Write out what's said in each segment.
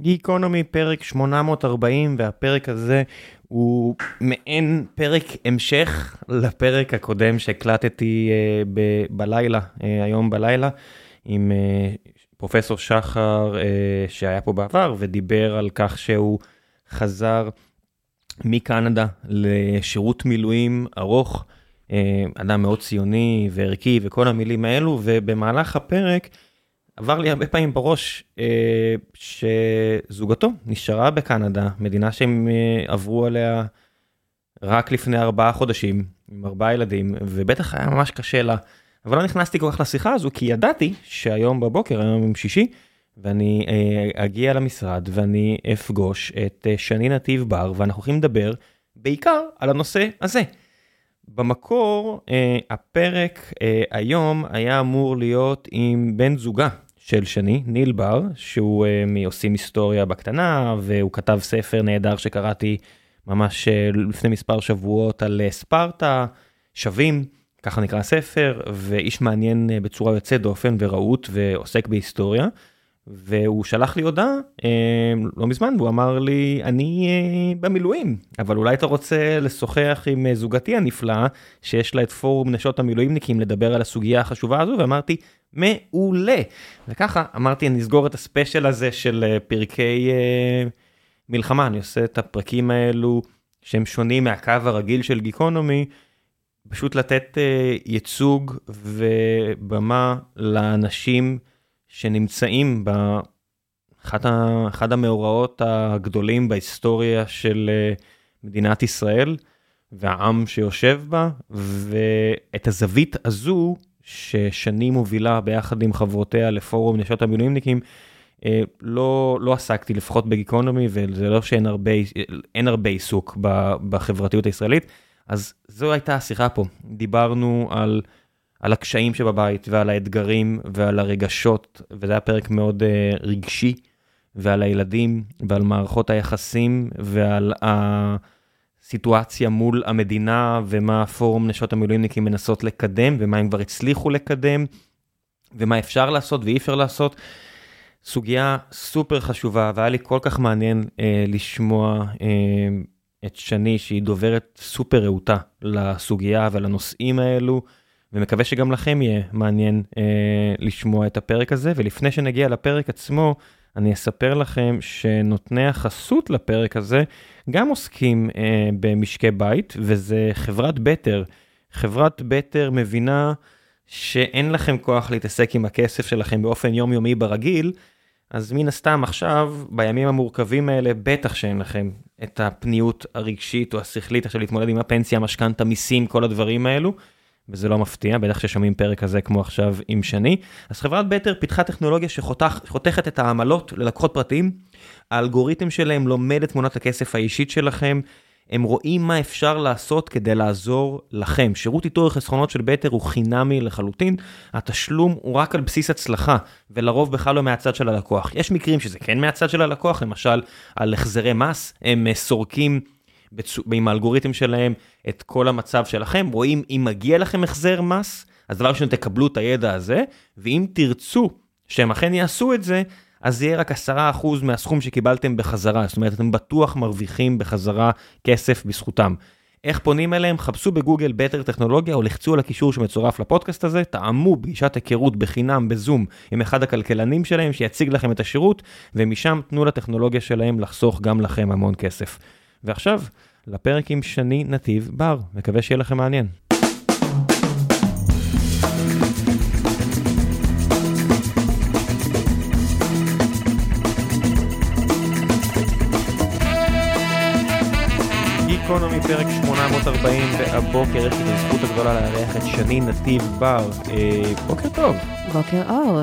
גיקונומי פרק 840, והפרק הזה הוא מעין פרק המשך לפרק הקודם שהקלטתי uh, ב- בלילה, uh, היום בלילה, עם uh, פרופסור שחר uh, שהיה פה בעבר ודיבר על כך שהוא חזר מקנדה לשירות מילואים ארוך, uh, אדם מאוד ציוני וערכי וכל המילים האלו, ובמהלך הפרק, עבר לי הרבה פעמים בראש אה, שזוגתו נשארה בקנדה, מדינה שהם אה, עברו עליה רק לפני ארבעה חודשים, עם ארבעה ילדים, ובטח היה ממש קשה לה. אבל לא נכנסתי כל כך לשיחה הזו, כי ידעתי שהיום בבוקר, היום יום שישי, ואני אה, אגיע למשרד ואני אפגוש את אה, שני נתיב בר, ואנחנו הולכים לדבר בעיקר על הנושא הזה. במקור, אה, הפרק אה, היום היה אמור להיות עם בן זוגה של שני, ניל בר, שהוא uh, מעושים היסטוריה בקטנה, והוא כתב ספר נהדר שקראתי ממש uh, לפני מספר שבועות על uh, ספרטה, שווים, ככה נקרא הספר, ואיש מעניין בצורה יוצאת דופן ורהוט ועוסק בהיסטוריה. והוא שלח לי הודעה אה, לא מזמן והוא אמר לי אני אה, במילואים אבל אולי אתה רוצה לשוחח עם אה, זוגתי הנפלאה שיש לה את פורום נשות המילואימניקים לדבר על הסוגיה החשובה הזו ואמרתי מעולה וככה אמרתי אני אסגור את הספיישל הזה של אה, פרקי אה, מלחמה אני עושה את הפרקים האלו שהם שונים מהקו הרגיל של גיקונומי. פשוט לתת אה, ייצוג ובמה לאנשים שנמצאים באחד המאורעות הגדולים בהיסטוריה של אה, מדינת ישראל והעם שיושב בה, ואת הזווית הזו ששני מובילה ביחד עם חברותיה לפורום נשות המילואימניקים, אה, לא, לא עסקתי לפחות בגיקונומי וזה לא שאין הרבה, הרבה עיסוק בחברתיות הישראלית, אז זו הייתה השיחה פה, דיברנו על על הקשיים שבבית ועל האתגרים ועל הרגשות, וזה היה פרק מאוד uh, רגשי, ועל הילדים ועל מערכות היחסים ועל הסיטואציה מול המדינה ומה פורום נשות המילואימניקים מנסות לקדם ומה הם כבר הצליחו לקדם ומה אפשר לעשות ואי אפשר לעשות. סוגיה סופר חשובה והיה לי כל כך מעניין uh, לשמוע uh, את שני שהיא דוברת סופר רהוטה לסוגיה ולנושאים האלו. ומקווה שגם לכם יהיה מעניין אה, לשמוע את הפרק הזה, ולפני שנגיע לפרק עצמו, אני אספר לכם שנותני החסות לפרק הזה גם עוסקים אה, במשקי בית, וזה חברת בטר. חברת בטר מבינה שאין לכם כוח להתעסק עם הכסף שלכם באופן יומיומי ברגיל, אז מן הסתם עכשיו, בימים המורכבים האלה, בטח שאין לכם את הפניות הרגשית או השכלית עכשיו להתמודד עם הפנסיה, המשכנתה, מיסים, כל הדברים האלו. וזה לא מפתיע, בטח ששומעים פרק כזה כמו עכשיו עם שני. אז חברת בטר פיתחה טכנולוגיה שחותכת את העמלות ללקוחות פרטיים, האלגוריתם שלהם לומד את תמונת הכסף האישית שלכם, הם רואים מה אפשר לעשות כדי לעזור לכם. שירות איתור החסכונות של בטר הוא חינמי לחלוטין, התשלום הוא רק על בסיס הצלחה, ולרוב בכלל לא מהצד של הלקוח. יש מקרים שזה כן מהצד של הלקוח, למשל על החזרי מס, הם סורקים. עם האלגוריתם שלהם את כל המצב שלכם, רואים אם מגיע לכם החזר מס, אז דבר ראשון תקבלו את הידע הזה, ואם תרצו שהם אכן יעשו את זה, אז זה יהיה רק 10% מהסכום שקיבלתם בחזרה, זאת אומרת אתם בטוח מרוויחים בחזרה כסף בזכותם. איך פונים אליהם? חפשו בגוגל בטר טכנולוגיה או לחצו על הקישור שמצורף לפודקאסט הזה, טעמו פגישת היכרות בחינם בזום עם אחד הכלכלנים שלהם שיציג לכם את השירות, ומשם תנו לטכנולוגיה שלהם לחסוך גם לכם המון כסף. ועכשיו, לפרק עם שני נתיב בר, מקווה שיהיה לכם מעניין. גיקונומי פרק 840 והבוקר יש לי את הזכות הגדולה לארח את שני נתיב בר. אה, בוקר טוב. בוקר אור.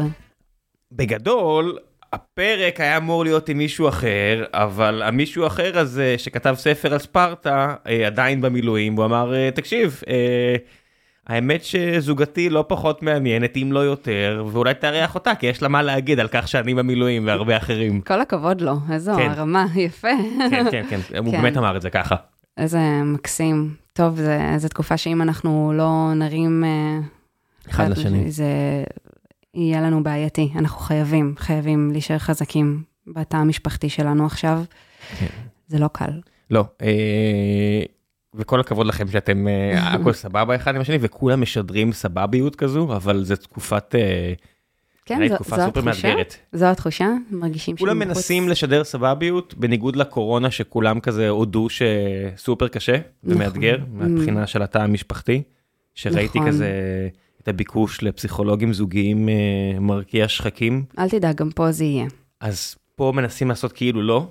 בגדול הפרק היה אמור להיות עם מישהו אחר, אבל המישהו אחר הזה שכתב ספר על ספרטה אה, עדיין במילואים, הוא אמר, אה, תקשיב, אה, האמת שזוגתי לא פחות מעניינת, אם לא יותר, ואולי תארח אותה, כי יש לה מה להגיד על כך שאני במילואים והרבה אחרים. כל הכבוד לו, איזו כן. הרמה, יפה. כן, כן, כן, הוא כן. באמת אמר את זה ככה. איזה מקסים. טוב, זו תקופה שאם אנחנו לא נרים... אחד לשני. זה יהיה לנו בעייתי. אנחנו חייבים, חייבים להישאר חזקים בתא המשפחתי שלנו עכשיו. כן. זה לא קל. לא, אה, וכל הכבוד לכם שאתם, אה, הכל סבבה אחד עם השני, וכולם משדרים סבביות כזו, אבל זו תקופת, אה, כן, זו, תקופה זו סופר התחושה. מאתגרת. זו התחושה, מרגישים כולם שמחוץ- מנסים לשדר סבביות, בניגוד לקורונה שכולם כזה הודו שסופר קשה ומאתגר, נכון. מהבחינה של התא המשפחתי, שראיתי נכון. כזה את הביקוש לפסיכולוגים זוגיים אה, מרקיע שחקים, אל תדאג, גם פה זה יהיה. אז פה מנסים לעשות כאילו לא,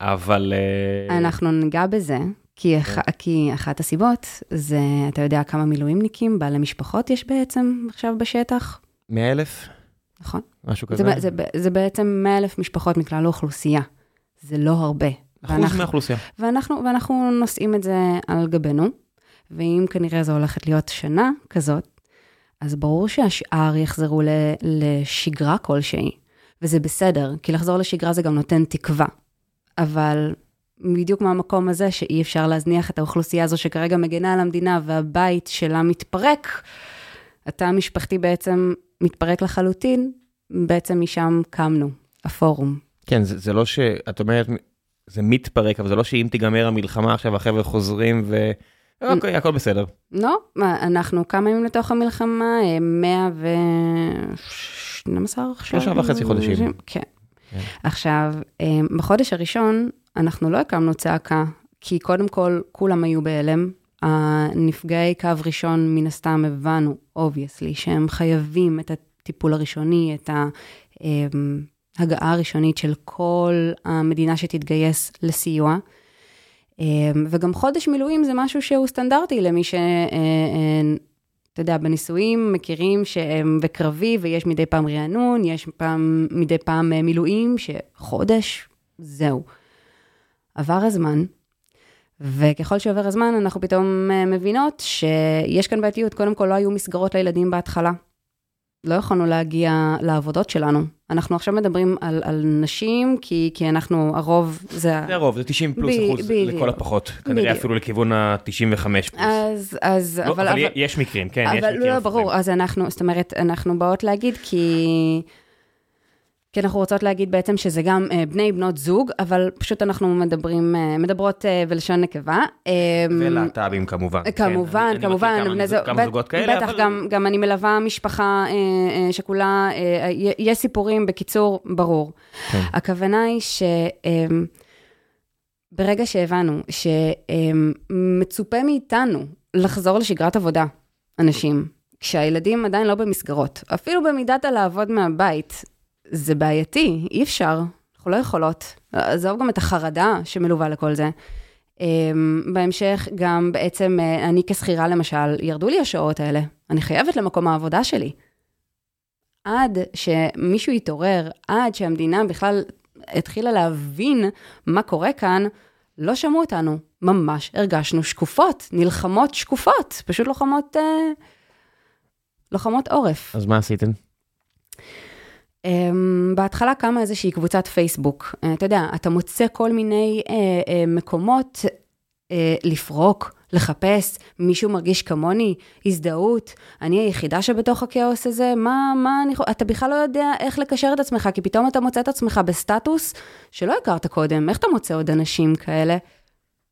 אבל... אה, אנחנו ניגע בזה, כי, אח... כי אחת הסיבות זה, אתה יודע כמה מילואימניקים, בעלי משפחות יש בעצם עכשיו בשטח, 100 אלף? נכון? משהו זה, כזה? זה, ב- זה בעצם 100 אלף משפחות מכלל האוכלוסייה. זה לא הרבה. אחוז ואנחנו- מהאוכלוסייה. ואנחנו, ואנחנו נושאים את זה על גבינו, ואם כנראה זו הולכת להיות שנה כזאת, אז ברור שהשאר יחזרו ל, לשגרה כלשהי, וזה בסדר, כי לחזור לשגרה זה גם נותן תקווה. אבל בדיוק מהמקום הזה שאי אפשר להזניח את האוכלוסייה הזו שכרגע מגנה על המדינה והבית שלה מתפרק, התא המשפחתי בעצם מתפרק לחלוטין, בעצם משם קמנו, הפורום. כן, זה, זה לא ש... את אומרת, זה מתפרק, אבל זה לא שאם תיגמר המלחמה עכשיו החבר'ה חוזרים ו... אוקיי, הכל בסדר. לא, אנחנו כמה ימים לתוך המלחמה, אה, 112 עכשיו. שלושה וחצי חודשים. כן. כן. עכשיו, אה, בחודש הראשון אנחנו לא הקמנו צעקה, כי קודם כל כולם היו בהלם. הנפגעי קו ראשון, מן הסתם הבנו, obviously, שהם חייבים את הטיפול הראשוני, את ההגעה הראשונית של כל המדינה שתתגייס לסיוע. אמ, וגם חודש מילואים זה משהו שהוא סטנדרטי למי ש... אה, אה, אתה יודע, בנישואים מכירים שהם בקרבי ויש מדי פעם רענון, יש פעם, מדי פעם אה, מילואים, שחודש, זהו. עבר הזמן, וככל שעובר הזמן אנחנו פתאום מבינות שיש כאן בעייתיות. קודם כל לא היו מסגרות לילדים בהתחלה. לא יכולנו להגיע לעבודות שלנו. אנחנו עכשיו מדברים על, על נשים, כי, כי אנחנו, הרוב זה... זה הרוב, זה 90 פלוס ב- אחוז בדיוק. לכל הפחות. כנראה בדיוק. אפילו לכיוון ה-95 פלוס. אז, אז, לא, אבל, אבל אבל, יש מקרים, כן, יש אבל מקרים. לא, ברור, אז אנחנו, זאת אומרת, אנחנו באות להגיד כי... כי אנחנו רוצות להגיד בעצם שזה גם אה, בני בנות זוג, אבל פשוט אנחנו מדברים, אה, מדברות אה, בלשון נקבה. אה, ולהט"בים כמובן. כן, כמובן, אני- אני מכיר כמובן, כמה זוג- כמה זוגות כאלה, בטח, אבל- גם, גם אני מלווה משפחה שכולה, יש סיפורים, בקיצור, ברור. כן. הכוונה היא שברגע שהבנו שמצופה מאיתנו לחזור לשגרת עבודה, אנשים, כשהילדים עדיין לא במסגרות, אפילו במידת הלעבוד מהבית, זה בעייתי, אי אפשר, אנחנו לא יכולות. עזוב גם את החרדה שמלווה לכל זה. אמ, בהמשך גם בעצם, אה, אני כשכירה למשל, ירדו לי השעות האלה, אני חייבת למקום העבודה שלי. עד שמישהו יתעורר, עד שהמדינה בכלל התחילה להבין מה קורה כאן, לא שמעו אותנו, ממש הרגשנו שקופות, נלחמות שקופות, פשוט לוחמות, אה, לוחמות עורף. אז מה עשיתם? Um, בהתחלה קמה איזושהי קבוצת פייסבוק. Uh, אתה יודע, אתה מוצא כל מיני uh, uh, מקומות uh, לפרוק, לחפש, מישהו מרגיש כמוני, הזדהות, אני היחידה שבתוך הכאוס הזה, מה, מה אני יכולה, אתה בכלל לא יודע איך לקשר את עצמך, כי פתאום אתה מוצא את עצמך בסטטוס שלא הכרת קודם, איך אתה מוצא עוד אנשים כאלה?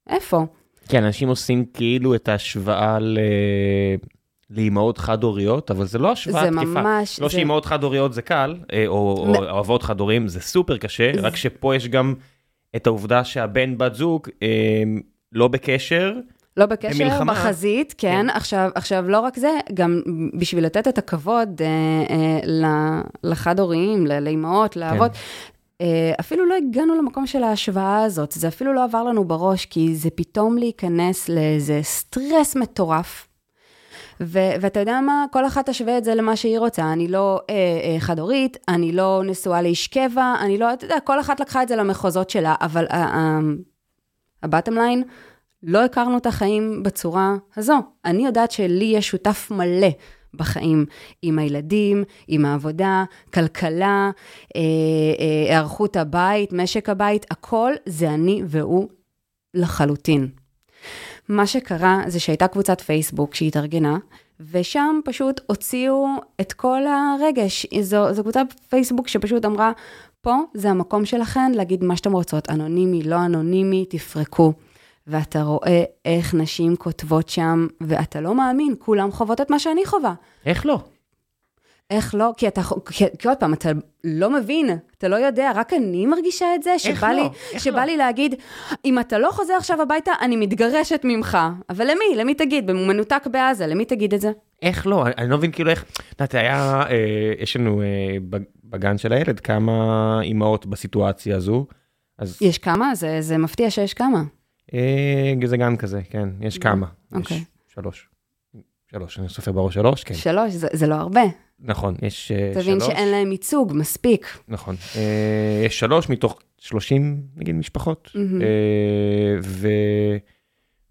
איפה? כן, אנשים עושים כאילו את ההשוואה ל... לאימהות חד-הוריות, אבל זה לא השוואה זה תקיפה. ממש... לא זה- שאימהות חד-הוריות זה קל, אה, או, מ- או, אבות חד-הוריים, זה סופר קשה, זה- רק שפה יש גם את העובדה שהבן בת זוג אה, לא בקשר, לא בקשר, במלחמה. בחזית, כן. כן. עכשיו, עכשיו, לא רק זה, גם בשביל לתת את הכבוד אה, אה, לחד-הוריים, לאימהות, לאבות, אה, אפילו לא הגענו למקום של ההשוואה הזאת, זה אפילו לא עבר לנו בראש, כי זה פתאום להיכנס לאיזה סטרס מטורף. ו- ואתה יודע מה, כל אחת תשווה את זה למה שהיא רוצה. אני לא אה, אה, חד-הורית, אני לא נשואה לאיש קבע, אני לא, אתה יודע, כל אחת לקחה את זה למחוזות שלה, אבל הבטם ליין, לא הכרנו את החיים בצורה הזו. אני יודעת שלי יש שותף מלא בחיים, עם הילדים, עם העבודה, כלכלה, אה, אה, היערכות הבית, משק הבית, הכל זה אני והוא לחלוטין. מה שקרה זה שהייתה קבוצת פייסבוק שהתארגנה, ושם פשוט הוציאו את כל הרגש. זו, זו קבוצת פייסבוק שפשוט אמרה, פה זה המקום שלכן להגיד מה שאתן רוצות, אנונימי, לא אנונימי, תפרקו. ואתה רואה איך נשים כותבות שם, ואתה לא מאמין, כולם חוות את מה שאני חווה. איך לא? איך לא? כי אתה, כי, כי עוד פעם, אתה לא מבין, אתה לא יודע, רק אני מרגישה את זה, שבא, לא? לי, שבא לא? לי להגיד, אם אתה לא חוזר עכשיו הביתה, אני מתגרשת ממך. אבל למי? למי תגיד? במנותק בעזה, למי תגיד את זה? איך לא? אני, לא מבין כאילו איך, את יודעת, היה, אה, יש לנו אה, בג- בגן של הילד כמה אימהות בסיטואציה הזו, אז יש כמה? זה, זה מפתיע שיש כמה. אה, זה גן כזה, כן, יש כמה. אוקיי. יש שלוש. שלוש, אני סופר בראש שלוש, כן. שלוש, זה, זה לא הרבה. נכון, יש אה, תבין שלוש. שאין להם ייצוג מספיק. נכון. אה, יש שלוש מתוך 30, נגיד, משפחות. אה, ו...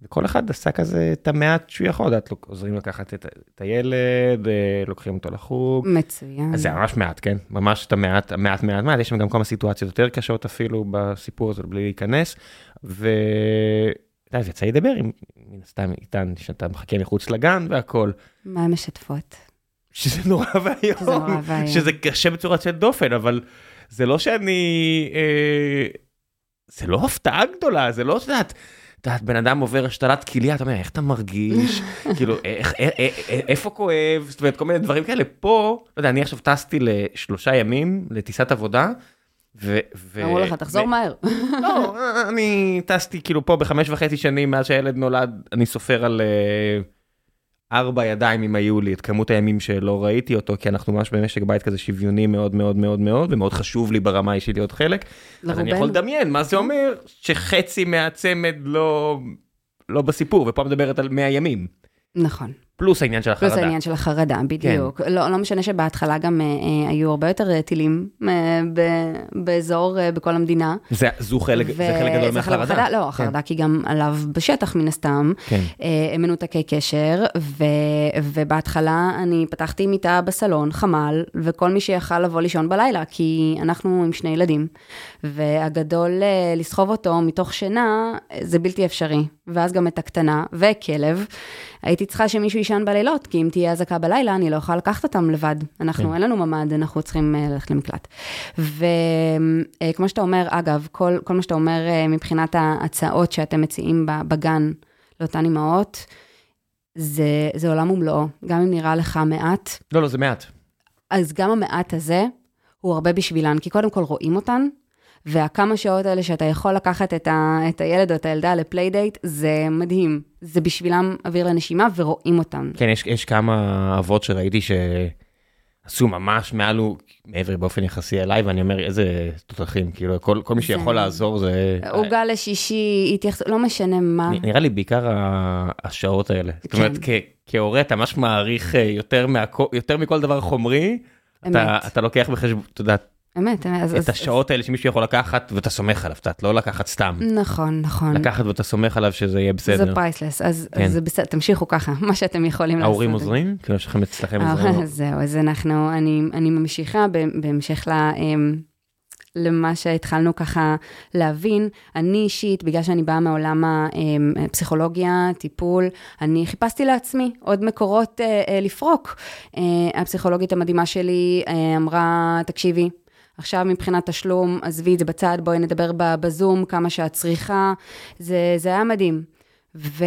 וכל אחד עשה כזה את המעט שהוא יכול, את עוזרים לקחת את, את הילד, לוקחים אותו לחוג. מצוין. אז זה ממש מעט, כן? ממש את המעט, המעט, מעט, מעט. יש שם גם כמה סיטואציות יותר קשות אפילו בסיפור הזה, בלי להיכנס. ו... אתה יודע, יצא לי לדבר עם, מן הסתם, איתן, שאתה מחכה מחוץ לגן והכל. מה הן משתפות? שזה נורא ואיום, שזה נורא ואיום. שזה קשה בצורה יוצאת דופן, אבל זה לא שאני, אה, זה לא הפתעה גדולה, זה לא, את יודעת, את יודעת, בן אדם עובר השתלת כליה, אתה אומר, איך אתה מרגיש, כאילו, איך, אה, אה, איפה כואב, זאת אומרת, כל מיני דברים כאלה, פה, לא יודע, אני עכשיו טסתי לשלושה ימים לטיסת עבודה, ו... אמרו לך, תחזור ו- מהר. לא, אני טסתי כאילו פה בחמש וחצי שנים מאז שהילד נולד, אני סופר על ארבע ידיים אם היו לי את כמות הימים שלא ראיתי אותו, כי אנחנו ממש במשק בית כזה שוויוני מאוד מאוד מאוד מאוד, ומאוד חשוב לי ברמה האישית להיות חלק. אז אני יכול. לדמיין מה זה אומר שחצי מהצמד לא, לא בסיפור, ופה מדברת על 100 ימים. נכון. פלוס העניין של החרדה. פלוס העניין של החרדה, בדיוק. לא, לא משנה שבהתחלה גם אה, אה, היו הרבה יותר אה, טילים אה, ב- באזור, אה, בכל המדינה. זה, זו חלק, זה חלק גדול מהחרדה. מהחרדה, לא, החרדה כי גם עליו בשטח מן הסתם. כן. אה, מנותקי קשר, ו, ובהתחלה אני פתחתי מיטה בסלון, חמל, וכל מי שיכל לבוא לישון בלילה, כי אנחנו עם שני ילדים, והגדול אה, לסחוב אותו מתוך שינה, אה, זה בלתי אפשרי. ואז גם את הקטנה וכלב. הייתי צריכה שמישהו יישן בלילות, כי אם תהיה אזעקה בלילה, אני לא יכולה לקחת אותם לבד. אנחנו, כן. אין לנו ממ"ד, אנחנו צריכים אה, ללכת למקלט. וכמו שאתה אומר, אגב, כל, כל מה שאתה אומר אה, מבחינת ההצעות שאתם מציעים בגן לאותן אימהות, זה, זה עולם ומלואו. גם אם נראה לך מעט, לא, לא, זה מעט. אז גם המעט הזה הוא הרבה בשבילן, כי קודם כל רואים אותן, והכמה שעות האלה שאתה יכול לקחת את, ה, את הילד או את הילדה ל playdate, זה מדהים. זה בשבילם אוויר לנשימה ורואים אותן. כן, יש, יש כמה אבות שראיתי שעשו ממש מעל ו- מעבר באופן יחסי אליי, ואני אומר, איזה תותחים, כאילו, כל, כל מי זה- שיכול לעזור זה... עוגה לשישי, התייחסות, לא משנה מה. נראה לי בעיקר השעות האלה. זאת אומרת, כן. כ- כהורה אתה ממש מעריך אה, יותר, מהכל, יותר מכל דבר חומרי, אתה. אתה לוקח בחשבון, אתה יודע, אמת, אמת. אז- את אז- השעות האלה שמישהו יכול לקחת ואתה סומך עליו, יודע, לא לקחת סתם. נכון, נכון. לקחת ואתה סומך עליו שזה יהיה זה בסדר. פרייסלס, אז כן. אז זה בסדר, תמשיכו ככה, מה שאתם יכולים לעשות. ההורים עוזרים? כאילו יש לכם אצלכם אה, עוזרים? זהו, אז אנחנו, אני, אני ממשיכה בהמשך ל... אמ, למה שהתחלנו ככה להבין, אני אישית, בגלל שאני באה מעולם הפסיכולוגיה, טיפול, אני חיפשתי לעצמי עוד מקורות אה, אה, לפרוק. אה, הפסיכולוגית המדהימה שלי אמרה, תקשיבי, עכשיו מבחינת תשלום, עזבי את זה בצד, בואי נדבר בזום כמה שאת צריכה, זה, זה היה מדהים. ו,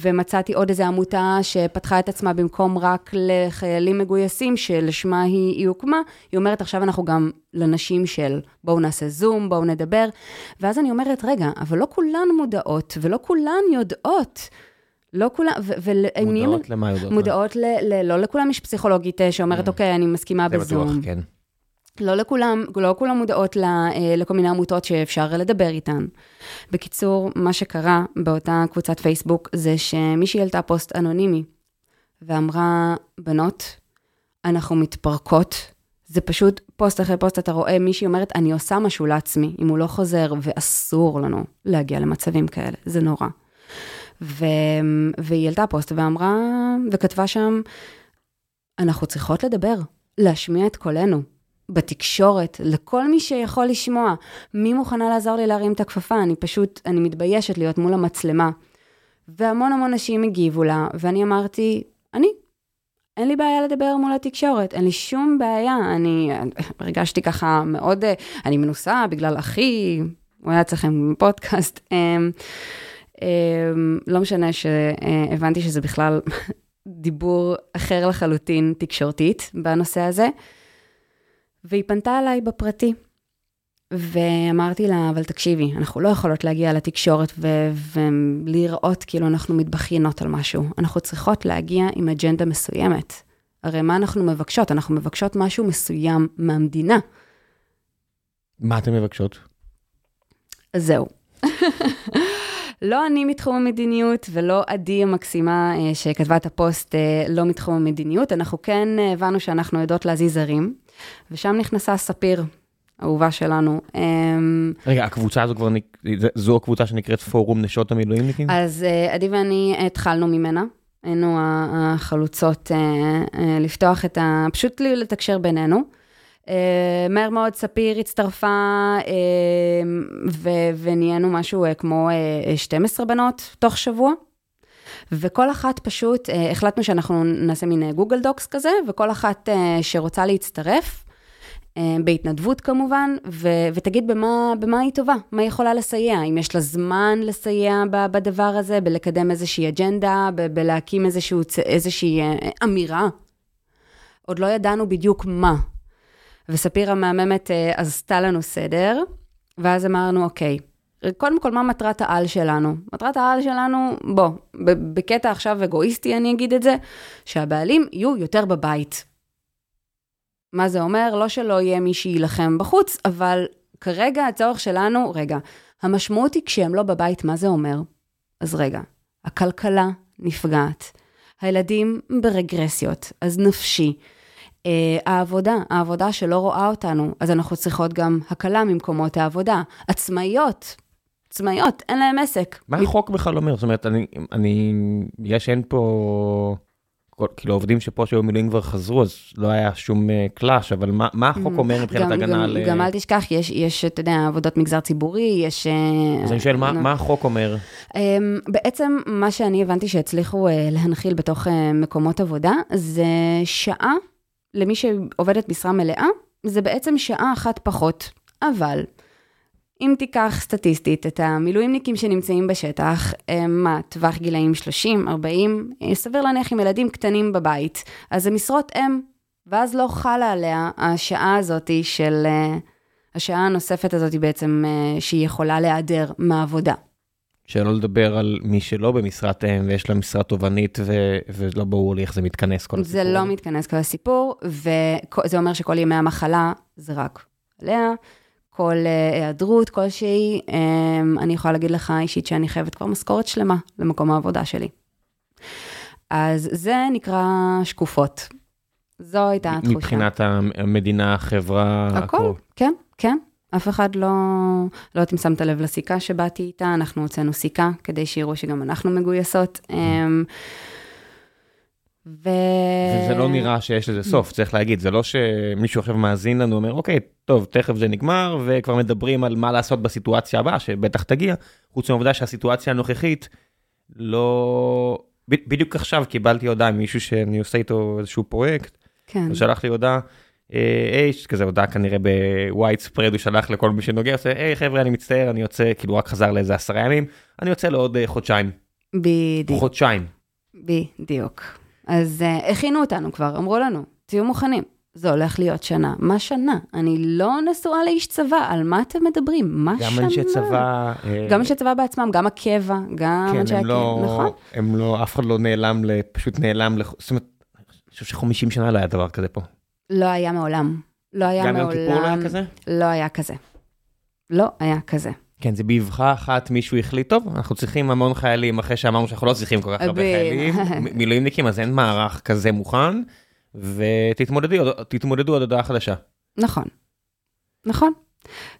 ומצאתי עוד איזו עמותה שפתחה את עצמה במקום רק לחיילים מגויסים, שלשמה היא, היא הוקמה, היא אומרת, עכשיו אנחנו גם לנשים של בואו נעשה זום, בואו נדבר. ואז אני אומרת, רגע, אבל לא כולן מודעות, ולא כולן יודעות. לא כולן, ו- ולהם נהיים- מודעות למה יודעות? מודעות, ל, ל, לא לכולם יש פסיכולוגית אה, שאומרת, אוקיי, אני מסכימה זה בזום. בטוח, כן. לא לכולם, לא כולם מודעות ל, אה, לכל מיני עמותות שאפשר לדבר איתן. בקיצור, מה שקרה באותה קבוצת פייסבוק זה שמישהי העלתה פוסט אנונימי ואמרה, בנות, אנחנו מתפרקות. זה פשוט פוסט אחרי פוסט, אתה רואה מישהי אומרת, אני עושה משהו לעצמי, אם הוא לא חוזר, ואסור לנו להגיע למצבים כאלה, זה נורא. ו... והיא העלתה פוסט ואמרה, וכתבה שם, אנחנו צריכות לדבר, להשמיע את קולנו. בתקשורת, לכל מי שיכול לשמוע. מי מוכנה לעזור לי להרים את הכפפה? אני פשוט, אני מתביישת להיות מול המצלמה. והמון המון נשים הגיבו לה, ואני אמרתי, אני. אין לי בעיה לדבר מול התקשורת, אין לי שום בעיה. אני הרגשתי ככה מאוד, אני מנוסה בגלל אחי, הוא היה אצלכם בפודקאסט. אמ, אמ, לא משנה שהבנתי שזה בכלל דיבור אחר לחלוטין תקשורתית בנושא הזה. והיא פנתה אליי בפרטי, ואמרתי לה, אבל תקשיבי, אנחנו לא יכולות להגיע לתקשורת ו- ולראות כאילו אנחנו מתבכיינות על משהו. אנחנו צריכות להגיע עם אג'נדה מסוימת. הרי מה אנחנו מבקשות? אנחנו מבקשות משהו מסוים מהמדינה. מה אתן מבקשות? אז זהו. לא אני מתחום המדיניות ולא עדי המקסימה אה, שכתבה את הפוסט אה, לא מתחום המדיניות, אנחנו כן אה, הבנו שאנחנו יודעות להזיז זרים, ושם נכנסה ספיר, אהובה שלנו. אמ, רגע, הקבוצה הזו כבר, זו הקבוצה שנקראת פורום נשות המילואימניקים? אז עדי ואני התחלנו ממנה. היינו החלוצות לפתוח את ה... פשוט לתקשר בינינו. אה, מהר מאוד ספיר הצטרפה אה, ונהיינו משהו אה, כמו 12 בנות תוך שבוע. וכל אחת פשוט, החלטנו שאנחנו נעשה מין גוגל דוקס כזה, וכל אחת שרוצה להצטרף, בהתנדבות כמובן, ו- ותגיד במה, במה היא טובה, מה היא יכולה לסייע, אם יש לה זמן לסייע בדבר הזה, בלקדם איזושהי אג'נדה, ב- בלהקים איזשהו, איזושהי אמירה. עוד לא ידענו בדיוק מה, וספיר המהממת אה, עשתה לנו סדר, ואז אמרנו, אוקיי, קודם כל, מה מטרת העל שלנו? מטרת העל שלנו, בוא, בקטע עכשיו אגואיסטי אני אגיד את זה, שהבעלים יהיו יותר בבית. מה זה אומר? לא שלא יהיה מי שיילחם בחוץ, אבל כרגע הצורך שלנו, רגע, המשמעות היא כשהם לא בבית, מה זה אומר? אז רגע, הכלכלה נפגעת, הילדים ברגרסיות, אז נפשי. אה, העבודה, העבודה שלא רואה אותנו, אז אנחנו צריכות גם הקלה ממקומות העבודה. עצמאיות, עצמאיות, אין להם עסק. מה החוק בכלל אומר? זאת אומרת, אני, אני, בגלל שאין פה, כל, כאילו עובדים שפה שהיו מילואים כבר חזרו, אז לא היה שום קלאש, אבל מה, מה החוק. אומר מבחינת הגנה על... גם אל תשכח, יש, יש, אתה יודע, עבודות מגזר ציבורי, יש... אה, אז אני שואל, מה, מה החוק אומר? אמ, בעצם, מה שאני הבנתי שהצליחו אה, להנחיל בתוך מקומות עבודה, זה שעה למי שעובדת משרה מלאה, זה בעצם שעה אחת פחות. אבל, אם תיקח סטטיסטית את המילואימניקים שנמצאים בשטח, מה, טווח גילאים 30, 40, סביר להניח עם ילדים קטנים בבית, אז זה משרות אם, ואז לא חלה עליה השעה הזאתי של, אה, השעה הנוספת הזאתי בעצם, אה, שהיא יכולה להיעדר מהעבודה. שלא לדבר על מי שלא במשרת אם ויש לה משרה תובענית ו- ולא ברור לי איך זה מתכנס כל הסיפור. זה לא מתכנס כל הסיפור, וזה אומר שכל ימי המחלה זה רק עליה, כל אה, היעדרות כלשהי, אמ, אני יכולה להגיד לך אישית שאני חייבת כבר משכורת שלמה למקום העבודה שלי. אז זה נקרא שקופות. זו הייתה התחושה. מבחינת המדינה, החברה, הכל. הכל. כן, כן. אף אחד לא, לא יודעת אם שמת לב לסיכה שבאתי איתה, אנחנו הוצאנו סיכה כדי שיראו שגם אנחנו מגויסות. אמ, ו... וזה לא נראה שיש לזה סוף, צריך להגיד, זה לא שמישהו עכשיו מאזין לנו, אומר, אוקיי, טוב, תכף זה נגמר, וכבר מדברים על מה לעשות בסיטואציה הבאה, שבטח תגיע, חוץ מהעובדה שהסיטואציה הנוכחית לא... בדיוק עכשיו קיבלתי הודעה ממישהו שאני עושה איתו איזשהו פרויקט, כן. הוא שלח לי הודעה, היי, כזה הודעה כנראה בווייט ספרד, הוא שלח לכל מי שנוגע, עושה, היי חבר'ה, אני מצטער, אני יוצא, כאילו רק חזר לאיזה עשרה ימים, אני יוצא לעוד uh, חודשיים. בדיוק. חודשיים. בדיוק. אז uh, הכינו אותנו כבר, אמרו לנו, תהיו מוכנים. זה הולך להיות שנה. מה שנה? אני לא נשואה לאיש צבא, על מה אתם מדברים? מה גם שנה? גם אנשי צבא... אה, גם אנשי צבא בעצמם, גם הקבע, גם כן, אנשי הקבע, לא, נכון? הם לא, אף אחד לא נעלם, פשוט נעלם, זאת אומרת, אני חושב ש-50 שנה לא היה דבר כזה פה. לא היה מעולם. לא היה גם מעולם. גם יום כיפור לא היה כזה? לא היה כזה. לא היה כזה. כן, זה באבחה אחת מישהו החליט, טוב, אנחנו צריכים המון חיילים, אחרי שאמרנו שאנחנו לא צריכים כל כך הרבה חיילים, מילואימניקים, אז אין מערך כזה מוכן, ותתמודדו עד הודעה חדשה. נכון, נכון.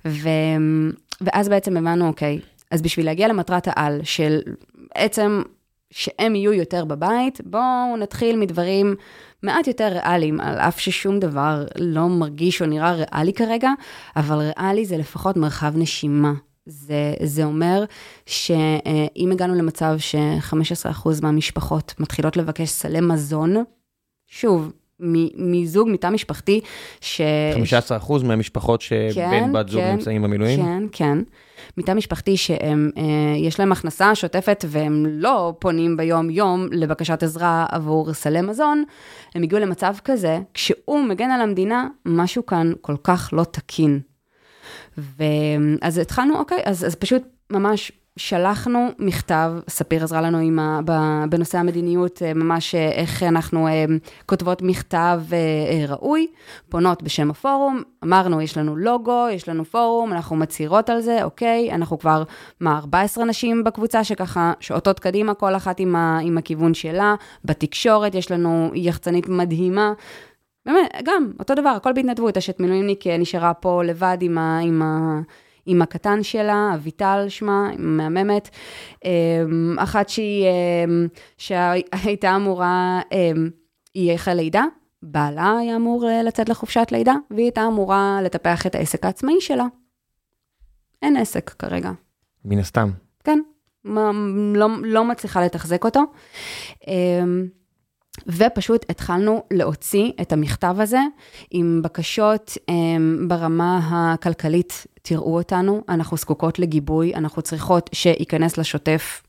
ו... ואז בעצם הבנו, אוקיי, אז בשביל להגיע למטרת העל של בעצם שהם יהיו יותר בבית, בואו נתחיל מדברים מעט יותר ריאליים, על אף ששום דבר לא מרגיש או נראה ריאלי כרגע, אבל ריאלי זה לפחות מרחב נשימה. זה, זה אומר שאם הגענו למצב ש-15% מהמשפחות מתחילות לבקש סלי מזון שוב, מזוג, מתא משפחתי, ש... 15% מהמשפחות שבן כן, בת זוג כן, נמצאים במילואים? כן, כן. מתא משפחתי שיש אה, להם הכנסה שוטפת והם לא פונים ביום-יום לבקשת עזרה עבור סלי מזון, הם הגיעו למצב כזה, כשהוא מגן על המדינה, משהו כאן כל כך לא תקין. ואז התחלנו, אוקיי, אז, אז פשוט ממש שלחנו מכתב, ספיר עזרה לנו ה, בנושא המדיניות, אה, ממש אה, איך אנחנו אה, כותבות מכתב ראוי, פונות בשם הפורום, אמרנו, יש לנו לוגו, יש לנו פורום, אנחנו מצהירות על זה, אוקיי, אנחנו כבר, מה, 14 נשים בקבוצה שככה שועטות קדימה, כל אחת עם, ה, עם הכיוון שלה, בתקשורת יש לנו יחצנית מדהימה. באמת, גם, אותו דבר, הכל בהתנדבות, אשת מילואימניק נשארה פה לבד עם ה... עם ה עם הקטן שלה, אביטל שמה, מהממת, אמ, אחת שהיא, אמ, שהייתה אמורה, אמ, היא החלה לידה, בעלה היה אמור אה, לצאת לחופשת לידה, והיא הייתה אמורה לטפח את העסק העצמאי שלה. אין עסק כרגע. מן הסתם. כן, לא, לא מצליחה לתחזק אותו. ופשוט התחלנו להוציא את המכתב הזה עם בקשות ברמה הכלכלית תראו אותנו, אנחנו זקוקות לגיבוי, אנחנו צריכות שייכנס לשוטף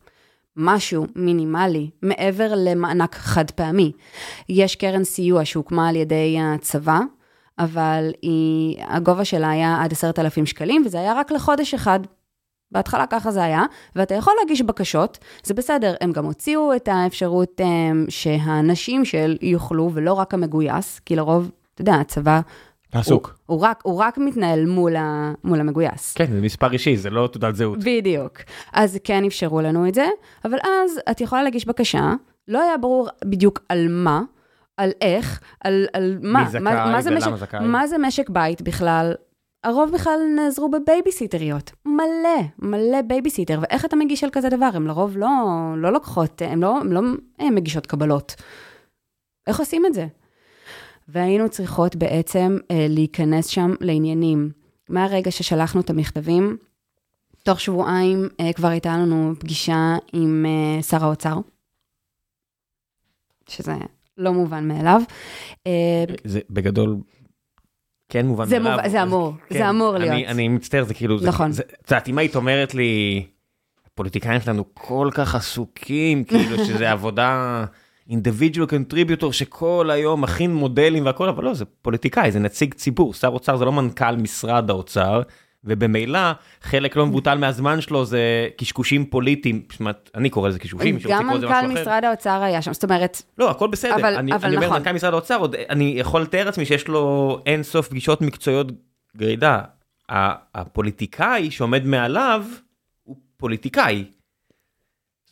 משהו מינימלי מעבר למענק חד פעמי. יש קרן סיוע שהוקמה על ידי הצבא, אבל היא, הגובה שלה היה עד עשרת אלפים שקלים, וזה היה רק לחודש אחד. בהתחלה ככה זה היה, ואתה יכול להגיש בקשות, זה בסדר, הם גם הוציאו את האפשרות um, שהנשים של יוכלו, ולא רק המגויס, כי לרוב, אתה יודע, הצבא עסוק. הוא, הוא, רק, הוא רק מתנהל מול, ה, מול המגויס. כן, זה מספר אישי, זה לא תעודת זהות. בדיוק. אז כן אפשרו לנו את זה, אבל אז את יכולה להגיש בקשה, לא היה ברור בדיוק על מה, על איך, על, על מה. מי זכאי מה, מה ולמה משק, זכאי. מה זה משק בית בכלל? הרוב בכלל נעזרו בבייביסיטריות. מלא, מלא בייביסיטר. ואיך אתה מגיש על כזה דבר? הם לרוב לא, לא לוקחות, הם לא, הם לא הם מגישות קבלות. איך עושים את זה? והיינו צריכות בעצם אה, להיכנס שם לעניינים. מהרגע ששלחנו את המכתבים, תוך שבועיים אה, כבר הייתה לנו פגישה עם אה, שר האוצר, שזה לא מובן מאליו. אה, זה בגדול כן מובן זה מאליו. מוב... זה אמור, כן, זה אמור להיות. אני, אני מצטער, זה כאילו, נכון. את יודעת, אם היית אומרת לי, הפוליטיקאים שלנו כל כך עסוקים, כאילו שזה עבודה... individual contributor שכל היום מכין מודלים והכל, אבל לא, זה פוליטיקאי, זה נציג ציבור, שר אוצר זה לא מנכ"ל משרד האוצר, ובמילא חלק לא מבוטל מהזמן שלו זה קשקושים פוליטיים, זאת אני קורא לזה קשקושים, גם מנכ"ל משרד האוצר היה שם, זאת אומרת... לא, הכל בסדר, אבל, אני, אבל אני אומר נכון. מנכ"ל משרד האוצר, עוד, אני יכול לתאר לעצמי שיש לו אין סוף פגישות מקצועיות גרידה. הפוליטיקאי שעומד מעליו הוא פוליטיקאי.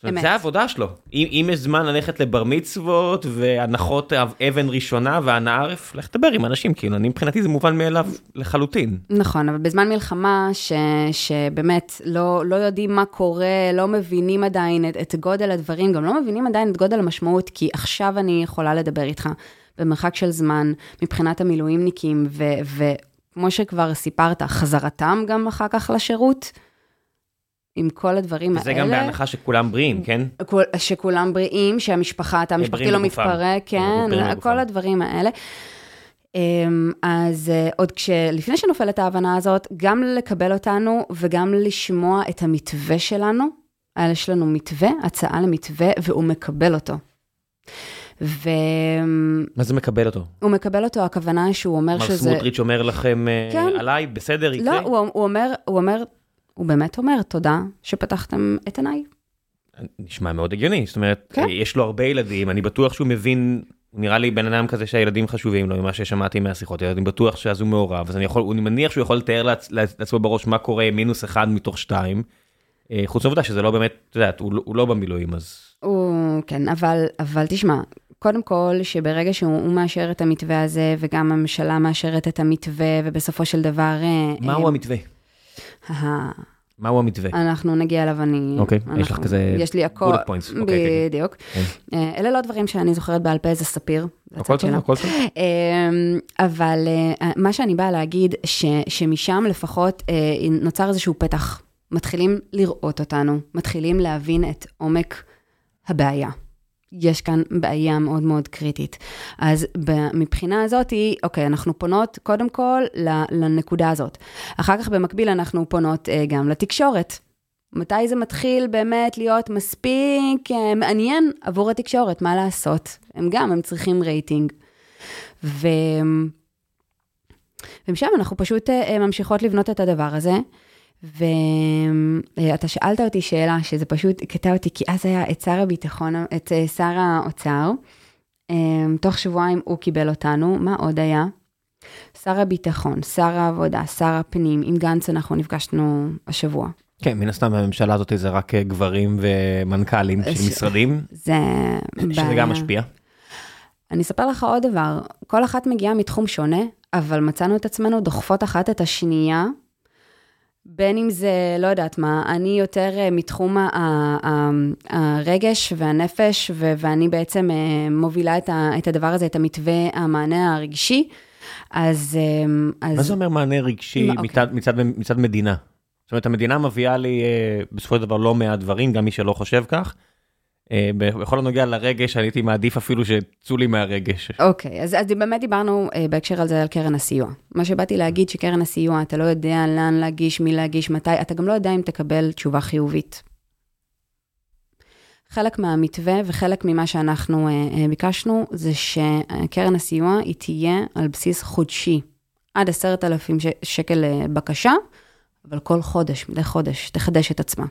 אמת. זה העבודה שלו. אם, אם יש זמן ללכת לבר מצוות והנחות אבן ראשונה והנאה ערף, לך תדבר עם אנשים, כאילו, אני מבחינתי זה מובן מאליו לחלוטין. נכון, אבל בזמן מלחמה, ש, שבאמת לא, לא יודעים מה קורה, לא מבינים עדיין את, את גודל הדברים, גם לא מבינים עדיין את גודל המשמעות, כי עכשיו אני יכולה לדבר איתך במרחק של זמן, מבחינת המילואימניקים, וכמו שכבר סיפרת, חזרתם גם אחר כך לשירות. עם כל הדברים וזה האלה. וזה גם בהנחה שכולם בריאים, כן? שכולם בריאים, שהמשפחה, התא המשפחתי לא מתפרק, כן, כל הדברים האלה. אמ, אז אה, עוד כשלפני שנופלת ההבנה הזאת, גם לקבל אותנו וגם לשמוע את המתווה שלנו, יש לנו מתווה, הצעה למתווה, והוא מקבל אותו. ו... מה זה מקבל אותו? הוא מקבל אותו, הכוונה שהוא אומר שזה... מר סמוטריץ' אומר לכם אה, כן. עליי, בסדר, יקרה? לא, הוא, הוא, אומר, הוא אומר, הוא באמת אומר, תודה שפתחתם את עיניי. נשמע מאוד הגיוני, זאת אומרת, כן. יש לו הרבה ילדים, אני בטוח שהוא מבין, הוא נראה לי בן אדם כזה שהילדים חשובים לו, ממה ששמעתי מהשיחות, אני בטוח שאז הוא מעורב, אז אני יכול, אני מניח שהוא יכול לתאר לעצ, לעצמו בראש מה קורה מינוס אחד מתוך שתיים, אה, חוץ מהעובדה שזה לא באמת, את יודעת, הוא, הוא לא במילואים, אז... הוא, כן, אבל, אבל תשמע, קודם כל, שברגע שהוא מאשר את המתווה הזה, וגם הממשלה מאשרת את המתווה, ובסופו של דבר... אה, מהו אה, המתווה? מהו המתווה? אנחנו נגיע אליו, אני... אוקיי, יש לך כזה... יש לי הכל. פוינטס. אוקיי, אוקיי. בדיוק. כן. אה, אלה לא דברים שאני זוכרת בעל פה, זה ספיר. הכל טוב, הכל טוב. אמ, אבל אה, מה שאני באה להגיד, שמשם לפחות אה, נוצר איזשהו פתח. מתחילים לראות אותנו, מתחילים להבין את עומק הבעיה. יש כאן בעיה מאוד מאוד קריטית. אז מבחינה הזאת, אוקיי, אנחנו פונות קודם כל לנקודה הזאת. אחר כך במקביל אנחנו פונות אה, גם לתקשורת. מתי זה מתחיל באמת להיות מספיק אה, מעניין עבור התקשורת, מה לעשות? הם גם, הם צריכים רייטינג. ו... ומשם אנחנו פשוט אה, ממשיכות לבנות את הדבר הזה. ואתה שאלת אותי שאלה, שזה פשוט קטע אותי, כי אז היה את שר הביטחון, את אה, שר האוצר, תוך שבועיים הוא קיבל אותנו, מה עוד היה? שר הביטחון, שר העבודה, שר הפנים, עם גנץ אנחנו נפגשנו השבוע. כן, מן הסתם הממשלה הזאת זה רק אה, גברים ומנכ"לים של ש... משרדים. זה בעיה. שזה גם משפיע. אני אספר לך עוד דבר, כל אחת מגיעה מתחום שונה, אבל מצאנו את עצמנו דוחפות אחת את השנייה, בין אם זה, לא יודעת מה, אני יותר אה, מתחום הרגש והנפש, ואני בעצם אה, מובילה את הדבר הזה, את המתווה, המענה הרגשי. אז... אז... מה זה אומר מענה רגשי מה, מצד, אוקיי. מצד, מצד מדינה? זאת אומרת, המדינה מביאה לי אה, בסופו של דבר לא מעט דברים, גם מי שלא חושב כך. אה, בכל הנוגע לרגש, אני הייתי מעדיף אפילו שצאו לי מהרגש. אוקיי, okay, אז, אז באמת דיברנו uh, בהקשר על זה על קרן הסיוע. מה שבאתי להגיד שקרן הסיוע, אתה לא יודע לאן להגיש, מי להגיש, מתי, אתה גם לא יודע אם תקבל תשובה חיובית. חלק מהמתווה וחלק ממה שאנחנו uh, uh, ביקשנו, זה שקרן הסיוע היא תהיה על בסיס חודשי, עד עשרת אלפים שקל uh, בקשה. אבל כל חודש, מדי חודש, תחדש את עצמה.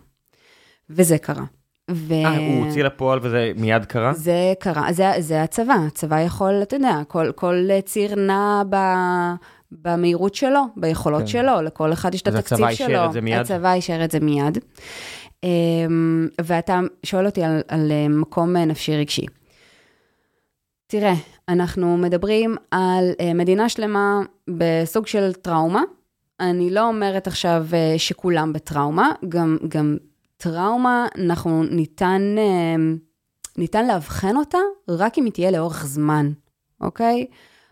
וזה קרה. ו... אה, הוא הוציא לפועל וזה מיד קרה? זה קרה, זה, זה הצבא. הצבא יכול, אתה יודע, כל, כל ציר נע ב... במהירות שלו, ביכולות כן. שלו, לכל אחד יש את התקציב שלו. אז הצבא אישר את זה מיד? הצבא אישר את זה מיד. אמ, ואתה שואל אותי על, על אה, מקום נפשי רגשי. תראה, אנחנו מדברים על אה, מדינה שלמה בסוג של טראומה, אני לא אומרת עכשיו אה, שכולם בטראומה, גם, גם טראומה, אנחנו ניתן, אה, ניתן לאבחן אותה רק אם היא תהיה לאורך זמן, אוקיי?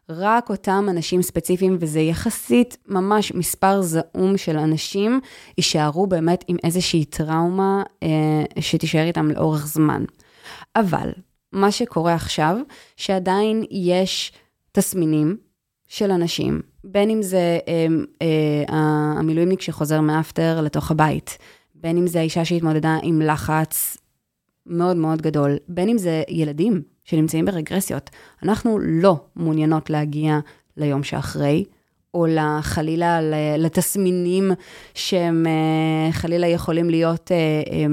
רק אותם אנשים ספציפיים, וזה יחסית ממש מספר זעום של אנשים, יישארו באמת עם איזושהי טראומה אה, שתישאר איתם לאורך זמן. אבל מה שקורה עכשיו, שעדיין יש תסמינים של אנשים בין אם זה אה, אה, המילואימניק שחוזר מאפטר לתוך הבית, בין אם זה האישה שהתמודדה עם לחץ מאוד מאוד גדול, בין אם זה ילדים שנמצאים ברגרסיות. אנחנו לא מעוניינות להגיע ליום שאחרי, או חלילה לתסמינים שהם אה, חלילה יכולים להיות אה,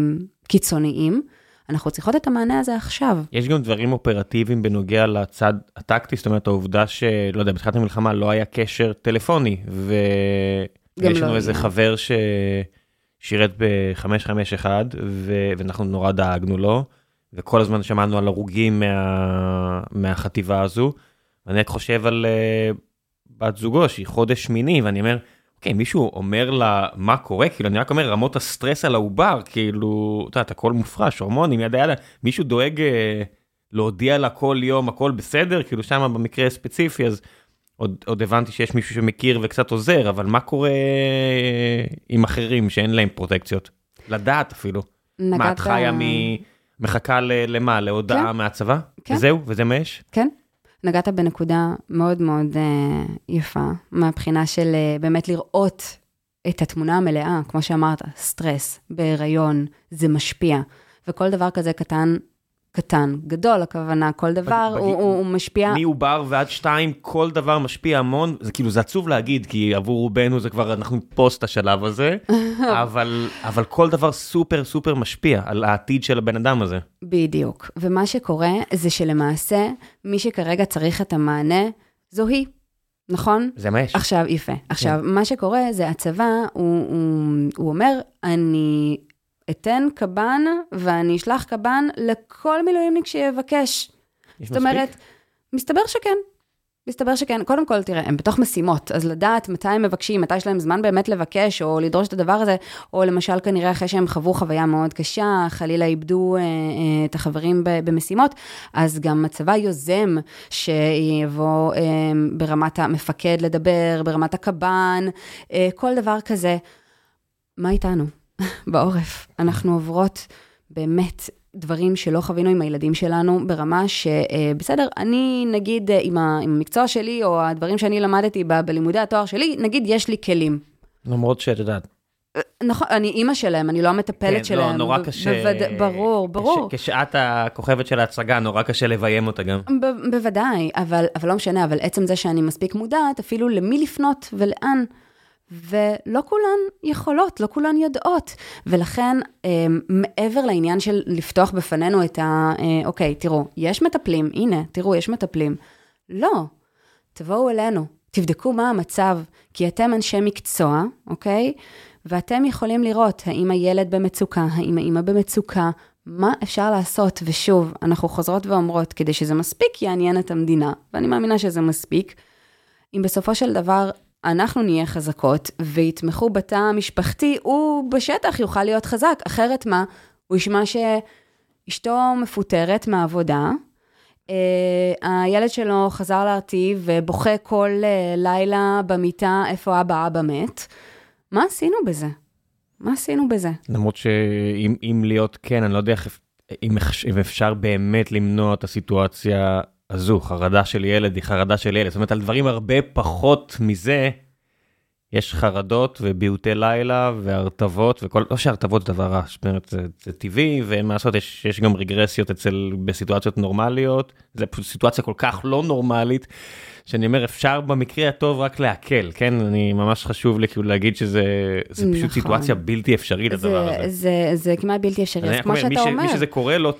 קיצוניים. אנחנו צריכות את המענה הזה עכשיו. יש גם דברים אופרטיביים בנוגע לצד הטקטי, זאת אומרת העובדה שלא יודע, בתחילת המלחמה לא היה קשר טלפוני, ויש לא לנו איזה חבר ששירת ב-551, ו... ואנחנו נורא דאגנו לו, וכל הזמן שמענו על הרוגים מה... מהחטיבה הזו. ואני רק חושב על uh, בת זוגו שהיא חודש שמיני, ואני אומר, כן, מישהו אומר לה מה קורה, כאילו אני רק אומר רמות הסטרס על העובר, כאילו, אתה יודע, הכל מופרש, הורמונים, ידה ידה, מישהו דואג אה, להודיע לה כל יום הכל בסדר, כאילו שם במקרה הספציפי, אז עוד, עוד הבנתי שיש מישהו שמכיר וקצת עוזר, אבל מה קורה עם אחרים שאין להם פרוטקציות? לדעת אפילו. נגעת... מה, את חיה מ... מחכה למה? להודעה כן. מהצבא? כן. וזהו? וזה מה יש? כן. נגעת בנקודה מאוד מאוד uh, יפה, מהבחינה של uh, באמת לראות את התמונה המלאה, כמו שאמרת, סטרס, בהיריון, זה משפיע. וכל דבר כזה קטן קטן, גדול הכוונה, כל דבר בג, הוא, בג... הוא משפיע. מעובר ועד שתיים, כל דבר משפיע המון, זה כאילו, זה עצוב להגיד, כי עבור רובנו זה כבר, אנחנו פוסט השלב הזה, אבל, אבל כל דבר סופר סופר משפיע על העתיד של הבן אדם הזה. בדיוק, ומה שקורה זה שלמעשה, מי שכרגע צריך את המענה, זו היא. נכון? זה מה יש. עכשיו, יפה. עכשיו, yeah. כן. מה שקורה זה הצבא, הוא, הוא, הוא אומר, אני אתן קב"ן ואני אשלח קב"ן לכל מילואימניק שיבקש. זאת אומרת, מסתבר שכן. מסתבר שכן. קודם כל, תראה, הם בתוך משימות, אז לדעת מתי הם מבקשים, מתי יש להם זמן באמת לבקש, או לדרוש את הדבר הזה, או למשל כנראה אחרי שהם חוו חוויה מאוד קשה, חלילה איבדו אה, אה, את החברים ב, במשימות, אז גם הצבא יוזם שיבוא אה, ברמת המפקד לדבר, ברמת הקב"ן, אה, כל דבר כזה. מה איתנו? בעורף. אנחנו עוברות באמת דברים שלא חווינו עם הילדים שלנו, ברמה שבסדר, אני נגיד עם המקצוע שלי, או הדברים שאני למדתי ב- בלימודי התואר שלי, נגיד יש לי כלים. למרות שאת יודעת, נכון, אני אימא שלהם, אני לא המטפלת כן, שלהם. לא, נורא ב- קשה. בווד... ברור, ברור. כש- כשאת הכוכבת של ההצגה, נורא קשה לביים אותה גם. ב- בוודאי, אבל, אבל לא משנה, אבל עצם זה שאני מספיק מודעת, אפילו למי לפנות ולאן. ולא כולן יכולות, לא כולן יודעות. ולכן, אה, מעבר לעניין של לפתוח בפנינו את ה... אה, אוקיי, תראו, יש מטפלים, הנה, תראו, יש מטפלים. לא, תבואו אלינו, תבדקו מה המצב, כי אתם אנשי מקצוע, אוקיי? ואתם יכולים לראות האם הילד במצוקה, האם האמא במצוקה, מה אפשר לעשות. ושוב, אנחנו חוזרות ואומרות, כדי שזה מספיק יעניין את המדינה, ואני מאמינה שזה מספיק, אם בסופו של דבר אנחנו נהיה חזקות ויתמכו בתא המשפחתי, הוא בשטח יוכל להיות חזק, אחרת מה? הוא ישמע שאשתו מפוטרת מהעבודה, Uh, הילד שלו חזר להרטיב ובוכה כל uh, לילה במיטה איפה אבא אבא מת. מה עשינו בזה? מה עשינו בזה? למרות שאם אם להיות כן, אני לא יודע איך, אם, אם אפשר באמת למנוע את הסיטואציה הזו, חרדה של ילד היא חרדה של ילד. זאת אומרת, על דברים הרבה פחות מזה, יש חרדות וביעוטי לילה והרטבות, וכל, לא שהרטבות זה דבר רע, זאת אומרת, זה, זה טבעי, ואין מה לעשות, יש, יש גם רגרסיות אצל, בסיטואציות נורמליות, זה פשוט סיטואציה כל כך לא נורמלית, שאני אומר, אפשר במקרה הטוב רק להקל, כן? אני ממש חשוב לי כאילו להגיד שזה זה פשוט נכון. סיטואציה בלתי אפשרית, הדבר זה, הזה. זה, זה כמעט בלתי אפשרי, אז כמו אומר, מי שאתה ש- אומר, מי שזה קורה לו,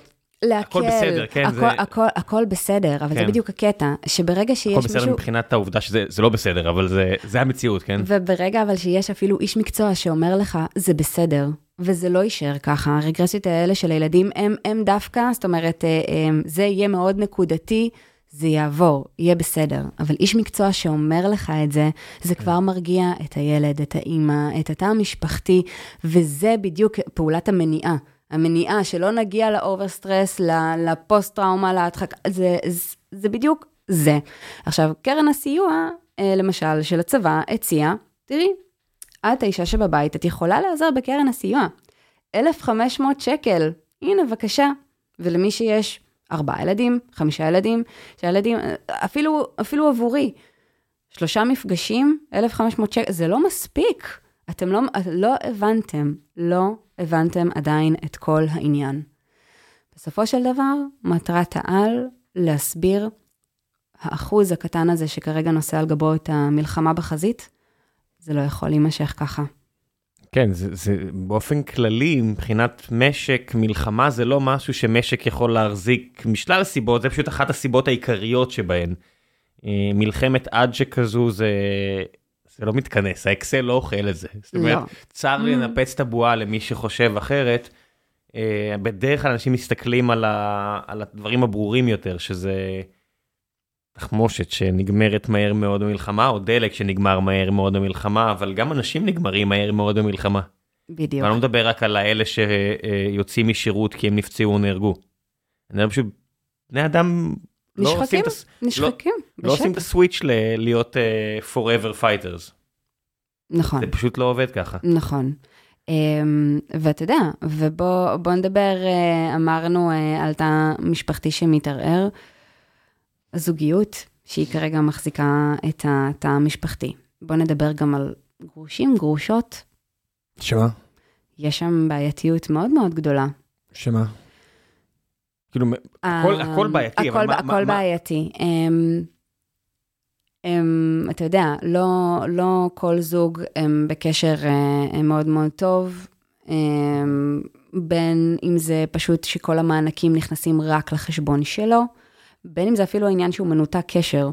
להקל, הכל בסדר, כן, הכל, זה- הכל, הכל בסדר, אבל זה כן. בדיוק הקטע, שברגע שיש הכל בסדר מישהו... מבחינת העובדה שזה זה לא בסדר, אבל זה, זה המציאות, כן? וברגע אבל שיש אפילו איש מקצוע שאומר לך, זה בסדר, וזה לא יישאר ככה, הרגרסיות האלה של הילדים הם, הם דווקא, זאת אומרת, אה, אה, זה יהיה מאוד נקודתי, זה יעבור, יהיה בסדר. אבל איש מקצוע שאומר לך את זה, זה כבר מרגיע את הילד, את האימא, את התא המשפחתי, וזה בדיוק פעולת המניעה. המניעה, שלא נגיע ל overstress, לפוסט-טראומה, להדחקה, זה, זה, זה בדיוק זה. עכשיו, קרן הסיוע, אה, למשל, של הצבא, הציעה, תראי, את האישה שבבית, את יכולה להיעזר בקרן הסיוע. 1,500 שקל, הנה, בבקשה. ולמי שיש ארבעה ילדים, חמישה ילדים, שהילדים, אפילו, אפילו עבורי, שלושה מפגשים, 1,500 שקל, זה לא מספיק. אתם לא, לא הבנתם, לא הבנתם עדיין את כל העניין. בסופו של דבר, מטרת העל להסביר האחוז הקטן הזה שכרגע נושא על גבו את המלחמה בחזית, זה לא יכול להימשך ככה. כן, זה, זה באופן כללי, מבחינת משק, מלחמה זה לא משהו שמשק יכול להחזיק משלל סיבות, זה פשוט אחת הסיבות העיקריות שבהן. אה, מלחמת עד שכזו זה, זה לא מתכנס, האקסל לא אוכל את זה. זאת אומרת, לא. צר לי לנפץ את הבועה למי שחושב אחרת. אה, בדרך כלל אנשים מסתכלים על, ה, על הדברים הברורים יותר, שזה תחמושת שנגמרת מהר מאוד במלחמה, או דלק שנגמר מהר מאוד במלחמה, אבל גם אנשים נגמרים מהר מאוד במלחמה. בדיוק. ואני לא מדבר רק על האלה שיוצאים משירות כי הם נפצעו או נהרגו. אני פשוט, בני אדם נשחקים, את הס- נשחקים, לא עושים את. הסוויץ' ל- להיות אה, forever fighters. נכון. זה פשוט לא עובד ככה. נכון. אמ, ואתה יודע, ובוא בוא נדבר, אה, אמרנו אה, על תא משפחתי שמתערער, הזוגיות, שהיא כרגע מחזיקה את התא המשפחתי. בוא נדבר גם על גרושים, גרושות, שמה? יש שם בעייתיות מאוד מאוד גדולה. שמה? כאילו, הכל- אה, הכל בעייתי, הכל, מה- הכל מה- מה- בעייתי. הם, הם, אתה יודע, לא, לא כל זוג הם בקשר אה, הם מאוד מאוד טוב, הם, בין אם זה פשוט שכל המענקים נכנסים רק לחשבון שלו, בין אם זה אפילו העניין שהוא מנותק קשר.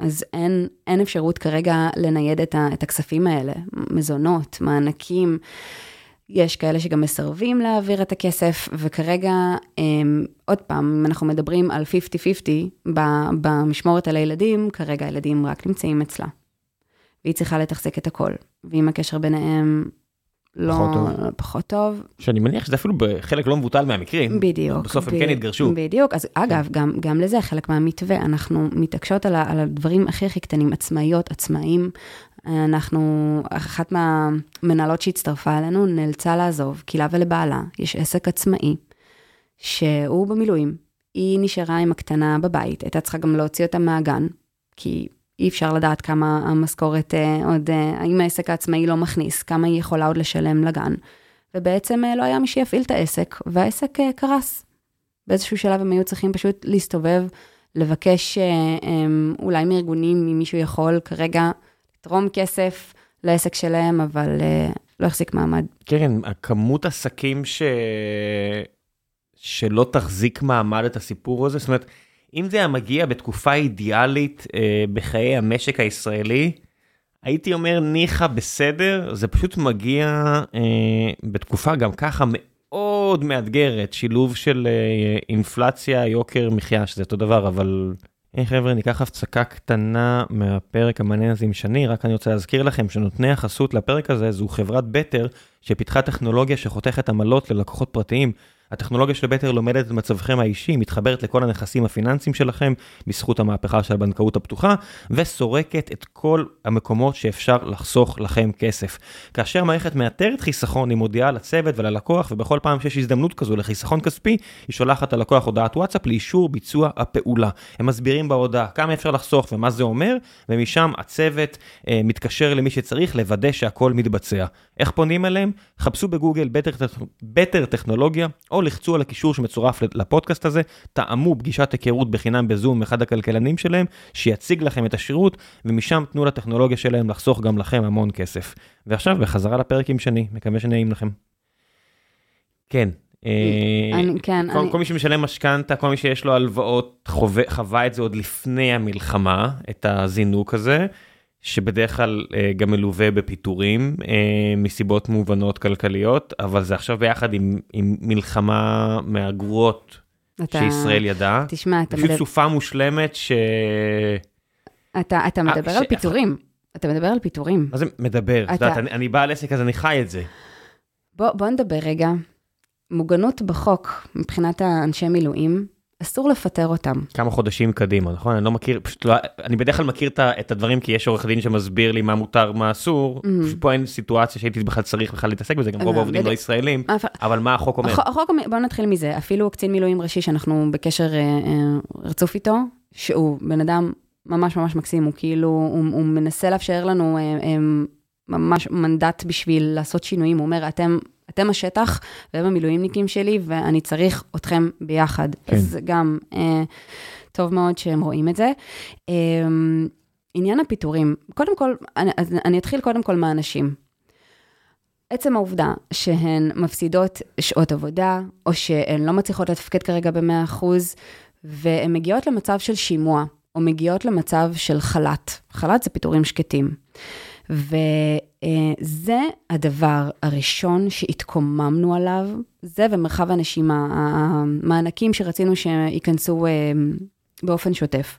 אז אין, אין אפשרות כרגע לנייד את, ה, את הכספים האלה, מזונות, מענקים. יש כאלה שגם מסרבים להעביר את הכסף, וכרגע, הם, עוד פעם, אם אנחנו מדברים על 50-50 ב- במשמורת על הילדים, כרגע הילדים רק נמצאים אצלה. והיא צריכה לתחזק את הכל. ואם הקשר ביניהם לא... פחות טוב. פחות טוב, שאני מניח שזה אפילו בחלק לא מבוטל מהמקרים. בדיוק. בסוף הם ב- כן התגרשו. בדיוק, אז אגב, גם, גם לזה חלק מהמתווה, אנחנו מתעקשות על, ה- על הדברים הכי הכי קטנים, עצמאיות, עצמאים. אנחנו, אחת מהמנהלות שהצטרפה אלינו נאלצה לעזוב, כי לה ולבעלה יש עסק עצמאי, שהוא במילואים, היא נשארה עם הקטנה בבית, הייתה צריכה גם להוציא אותה מהגן, כי אי אפשר לדעת כמה המשכורת אה, עוד, אה, האם העסק העצמאי לא מכניס, כמה היא יכולה עוד לשלם לגן. ובעצם אה, לא היה מי שיפעיל את העסק, והעסק אה, קרס. באיזשהו שלב הם היו צריכים פשוט להסתובב, לבקש אולי מארגונים, אם מישהו יכול כרגע לתרום כסף לעסק שלהם, אבל אה, לא החזיק מעמד. כן, הכמות עסקים ש... שלא תחזיק מעמד את הסיפור הזה, זאת אומרת, אם זה היה מגיע בתקופה אידיאלית אה, בחיי המשק הישראלי, הייתי אומר ניחא בסדר, זה פשוט מגיע אה, בתקופה גם ככה מאוד מאתגרת, שילוב של אה, אינפלציה, יוקר מחיה, שזה אותו דבר, אבל... היי hey, חבר'ה, ניקח הפסקה קטנה מהפרק המעניין הזה עם שני, רק אני רוצה להזכיר לכם שנותני החסות לפרק הזה זו חברת בטר, שפיתחה טכנולוגיה שחותכת עמלות ללקוחות פרטיים. הטכנולוגיה של בטר לומדת את מצבכם האישי, מתחברת לכל הנכסים הפיננסיים שלכם בזכות המהפכה של הבנקאות הפתוחה, וסורקת את כל המקומות שאפשר לחסוך לכם כסף. כאשר מערכת מאתרת חיסכון, היא מודיעה לצוות וללקוח, ובכל פעם שיש הזדמנות כזו לחיסכון כספי, היא שולחת ללקוח הודעת וואטסאפ לאישור ביצוע הפעולה. הם מסבירים בהודעה כמה אפשר לחסוך ומה זה אומר, ומשם הצוות אה, מתקשר למי שצריך לוודא שהכל מתבצע. איך פונים אליהם? חפשו בגוגל בטר, טכנולוגיה, או לחצו על הקישור שמצורף לפודקאסט הזה, טעמו פגישת היכרות בחינם בזום עם אחד הכלכלנים שלהם, שיציג לכם את השירות, ומשם תנו לטכנולוגיה שלהם לחסוך גם לכם המון כסף. ועכשיו בחזרה לפרק עם שני, מקווה שנעים לכם. כן. אני, כן, כל, אני... כל מי שמשלם משכנתה, כל מי שיש לו הלוואות, חווה, חווה את זה עוד לפני המלחמה, את הזינוק הזה. שבדרך כלל uh, גם מלווה בפיטורים uh, מסיבות מובנות כלכליות, אבל זה עכשיו ביחד עם, עם מלחמה מהגרועות אתה... שישראל ידעה. תשמע, אתה מדבר... פשוט סופה מושלמת ש... אתה, אתה מדבר ש... על פיטורים. אתה מדבר על פיטורים. מה זה מדבר? אתה... יודעת, אני, אני בעל עסק אז אני חי את זה. בוא, בוא נדבר רגע. מוגנות בחוק מבחינת האנשי מילואים, אסור לפטר אותם. כמה חודשים קדימה, נכון? אני לא מכיר, פשוט לא, אני בדרך כלל מכיר את הדברים כי יש עורך דין שמסביר לי מה מותר, מה אסור, mm-hmm. פשוט פה אין סיטואציה שהייתי בכלל צריך בכלל להתעסק בזה, גם רוב העובדים לא ישראלים, אבל מה החוק אומר? החוק, בוא נתחיל מזה, אפילו קצין מילואים ראשי שאנחנו בקשר אה, אה, רצוף איתו, שהוא בן אדם ממש ממש מקסים, הוא כאילו, הוא, הוא מנסה לאפשר לנו אה, ממש מנדט בשביל לעשות שינויים, הוא אומר, אתם אתם השטח והם המילואימניקים שלי, ואני צריך אתכם ביחד. כן. אז גם אה, טוב מאוד שהם רואים את זה. אה, עניין הפיטורים, קודם כל, אני, אני אתחיל קודם כל מהאנשים. עצם העובדה שהן מפסידות שעות עבודה, או שהן לא מצליחות לתפקד כרגע ב-100%, והן מגיעות למצב של שימוע, או מגיעות למצב של חל"ת. חל"ת זה פיטורים שקטים. וזה הדבר הראשון שהתקוממנו עליו, זה ומרחב הנשימה, המענקים שרצינו שייכנסו אה, באופן שוטף.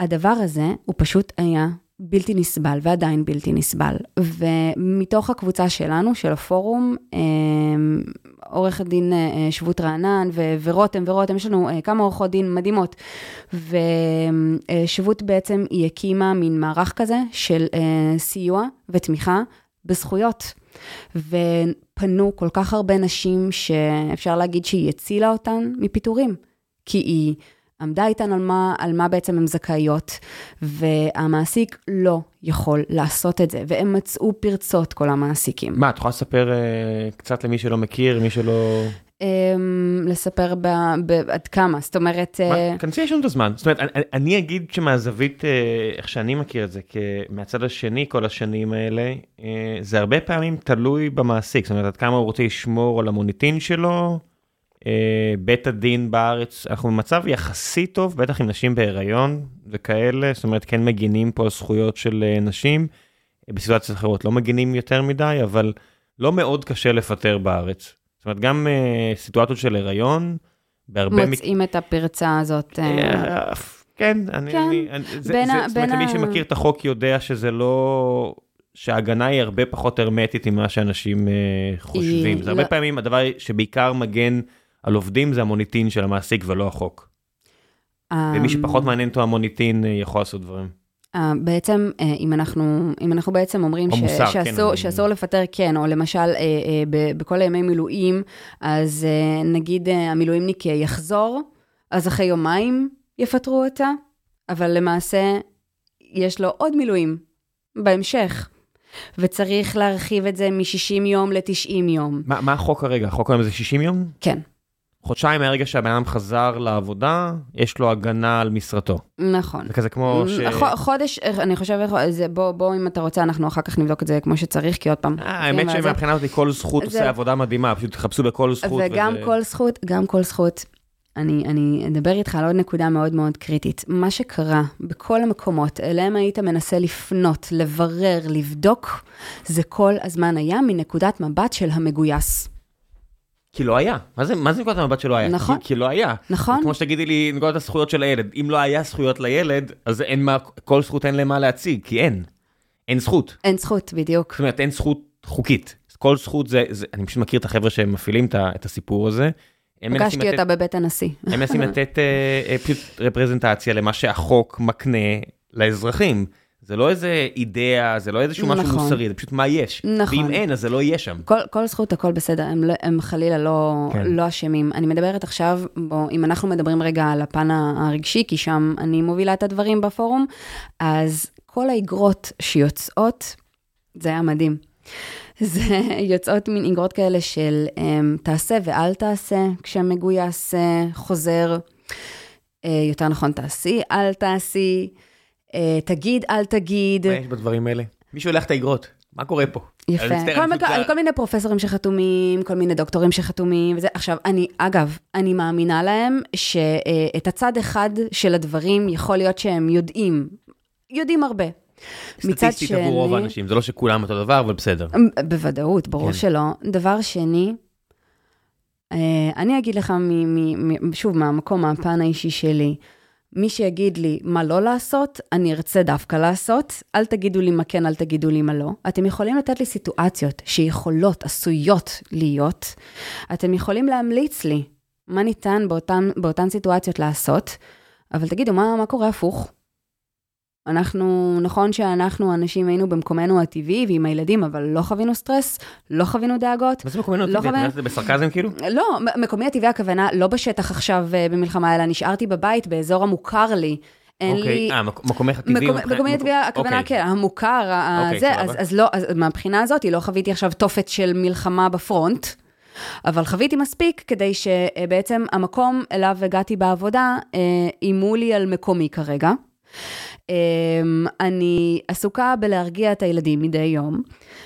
הדבר הזה הוא פשוט היה בלתי נסבל ועדיין בלתי נסבל. ומתוך הקבוצה שלנו, של הפורום, אה, עורכת דין אה, שבות רענן ו- ורותם ורותם, יש לנו אה, כמה עורכות דין מדהימות. ושבות בעצם היא הקימה מין מערך כזה של סיוע ותמיכה בזכויות. ופנו כל כך הרבה נשים שאפשר להגיד שהיא הצילה אותן מפיטורים. כי היא עמדה איתן על מה, על מה בעצם הן זכאיות, והמעסיק לא יכול לעשות את זה, והם מצאו פרצות, כל המעסיקים. מה, את יכולה לספר uh, קצת למי שלא מכיר, מי שלא... Um, לספר ב, ב, עד כמה, זאת אומרת... מה, כנסי יש לנו את הזמן. זאת אומרת, אני, אני אגיד שמהזווית, uh, איך שאני מכיר את זה, מהצד השני, כל השנים האלה, uh, זה הרבה פעמים תלוי במעסיק, זאת אומרת, עד כמה הוא רוצה לשמור על המוניטין שלו. אה, בית הדין בארץ, אנחנו במצב יחסית טוב, בטח עם נשים בהיריון וכאלה, זאת אומרת כן מגינים פה על זכויות של אה, נשים, בסיטואציות אחרות לא מגינים יותר מדי, אבל לא מאוד קשה לפטר בארץ. זאת אומרת גם אה, סיטואציות של הריון, בהרבה... מוצאים מק... את הפרצה הזאת. כן, אני, כן. אני, אני זה, בין זה, ה... זאת אומרת, מי שמכיר את החוק יודע שזה לא, שההגנה היא הרבה פחות הרמטית ממה שאנשים חושבים. זה לא... הרבה פעמים הדבר שבעיקר מגן על עובדים זה המוניטין של המעסיק ולא החוק. ומי שפחות מעניין אותו המוניטין אה, יכול לעשות דברים. אה, בעצם, אה, אם אנחנו, אם אנחנו בעצם אומרים או ש, מוסר, שאסור, כן. שאסור לפטר, כן, או למשל אה, ב- בכל הימי מילואים, אז נגיד המילואימניק יחזור, אז אחרי יומיים יפטרו אותה, אבל למעשה יש לו עוד מילואים בהמשך, וצריך להרחיב את זה מ-60 יום ל-90 יום. מה מה החוק כרגע? החוק היום זה 60 יום? כן, חודשיים מהרגע שהבן אדם חזר לעבודה, יש לו הגנה על משרתו. נכון. זה כזה כמו ש... חודש, אני חושבת, בוא, בוא, אם אתה רוצה, אנחנו אחר כך נבדוק את זה כמו שצריך, כי עוד פעם. אה, האמת שמבחינה אותי כל זכות עושה עבודה מדהימה, פשוט תחפשו בכל זכות. וגם כל זכות, גם כל זכות. אני, אני אדבר איתך על עוד נקודה מאוד מאוד קריטית. מה שקרה בכל המקומות אליהם היית מנסה לפנות, לברר, לבדוק, זה כל הזמן היה מנקודת מבט של המגויס. כי לא היה. מה זה מה זה נקודת המבט שלא היה? נכון. כי כי לא היה. נכון? כמו שתגידי לי נקודת הזכויות של הילד. אם לא היה זכויות לילד, אז אין מה, כל זכות אין למה להציג, כי אין. אין זכות. אין זכות, בדיוק. זאת אומרת, אין זכות חוקית. כל זכות זה, זה אני פשוט מכיר את החבר'ה שמפעילים את את הסיפור הזה. פגשתי אותה בבית הנשיא. הם מנסים לתת אה, אה, פשוט רפרזנטציה למה שהחוק מקנה לאזרחים. זה לא איזה אידאה, זה לא איזשהו משהו נכון. מוסרי, זה פשוט מה יש. נכון. ואם אין, אז זה לא יהיה שם. כל, כל זכות, הכל בסדר, הם, לא, הם חלילה לא, כן. לא אשמים. אני מדברת עכשיו, בוא, אם אנחנו מדברים רגע על הפן הרגשי, כי שם אני מובילה את הדברים בפורום, אז כל האיגרות שיוצאות, זה היה מדהים. זה יוצאות מין איגרות כאלה של um, תעשה ואל תעשה, כשמגויס uh, חוזר, uh, יותר נכון תעשי, אל תעשי, תגיד, אל תגיד. מה יש בדברים האלה? מי שולח את האגרות? מה קורה פה? יפה. כל, מיני- פשוט- כל מיני פרופסורים שחתומים, כל מיני דוקטורים שחתומים, וזה. עכשיו, אני, אגב, אני מאמינה להם שאת הצד אחד של הדברים, יכול להיות שהם יודעים, יודעים הרבה. מצד סטטיסטית שני, עבור רוב האנשים, זה לא שכולם אותו דבר, אבל בסדר. בוודאות, ברור כן. שלא. דבר שני, אה, אני אגיד לך, מ, מ, מ, שוב, מהמקום, מהפן האישי שלי, מי שיגיד לי מה לא לעשות, אני ארצה דווקא לעשות. אל תגידו לי מה כן, אל תגידו לי מה לא. אתם יכולים לתת לי סיטואציות שיכולות, עשויות להיות. אתם יכולים להמליץ לי מה ניתן באותן, באותן סיטואציות לעשות, אבל תגידו, מה, מה קורה הפוך? אנחנו, נכון שאנחנו, אנשים, היינו במקומנו הטבעי ועם הילדים, אבל לא חווינו סטרס, לא חווינו דאגות. מה זה מקומנו לא טבעי? את אומרת את זה בסרקזם כאילו? לא, מקומי הטבעי הכוונה, לא בשטח עכשיו אה, במלחמה, אלא נשארתי בבית באזור המוכר לי. אין אוקיי, לי... אה, מק- מקומך הטבעי. מקומי הטבעי, הכוונה, אוקיי. כן, המוכר, אוקיי, זה. אז, לא, מהבחינה הזאת, לא חוויתי עכשיו תופת של מלחמה בפרונט, אבל חוויתי מספיק כדי שבעצם המקום אליו הגעתי בעבודה, אה, איימו לי על מקומי כרגע. אה, אני עסוקה בלהרגיע את הילדים מדי יום,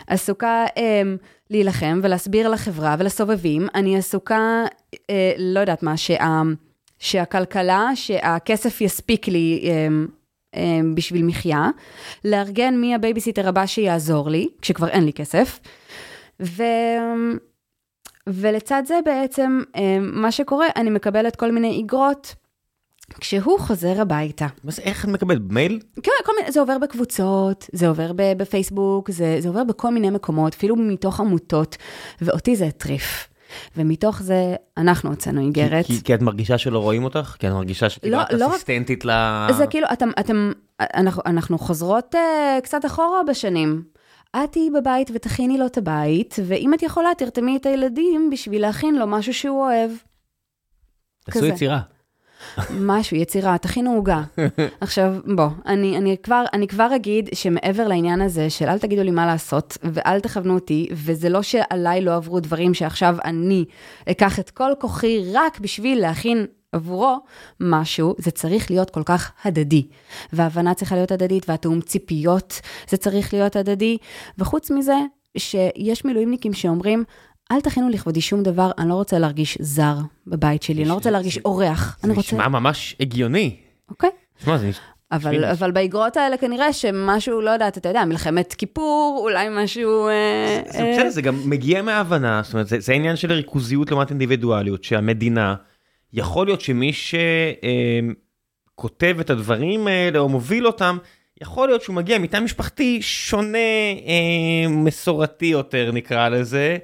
עסוקה אה, להילחם ולהסביר לחברה ולסובבים, אני עסוקה, אה, לא יודעת מה, שה... שהכלכלה, שהכסף יספיק לי אה, אה, בשביל מחיה, לארגן מי הבייביסיטר הבא שיעזור לי, כשכבר אין לי כסף. ו... ולצד זה בעצם, אה, מה שקורה, אני מקבלת כל מיני איגרות כשהוא חוזר הביתה. מה זה, איך את מקבלת? מייל? כן, כל מיני, זה עובר בקבוצות, זה עובר בפייסבוק, זה, זה עובר בכל מיני מקומות, אפילו מתוך עמותות, ואותי זה הטריף. ומתוך זה אנחנו הוצאנו איגרת. כי- כי את מרגישה שלא רואים אותך? כי את מרגישה שכאילו לא, את לא אסיסטנטית ל... זה כאילו, אתם, אתם, אנחנו, אנחנו חוזרות uh, קצת אחורה בשנים. את תהיי בבית ותכיני לו את הבית, ואם את יכולה, תרתמי את הילדים בשביל להכין לו משהו שהוא אוהב. תעשו כזה. יצירה. משהו, יצירה, תכינו עוגה. עכשיו, בוא, אני, אני, כבר, אני כבר אגיד שמעבר לעניין הזה של אל תגידו לי מה לעשות, ואל תכוונו אותי, וזה לא שעליי לא עברו דברים שעכשיו אני אקח את כל כוחי רק בשביל להכין עבורו משהו, זה צריך להיות כל כך הדדי. וההבנה צריכה להיות הדדית, והתאום ציפיות, זה צריך להיות הדדי. וחוץ מזה, שיש מילואימניקים שאומרים, אל תכינו לכבודי שום דבר, אני לא רוצה להרגיש זר בבית שלי, אני לא רוצה להרגיש אורח. זה אני רוצה... נשמע ממש הגיוני. אוקיי. תשמע, זה. אבל, אבל באיגרות האלה כנראה שמשהו, לא יודעת, אתה יודע, מלחמת כיפור, אולי משהו... אה, זה אה, בסדר, זה גם מגיע מההבנה, זאת אומרת, זה, זה עניין של ריכוזיות לעומת אינדיבידואליות, שהמדינה, יכול להיות שמי שכותב את הדברים האלה או מוביל אותם, יכול להיות שהוא מגיע מתא משפחתי שונה, אה, מסורתי יותר נקרא לזה,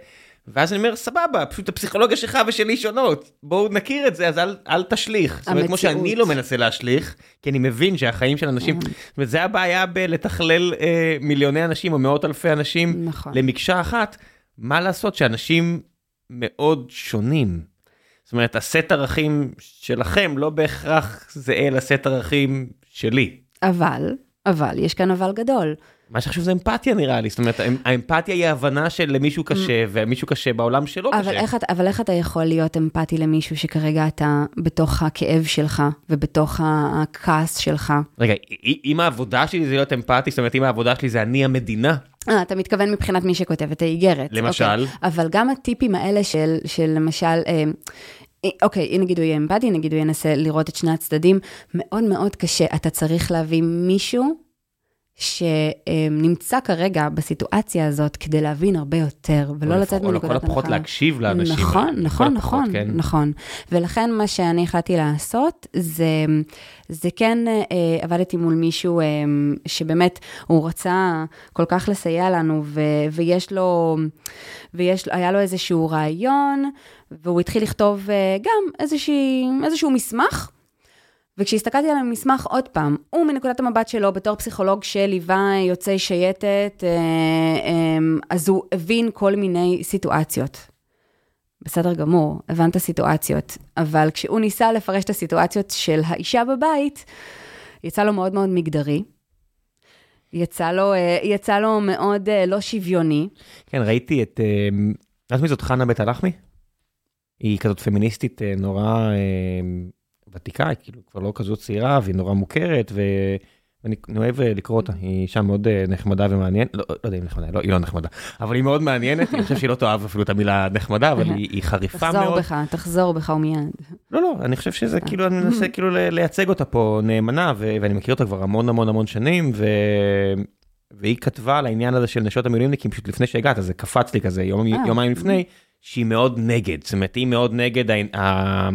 ואז אני אומר, סבבה, פשוט הפסיכולוגיה שלך ושלי שונות, בואו נכיר את זה, אז אל, אל תשליך. זאת אומרת, כמו שאני לא מנסה להשליך, כי אני מבין שהחיים של אנשים, זאת אומרת, זה הבעיה בלתכלל אה, מיליוני אנשים או מאות אלפי אנשים נכון. למקשה אחת, מה לעשות שאנשים מאוד שונים. זאת אומרת, הסט ערכים שלכם לא בהכרח זהה לסט ערכים שלי. אבל, אבל, יש כאן אבל גדול. מה שחשוב זה אמפתיה נראה לי, זאת אומרת, האמ- האמפתיה היא ההבנה של למישהו קשה, ומישהו קשה בעולם שלו אבל קשה. איך, אבל איך אתה יכול להיות אמפתי למישהו שכרגע אתה בתוך הכאב שלך ובתוך הכעס שלך? רגע, אם העבודה שלי זה להיות אמפתי, זאת אומרת, אם העבודה שלי זה אני המדינה, אה, אתה מתכוון מבחינת מי שכותב את האיגרת. למשל? אוקיי. אבל גם הטיפים האלה של, של למשל, אה, אה, אוקיי, נגיד הוא יהיה אמפתי, נגיד הוא ינסה לראות את שני הצדדים, מאוד מאוד קשה. אתה צריך להביא מישהו שנמצא כרגע בסיטואציה הזאת כדי להבין הרבה יותר, ולא או לצאת לפחות- או מנקודת לכל הפחות להקשיב לאנשים. נכון, לכל נכון, הפחות, נכון, כן. נכון. ולכן מה שאני החלטתי לעשות, זה, זה כן אה, עבדתי מול מישהו אה, שבאמת, הוא רצה כל כך לסייע לנו, ו, ויש לו, ויש, היה לו איזשהו רעיון, והוא התחיל לכתוב אה, גם איזושהי, איזשהו מסמך. וכשהסתכלתי על המסמך עוד פעם, הוא מנקודת המבט שלו בתור פסיכולוג שליווה יוצאי שייטת, אה, אה, אז הוא הבין כל מיני סיטואציות. בסדר גמור, הבנת סיטואציות, אבל כשהוא ניסה לפרש את הסיטואציות של האישה בבית, יצא לו מאוד מאוד מגדרי. יצא לו, אה, יצא לו מאוד אה, לא שוויוני. כן, ראיתי את... את מי זאת חנה בית הלחמי? היא כזאת פמיניסטית נורא ותיקה, היא כאילו כבר לא כזאת צעירה, והיא נורא מוכרת, ו... ואני אני אוהב אה, לקרוא אותה, היא אישה מאוד אה, נחמדה ומעניינת, לא, לא יודע אם נחמדה, לא, היא לא נחמדה, אבל היא מאוד מעניינת, אני חושב שהיא לא תאהב אפילו את המילה נחמדה, אבל היא, היא חריפה תחזור מאוד. בך, תחזור בך ומיד. לא, לא, אני חושב שזה כאילו, אני מנסה כאילו לייצג אותה פה נאמנה, ו- ואני מכיר אותה כבר המון המון המון שנים, ו... והיא כתבה על העניין הזה של נשות המילואימניקים פשוט לפני שהגעת, אז זה קפץ לי כזה יום, אה. יומיים לפני, שהיא מאוד נגד, זאת אומרת, היא מאוד נגד ה-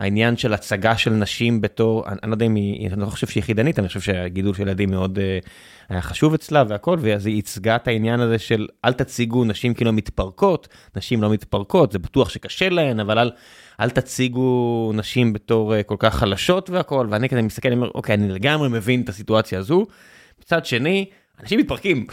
העניין של הצגה של נשים בתור, אני, אני לא יודע אם היא, אני לא חושב שהיא יחידנית, אני חושב שהגידול של ילדים מאוד אה, היה חשוב אצלה והכל, ואז היא ייצגה את העניין הזה של אל תציגו נשים כאילו מתפרקות, נשים לא מתפרקות, זה בטוח שקשה להן, אבל אל, אל תציגו נשים בתור אה, כל כך חלשות והכל, ואני כזה מסתכל, אני אומר, אוקיי, אני לגמרי מבין את הסיטואציה הזו. מצד שני, אנשים מתפרקים.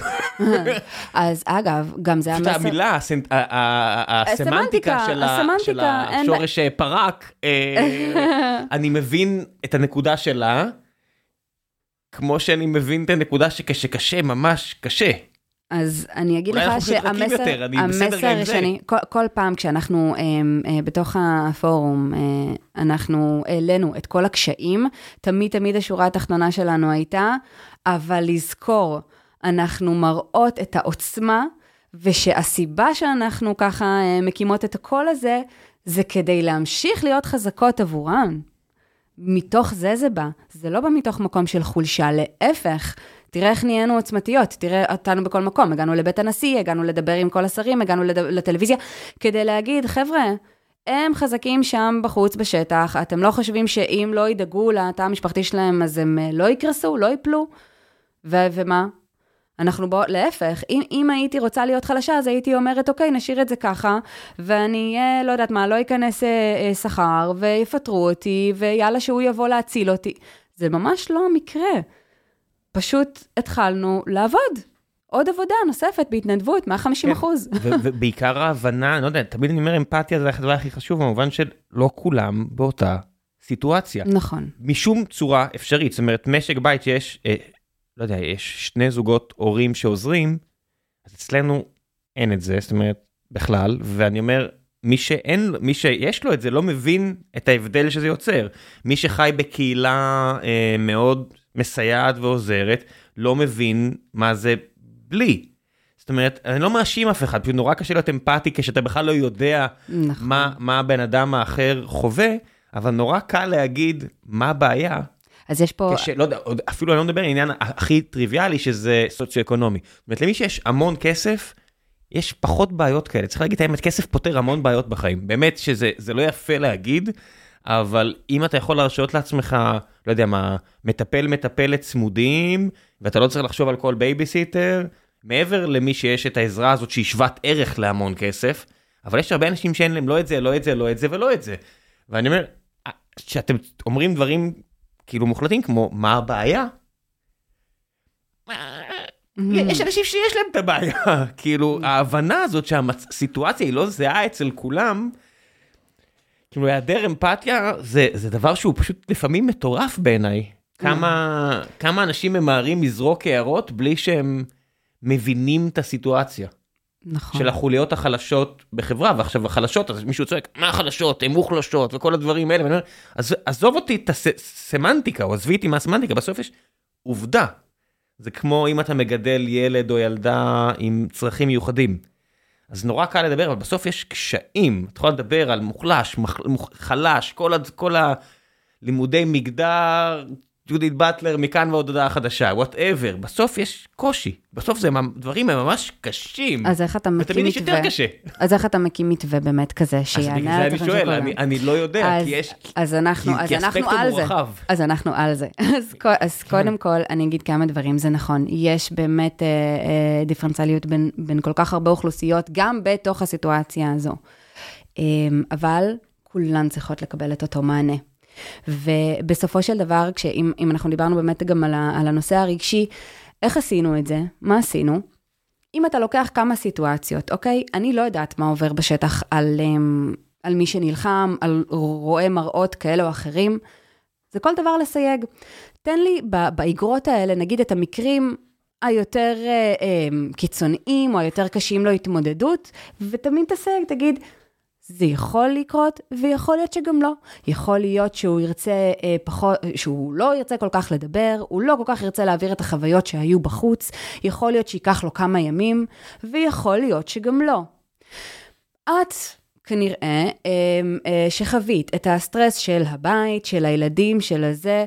אז אגב, גם זה פשוט המסר... המילה, הסנט- ה- ה- ה- הסמנטיקה של השורש אה, פרק, אה, אני מבין את הנקודה שלה, כמו שאני מבין את הנקודה שכשקשה, ממש קשה. אז אני אגיד לך שהמסר, יותר, המסר. שאני, כל, כל פעם כשאנחנו אה, אה, בתוך הפורום, אה, אנחנו העלינו את כל הקשיים, תמיד תמיד השורה התחתונה שלנו הייתה, אבל לזכור, אנחנו מראות את העוצמה, ושהסיבה שאנחנו ככה אה, מקימות את הקול הזה, זה כדי להמשיך להיות חזקות עבורן. מתוך זה זה בא, זה לא בא מתוך מקום של חולשה, להפך. תראה איך נהיינו עוצמתיות, תראה אותנו בכל מקום, הגענו לבית הנשיא, הגענו לדבר עם כל השרים, הגענו לד... לטלוויזיה, כדי להגיד, חבר'ה, הם חזקים שם בחוץ בשטח, אתם לא חושבים שאם לא ידאגו לתא המשפחתי שלהם, אז הם אה, לא יקרסו, לא ייפלו? ו- ומה? אנחנו בוא, להפך, אם, אם הייתי רוצה להיות חלשה, אז הייתי אומרת, אוקיי, נשאיר את זה ככה, ואני אהיה, לא יודעת מה, לא ייכנס אה, אה, שכר, ויפטרו אותי, ויאללה שהוא יבוא להציל אותי. זה ממש לא המקרה. פשוט התחלנו לעבוד. עוד עבודה נוספת בהתנדבות, 150 אחוז. ו- ובעיקר ההבנה, אני לא יודע, תמיד אני אומר אמפתיה זה הדבר הכי חשוב, במובן של לא כולם באותה סיטואציה. נכון. משום צורה אפשרית, זאת אומרת, משק בית שיש, אה, לא יודע, יש שני זוגות הורים שעוזרים, אז אצלנו אין את זה, זאת אומרת, בכלל, ואני אומר, מי שאין, מי שיש לו את זה לא מבין את ההבדל שזה יוצר. מי שחי בקהילה אה, מאוד מסייעת ועוזרת, לא מבין מה זה בלי. זאת אומרת, אני לא מאשים אף אחד, פשוט נורא קשה להיות אמפתי כשאתה בכלל לא יודע נכון. מה, מה הבן אדם האחר חווה, אבל נורא קל להגיד מה הבעיה. אז יש פה... כש, לא יודע, אפילו אני לא מדבר על העניין הכי טריוויאלי שזה סוציו-אקונומי. זאת אומרת, למי שיש המון כסף, יש פחות בעיות כאלה. צריך להגיד את האמת, כסף פותר המון בעיות בחיים. באמת שזה זה לא יפה להגיד, אבל אם אתה יכול להרשות לעצמך, לא יודע מה, מטפל מטפלת צמודים, ואתה לא צריך לחשוב על כל בייביסיטר, מעבר למי שיש את העזרה הזאת שהיא שוות ערך להמון כסף, אבל יש הרבה אנשים שאין להם לא את זה, לא את זה, לא את זה ולא את זה. ואני אומר, כשאתם אומרים דברים כאילו מוחלטים כמו מה הבעיה, יש אנשים שיש להם את הבעיה, כאילו ההבנה הזאת שהסיטואציה היא לא זהה אצל כולם, כאילו היעדר אמפתיה זה, זה דבר שהוא פשוט לפעמים מטורף בעיניי. כמה, כמה אנשים ממהרים לזרוק הערות בלי שהם מבינים את הסיטואציה. נכון. של החוליות החלשות בחברה, ועכשיו החלשות, אז מישהו צועק, מה החלשות, הן מוחלשות, וכל הדברים האלה, ואני אומר, אז עזוב אותי את הסמנטיקה, או עזבי אותי מהסמנטיקה, בסוף יש עובדה. זה כמו אם אתה מגדל ילד או ילדה עם צרכים מיוחדים. אז נורא קל לדבר, אבל בסוף יש קשיים. אתה יכול לדבר על מוחלש, מח, מוח, חלש, כל, כל הלימודי מגדר, ג'ודית באטלר מכאן ועוד הודעה חדשה, whatever, בסוף יש קושי, בסוף זה דברים הם ממש קשים. אז איך אתה מקים מתווה? יותר קשה. אז איך אתה מקים מתווה באמת כזה, שיענה על זה? אני שואל, אני, אני לא יודע, אז, כי יש, אז אנחנו, כי, אז כי אנחנו על זה. רחב. אז אנחנו על זה. אז, אז קודם כל, אני אגיד כמה דברים, זה נכון, יש באמת אה, אה, דיפרנציאליות בין, בין כל כך הרבה אוכלוסיות, גם בתוך הסיטואציה הזו. אה, אבל כולן צריכות לקבל את אותו מענה. ובסופו של דבר, כשאם, אם אנחנו דיברנו באמת גם על, ה, על הנושא הרגשי, איך עשינו את זה? מה עשינו? אם אתה לוקח כמה סיטואציות, אוקיי? אני לא יודעת מה עובר בשטח על, אמ, על מי שנלחם, על רואה מראות כאלה או אחרים, זה כל דבר לסייג. תן לי באגרות האלה, נגיד את המקרים היותר אה, אה, קיצוניים או היותר קשים להתמודדות, ותמיד תסייג, תגיד, זה יכול לקרות, ויכול להיות שגם לא. יכול להיות שהוא ירצה אה, פחות, שהוא לא ירצה כל כך לדבר, הוא לא כל כך ירצה להעביר את החוויות שהיו בחוץ, יכול להיות שייקח לו כמה ימים, ויכול להיות שגם לא. את כנראה אה, אה, שחווית את הסטרס של הבית, של הילדים, של הזה,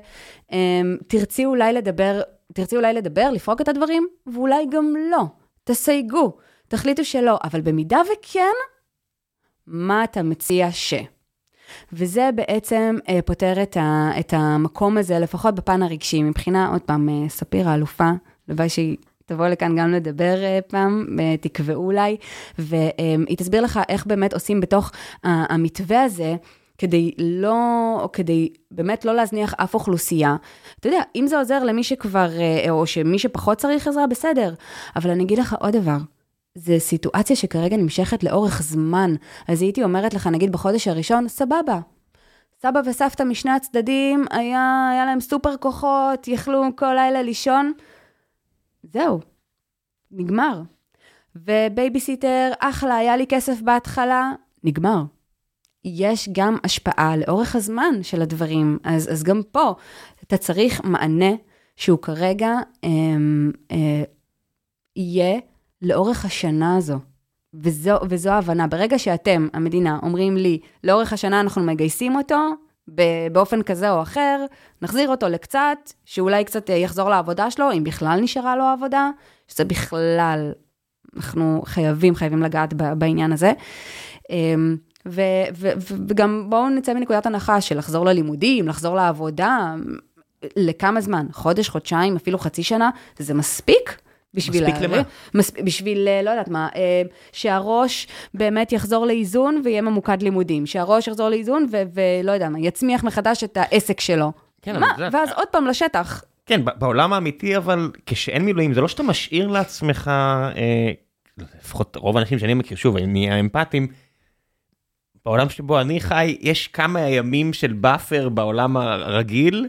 אה, תרצי אולי לדבר, תרצי אולי לדבר, לפרוק את הדברים, ואולי גם לא. תסייגו, תחליטו שלא, אבל במידה וכן, מה אתה מציע ש... וזה בעצם אה, פותר את, ה, את המקום הזה, לפחות בפן הרגשי, מבחינה, עוד פעם, אה, ספיר האלופה, הלוואי שהיא תבוא לכאן גם לדבר אה, פעם, אה, תקבעו אולי, והיא תסביר לך איך באמת עושים בתוך המתווה הזה, כדי לא, כדי באמת לא להזניח אף אוכלוסייה. אתה יודע, אם זה עוזר למי שכבר, אה, או שמי שפחות צריך עזרה, בסדר. אבל אני אגיד לך עוד דבר. זה סיטואציה שכרגע נמשכת לאורך זמן. אז הייתי אומרת לך, נגיד בחודש הראשון, סבבה. סבא וסבתא משני הצדדים, היה, היה להם סופר כוחות, יכלו כל לילה לישון. זהו, נגמר. ובייביסיטר, אחלה, היה לי כסף בהתחלה, נגמר. יש גם השפעה לאורך הזמן של הדברים, אז, אז גם פה אתה צריך מענה שהוא כרגע אה, אה, יהיה לאורך השנה הזו. וזו, וזו ההבנה. ברגע שאתם, המדינה, אומרים לי, לאורך השנה אנחנו מגייסים אותו, באופן כזה או אחר, נחזיר אותו לקצת, שאולי קצת יחזור לעבודה שלו, אם בכלל נשארה לו עבודה, שזה בכלל, אנחנו חייבים, חייבים לגעת בעניין הזה. אמ, ו, ו, ו, וגם בואו נצא מנקודת הנחה של לחזור ללימודים, לחזור לעבודה, לכמה זמן? חודש, חודשיים, אפילו חצי שנה, זה מספיק? בשביל... מספיק למה? מס, בשביל, אה, לא יודעת מה, אה, שהראש באמת יחזור לאיזון ויהיה ממוקד לימודים. שהראש יחזור לאיזון ולא יודע מה, יצמיח מחדש את העסק שלו. כן, מה? אבל זה... ואז עוד פעם לשטח. כן, בעולם האמיתי, אבל כשאין מילואים, זה לא שאתה משאיר לעצמך, אה, לפחות רוב האנשים שאני מכיר, שוב, אני נהיה אמפתיים, בעולם שבו אני חי, יש כמה ימים של buffer בעולם הרגיל,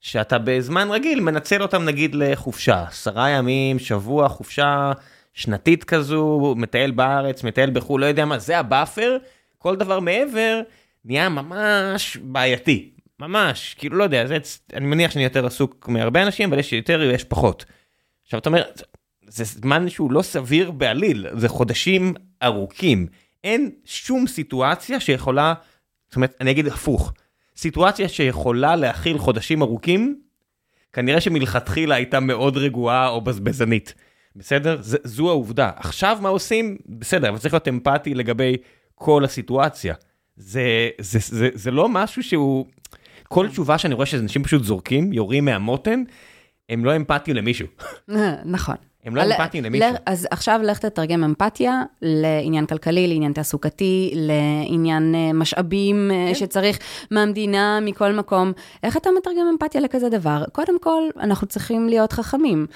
שאתה בזמן רגיל מנצל אותם נגיד לחופשה, עשרה ימים, שבוע, חופשה שנתית כזו, מטייל בארץ, מטייל בחו"ל, לא יודע מה, זה ה buffer, כל דבר מעבר נהיה ממש בעייתי, ממש, כאילו לא יודע, זה, אני מניח שאני יותר עסוק מהרבה אנשים, אבל יש יותר, יש פחות. עכשיו אתה אומר, זה זמן שהוא לא סביר בעליל, זה חודשים ארוכים, אין שום סיטואציה שיכולה, זאת אומרת, אני אגיד הפוך. סיטואציה שיכולה להכיל חודשים ארוכים, כנראה שמלכתחילה הייתה מאוד רגועה או בזבזנית. בסדר? ז, זו העובדה. עכשיו מה עושים? בסדר, אבל צריך להיות אמפתי לגבי כל הסיטואציה. זה, זה, זה, זה, זה לא משהו שהוא... כל תשובה שאני רואה שאנשים פשוט זורקים, יורים מהמותן, הם לא אמפתיים למישהו. נכון. הם לא אמפתיים למישהו. אז עכשיו לך תתרגם אמפתיה לעניין כלכלי, לעניין תעסוקתי, לעניין אה, משאבים אה, כן. שצריך מהמדינה, מכל מקום. איך אתה מתרגם אמפתיה לכזה דבר? קודם כל, אנחנו צריכים להיות חכמים.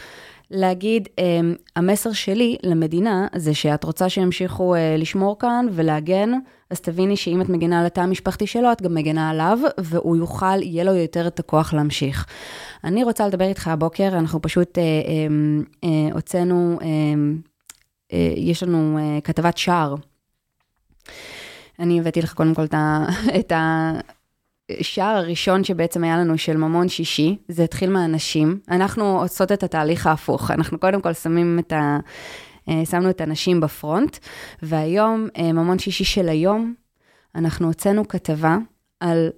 להגיד, אמ, המסר שלי למדינה זה שאת רוצה שימשיכו אה, לשמור כאן ולהגן, אז תביני שאם את מגנה על התא המשפחתי שלו, את גם מגנה עליו, והוא יוכל, יהיה לו יותר את הכוח להמשיך. אני רוצה לדבר איתך הבוקר, אנחנו פשוט אה, אה, אה, הוצאנו, אה, אה, יש לנו אה, כתבת שער. אני הבאתי לך קודם כל את ה... השער הראשון שבעצם היה לנו של ממון שישי, זה התחיל מהנשים. אנחנו עושות את התהליך ההפוך. אנחנו קודם כל שמים את ה... אה, שמנו את הנשים בפרונט, והיום, אה, ממון שישי של היום, אנחנו הוצאנו כתבה על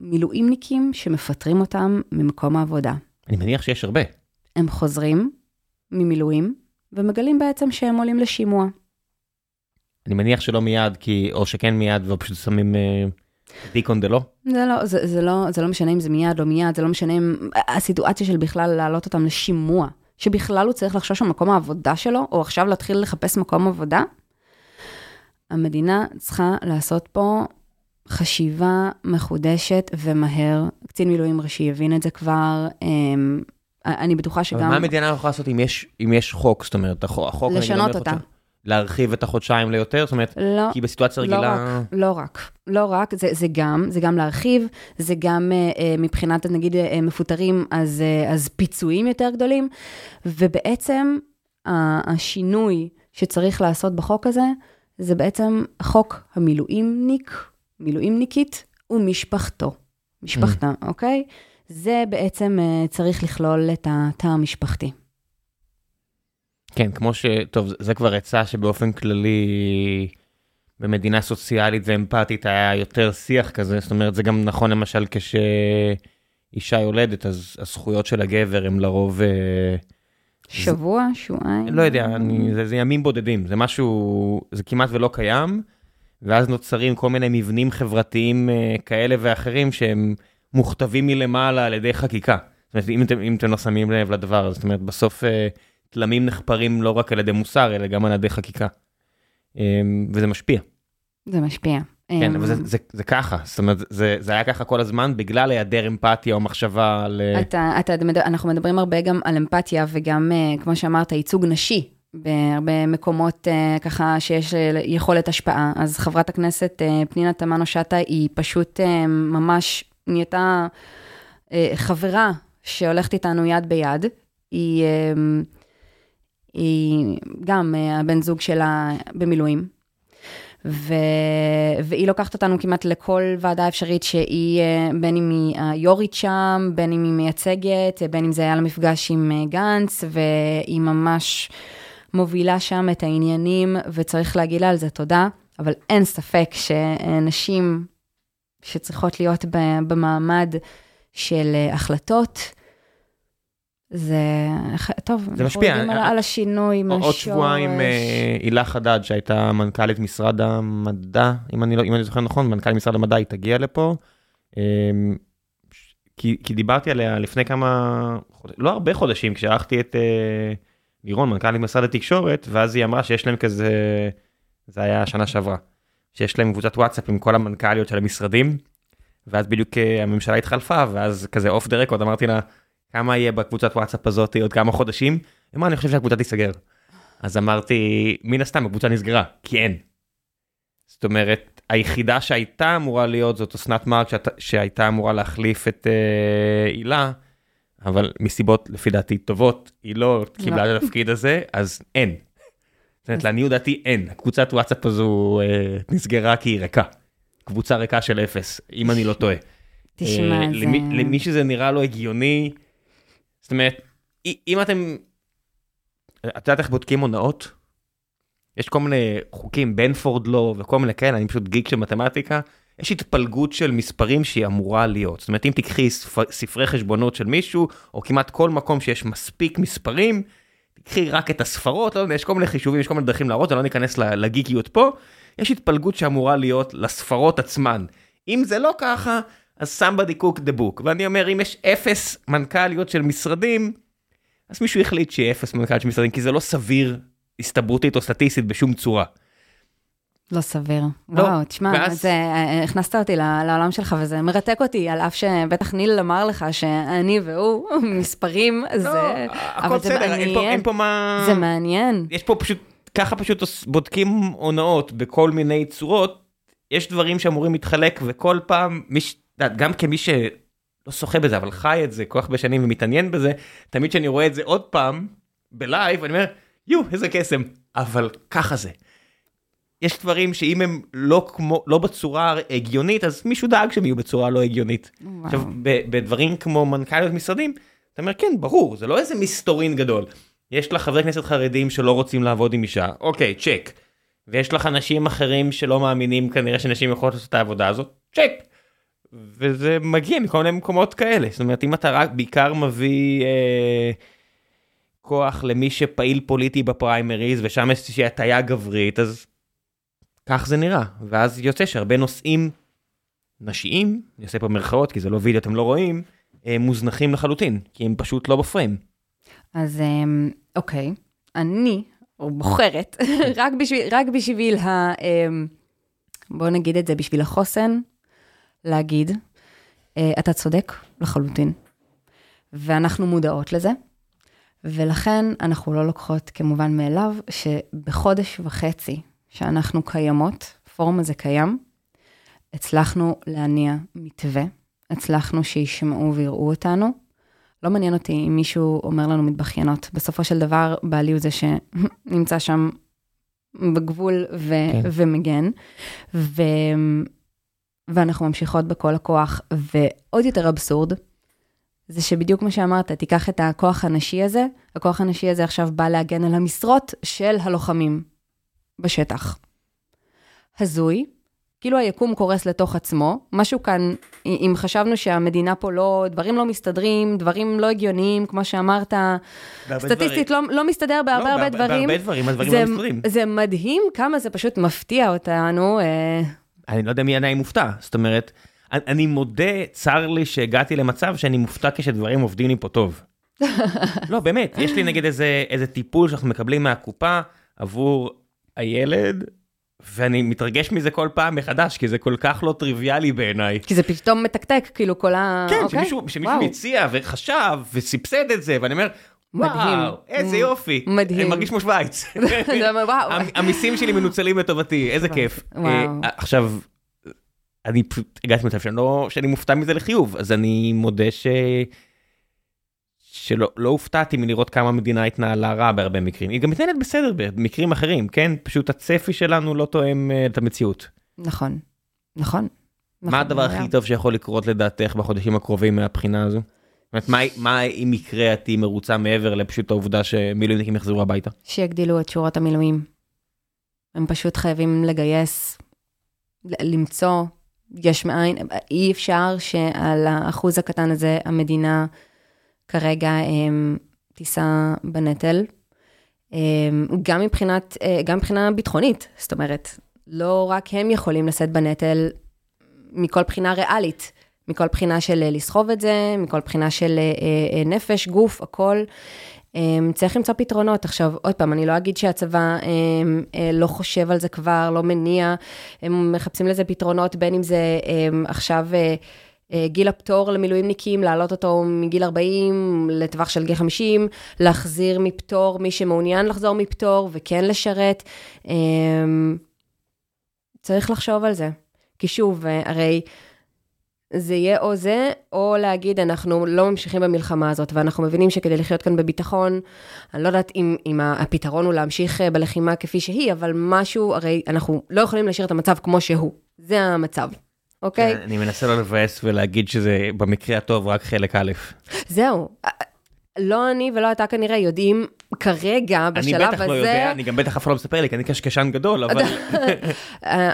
מילואימניקים שמפטרים אותם ממקום העבודה. אני מניח שיש הרבה. הם חוזרים ממילואים, ומגלים בעצם שהם עולים לשימוע. אני מניח שלא מיד, כי, או שכן מיד, ופשוט שמים... Uh... דיקון דה לא? זה לא, זה, זה לא, זה לא משנה אם זה מיד או מיד, זה לא משנה אם הסיטואציה של בכלל להעלות אותם לשימוע, שבכלל הוא צריך לחשוש על מקום העבודה שלו, או עכשיו להתחיל לחפש מקום עבודה. המדינה צריכה לעשות פה חשיבה מחודשת ומהר. קצין מילואים ראשי הבין את זה כבר. אמ, אני בטוחה שגם... אבל מה המדינה יכולה לעשות אם יש, אם יש חוק? זאת אומרת, החוק... לשנות אותה. להרחיב את החודשיים ליותר? זאת אומרת, לא, כי בסיטואציה לא רגילה... רק, לא רק, לא רק, זה, זה גם, זה גם להרחיב, זה גם uh, מבחינת, נגיד, uh, מפוטרים, אז, uh, אז פיצויים יותר גדולים, ובעצם uh, השינוי שצריך לעשות בחוק הזה, זה בעצם חוק המילואימניק, מילואימניקית ומשפחתו, משפחתה, mm. אוקיי? זה בעצם uh, צריך לכלול את התא המשפחתי. כן, כמו ש... טוב, זה כבר עצה שבאופן כללי במדינה סוציאלית ואמפתית היה יותר שיח כזה, זאת אומרת, זה גם נכון למשל כשאישה יולדת, אז הזכויות של הגבר הם לרוב... אה, שבוע, שבועיים? לא יודע, אני, זה, זה ימים בודדים, זה משהו, זה כמעט ולא קיים, ואז נוצרים כל מיני מבנים חברתיים אה, כאלה ואחרים שהם מוכתבים מלמעלה על ידי חקיקה. זאת אומרת, אם אתם, אם אתם לא שמים לב לדבר זאת אומרת, בסוף... אה, תלמים נחפרים לא רק על ידי מוסר, אלא גם על ידי חקיקה. אמ, וזה משפיע. זה משפיע. כן, אבל זה, זה, זה ככה, זאת אומרת, זה, זה היה ככה כל הזמן בגלל היעדר אמפתיה או מחשבה על... אה, אתה, אתה, אנחנו מדברים הרבה גם על אמפתיה וגם, אה, כמו שאמרת, ייצוג נשי בהרבה מקומות אה, ככה שיש יכולת השפעה. אז חברת הכנסת פנינה תמנו שטה היא פשוט ממש נהייתה חברה שהולכת איתנו יד ביד. היא... היא גם אה, הבן זוג שלה במילואים. ו... והיא לוקחת אותנו כמעט לכל ועדה אפשרית שהיא, אה, בין אם היא היורית שם, בין אם היא מייצגת, בין אם זה היה למפגש עם אה, גנץ, והיא ממש מובילה שם את העניינים, וצריך להגיד לה על זה תודה, אבל אין ספק שנשים שצריכות להיות במעמד של החלטות, זה טוב, זה משפיע. אנחנו יודעים על השינוי מהשורש. עוד שבועיים אה, הילה חדד שהייתה מנכ"לית משרד המדע, אם אני, לא, אם אני זוכר נכון, מנכ"לית משרד המדע, היא תגיע לפה. אמ, כי, כי דיברתי עליה לפני כמה, לא הרבה חודשים, כשערכתי את אה, לירון, מנכ"לית משרד התקשורת, ואז היא אמרה שיש להם כזה, זה היה השנה שעברה, שיש להם קבוצת וואטסאפ עם כל המנכ"ליות של המשרדים, ואז בדיוק אה, הממשלה התחלפה, ואז כזה off the record אמרתי לה, כמה יהיה בקבוצת וואטסאפ הזאת עוד כמה חודשים? היא אמרה, אני חושב שהקבוצה תיסגר. אז אמרתי, מן הסתם הקבוצה נסגרה, כי אין. זאת אומרת, היחידה שהייתה אמורה להיות זאת אוסנת מארק שהייתה אמורה להחליף את אה, הילה, אה, אבל מסיבות לפי דעתי טובות, היא לא קיבלה לא. את התפקיד הזה, אז אין. זאת אומרת, לעניות דעתי אין, הקבוצת וואטסאפ הזו uh, נסגרה כי היא ריקה. קבוצה ריקה של אפס, אם אני לא טועה. תשמע, uh, זה... למי, למי שזה נראה לו הגיוני, זאת אומרת, אם אתם, את יודעת איך בודקים הונאות? יש כל מיני חוקים, בנפורד לא וכל מיני כאלה, אני פשוט גיק של מתמטיקה. יש התפלגות של מספרים שהיא אמורה להיות. זאת אומרת, אם תקחי ספרי חשבונות של מישהו, או כמעט כל מקום שיש מספיק מספרים, תקחי רק את הספרות, לא יודע, יש כל מיני חישובים, יש כל מיני דרכים להראות, אני לא ניכנס לגיקיות פה. יש התפלגות שאמורה להיות לספרות עצמן. אם זה לא ככה, אז somebody cook the book, ואני אומר, אם יש אפס מנכ"ליות של משרדים, אז מישהו החליט שיהיה אפס מנכ"ל של משרדים, כי זה לא סביר הסתברותית או סטטיסטית בשום צורה. לא סביר. לא, וואו, תשמע, ואז- זה, אה, הכנסת אותי לעולם שלך, וזה מרתק אותי, על אף שבטח ניל אמר לך שאני והוא מספרים, זה... לא, הכל אבל זה בסדר, אין פה-. אין פה מה... זה מעניין. יש פה פשוט, ככה פשוט בודקים הונאות בכל מיני צורות, יש דברים שאמורים להתחלק וכל פעם, מי ש... את יודעת, גם כמי שלא שוחה בזה אבל חי את זה כל כך הרבה שנים ומתעניין בזה, תמיד כשאני רואה את זה עוד פעם בלייב אני אומר יו איזה קסם, אבל ככה זה. יש דברים שאם הם לא כמו, לא בצורה הגיונית אז מישהו דאג שהם יהיו בצורה לא הגיונית. וואו. עכשיו בדברים כמו מנכ"ליות משרדים אתה אומר כן ברור זה לא איזה מסתורין גדול. יש לך חברי כנסת חרדים שלא רוצים לעבוד עם אישה אוקיי צ'ק. ויש לך אנשים אחרים שלא מאמינים כנראה שנשים יכולות לעשות את העבודה הזאת צ'ק. וזה מגיע מכל מיני מקומות כאלה. זאת אומרת אם אתה רק בעיקר מביא אה, כוח למי שפעיל פוליטי בפריימריז ושם יש איזושהי הטיה גברית אז כך זה נראה. ואז יוצא שהרבה נושאים נשיים, אני עושה פה מירכאות כי זה לא וידאו אתם לא רואים, אה, מוזנחים לחלוטין, כי הם פשוט לא בפריים. אז אמ, אוקיי, אני בוחרת, רק בשביל, רק בשביל ה... אמ, בוא נגיד את זה, בשביל החוסן, להגיד, אה, אתה צודק לחלוטין. ואנחנו מודעות לזה, ולכן אנחנו לא לוקחות כמובן מאליו שבחודש וחצי שאנחנו קיימות, הפורום הזה קיים, הצלחנו להניע מתווה, הצלחנו שישמעו ויראו אותנו. לא מעניין אותי אם מישהו אומר לנו מתבכיינות. בסופו של דבר, בעלי הוא זה שנמצא שם בגבול ו- כן. כן. ומגן, ו- ואנחנו ממשיכות בכל הכוח. ועוד יותר אבסורד, זה שבדיוק כמו שאמרת, תיקח את הכוח הנשי הזה, הכוח הנשי הזה עכשיו בא להגן על המשרות של הלוחמים בשטח. הזוי, כאילו היקום קורס לתוך עצמו, משהו כאן, אם חשבנו שהמדינה פה לא, דברים לא מסתדרים, דברים לא הגיוניים, כמו שאמרת, סטטיסטית לא, לא מסתדר בהרבה הרבה דברים. בהרבה דברים, הדברים זה, לא מסתדרים. זה מדהים כמה זה פשוט מפתיע אותנו. אה, אני לא יודע מי עדיין מופתע, זאת אומרת, אני, מודה, צר לי שהגעתי למצב שאני מופתע כשדברים עובדים לי פה טוב. לא, באמת, יש לי נגיד איזה, איזה טיפול שאנחנו מקבלים מהקופה עבור הילד, ואני מתרגש מזה כל פעם מחדש, כי זה כל כך לא טריוויאלי בעיניי. כי זה פתאום מתקתק, כאילו כל ה... כן, אוקיי? שמישהו, שמישהו. הציע וחשב וסבסד את זה, ואני אומר, מדהים. וואו, איזה יופי. מדהים. אני מרגיש כמו שווייץ. המיסים שלי מנוצלים לטובתי, איזה. כיף. וואו. אה, עכשיו, אני פשוט הגעתי למצב שאני לא- שאני מופתע מזה לחיוב, אז אני מודה ש... שלא לא הופתעתי מלראות כמה המדינה התנהלה רע בהרבה מקרים. היא גם מתנהלת בסדר במקרים אחרים, כן? פשוט הצפי שלנו לא תואם אה, את המציאות. נכון, נכון. מה נכון, הדבר. הכי טוב שיכול לקרות לדעתך בחודשים הקרובים מהבחינה הזו? זאת אומרת, מה, אם יקרה את תהיי מרוצה מעבר לפשוט העובדה שמילואימניקים יחזרו הביתה? שיגדילו את שורות המילואים. הם פשוט חייבים לגייס, למצוא יש מאין. אי אפשר שעל האחוז הקטן הזה המדינה כרגע הם, תישא בנטל. הם, גם מבחינת, אה, גם מבחינה ביטחונית, זאת אומרת, לא רק הם יכולים לשאת בנטל מכל בחינה ריאלית, מכל בחינה של אה, לסחוב את זה, מכל בחינה של אה, אה, נפש, גוף, הכל. אמ, צריך למצוא פתרונות. עכשיו, עוד פעם, אני לא אגיד שהצבא אמ, אה, לא חושב על זה כבר, לא מניע, הם מחפשים לזה פתרונות, בין אם זה אמ, עכשיו גיל הפטור למילואימניקים, להעלות אותו מגיל 40 לטווח של גיל 50, להחזיר מפטור מי שמעוניין לחזור מפטור וכן לשרת. אמ, צריך לחשוב על זה. כי שוב, הרי זה יהיה או זה, או להגיד, אנחנו לא ממשיכים במלחמה הזאת, ואנחנו מבינים שכדי לחיות כאן בביטחון, אני לא יודעת אם, אם הפתרון הוא להמשיך אה, בלחימה כפי שהיא, אבל משהו, הרי אנחנו לא יכולים להשאיר את המצב כמו שהוא. זה המצב, אוקיי? אני מנסה לא לבאס ולהגיד שזה במקרה הטוב רק חלק א'. זהו. לא אני ולא אתה כנראה יודעים כרגע, אני בשלב הזה... בטח לא יודע, אני גם בטח אף אחד לא מספר לי, כי אני קשקשן גדול, אבל... אה,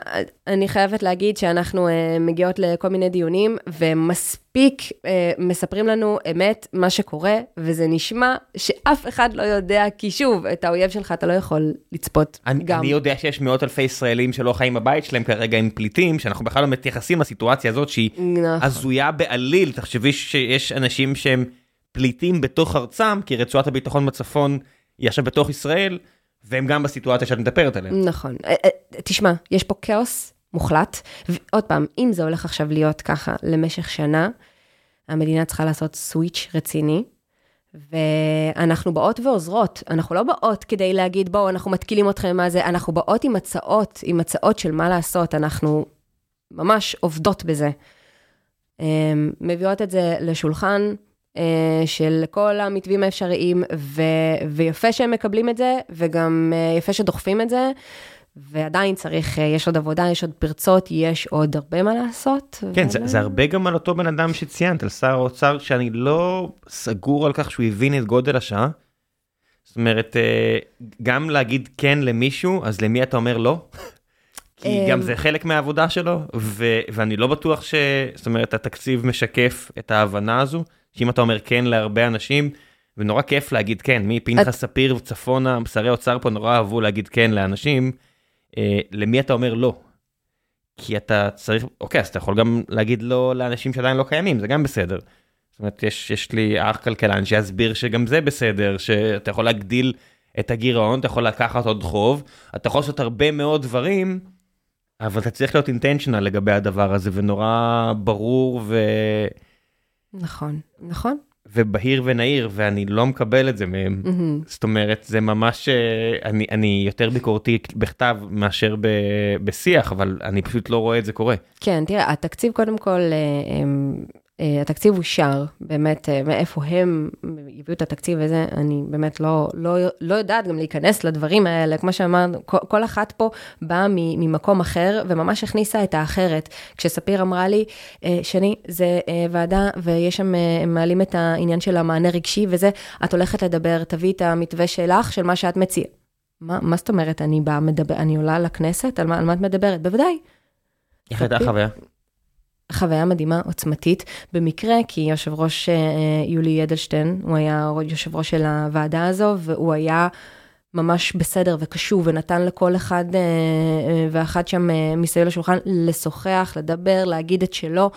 אני חייבת להגיד שאנחנו אה, מגיעות לכל מיני דיונים, ומספיק אה, מספרים לנו אמת, מה שקורה, וזה נשמע שאף אחד לא יודע, כי שוב, את האויב שלך אתה לא יכול לצפות אני, גם. אני יודע שיש מאות אלפי ישראלים שלא חיים בבית שלהם כרגע עם פליטים, שאנחנו בכלל לא מתייחסים לסיטואציה הזאת שהיא נכון. הזויה בעליל, תחשבי שיש אנשים שהם פליטים בתוך ארצם, כי רצועת הביטחון בצפון היא עכשיו בתוך ישראל, והם גם בסיטואציה שאת מדברת עליהם. נכון. אה, אה, תשמע, יש פה כאוס מוחלט, ועוד פעם, אם זה הולך עכשיו להיות ככה למשך שנה, המדינה צריכה לעשות סוויץ' רציני, ואנחנו באות ועוזרות, אנחנו לא באות כדי להגיד, בואו, אנחנו מתקילים אתכם מה זה, אנחנו באות עם הצעות, עם הצעות של מה לעשות, אנחנו ממש עובדות בזה. אמ, מביאות את זה לשולחן של כל המתווים האפשריים, ו, ויפה שהם מקבלים את זה, וגם אה, יפה שדוחפים את זה. ועדיין צריך, אה, יש עוד עבודה, יש עוד פרצות, יש עוד הרבה מה לעשות. כן, זה, זה הרבה גם על אותו בן אדם שציינת, על שר האוצר, שאני לא סגור על כך שהוא הבין את גודל השעה. זאת אומרת, גם להגיד כן למישהו, אז למי אתה אומר לא? כי גם זה חלק מהעבודה שלו, ו- ואני לא בטוח ש... זאת אומרת, התקציב משקף את ההבנה הזו, שאם אתה אומר כן להרבה אנשים, ונורא כיף להגיד כן, מפנחס את... ספיר וצפונה, שרי אוצר פה נורא אהבו להגיד כן לאנשים, אה, למי אתה אומר לא? כי אתה צריך, אוקיי, אז אתה יכול גם להגיד לא לאנשים שעדיין לא קיימים, זה גם בסדר. זאת אומרת, יש, יש לי אח כלכלן שיסביר שגם זה בסדר, שאתה יכול להגדיל את הגירעון, אתה יכול לקחת עוד חוב, אתה יכול לעשות הרבה מאוד דברים. אבל אתה צריך להיות אינטנשיונל לגבי הדבר הזה, ונורא ברור ו... נכון, נכון. ובהיר ונהיר, ואני לא מקבל את זה מהם. Mm-hmm. זאת אומרת, זה ממש, אה, אני, אני יותר ביקורתי בכתב מאשר ב, בשיח, אבל אני פשוט לא רואה את זה קורה. כן, תראה, התקציב קודם כל, אה, התקציב אושר, באמת, אה, מאיפה הם הביאו את התקציב הזה, אני באמת לא, לא, לא יודעת גם להיכנס לדברים האלה, כמו שאמרנו, כל, כל אחת פה באה ממקום אחר, וממש הכניסה את האחרת. כשספיר אמרה לי, אה, שני, זה ועדה, ויש שם, הם מעלים את העניין של המענה רגשי וזה, את הולכת לדבר, תביאי את המתווה שלך, של מה שאת מציעה. מה, מה זאת אומרת, אני באה, מדבר, אני עולה לכנסת, על מה, על מה את מדברת? בוודאי. איך הייתה החוויה? חוויה מדהימה, עוצמתית, במקרה, כי יושב ראש אה, יולי אדלשטיין, הוא היה יושב ראש של הוועדה הזו, והוא היה ממש בסדר וקשוב, ונתן לכל אחד אה, אה, ואחת שם מסביב לשולחן לשוחח, לדבר, להגיד את שלו,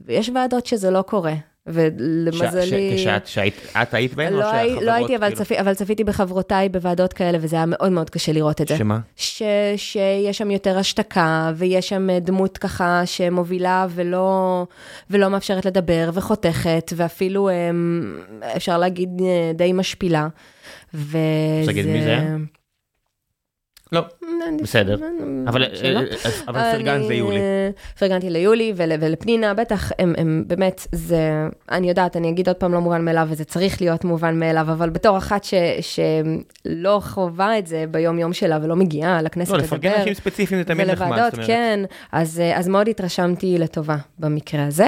ויש ועדות שזה לא קורה. ולמזלי... כשאת שאת היית בהן לא, או שהחברות... לא הייתי, אבל, כאילו... צפי, אבל צפיתי בחברותיי בוועדות כאלה, וזה היה מאוד מאוד קשה לראות את זה. שמה? ש, שיש שם יותר השתקה, ויש שם דמות ככה שמובילה ולא, ולא מאפשרת לדבר, וחותכת, ואפילו אמ, אפשר להגיד די משפילה. וזה... אפשר להגיד מי זה היה? לא, בסדר. אבל פרגנת ליולי. פרגנתי ליולי ולפנינה, בטח, הם באמת, זה, אני יודעת, אני אגיד עוד פעם לא מובן מאליו, וזה צריך להיות מובן מאליו, אבל בתור אחת שלא חווה את זה ביום-יום שלה ולא מגיעה לכנסת לדבר. לא, לפרגן אנשים ספציפיים זה תמיד נחמד. כן, אז מאוד התרשמתי לטובה במקרה הזה.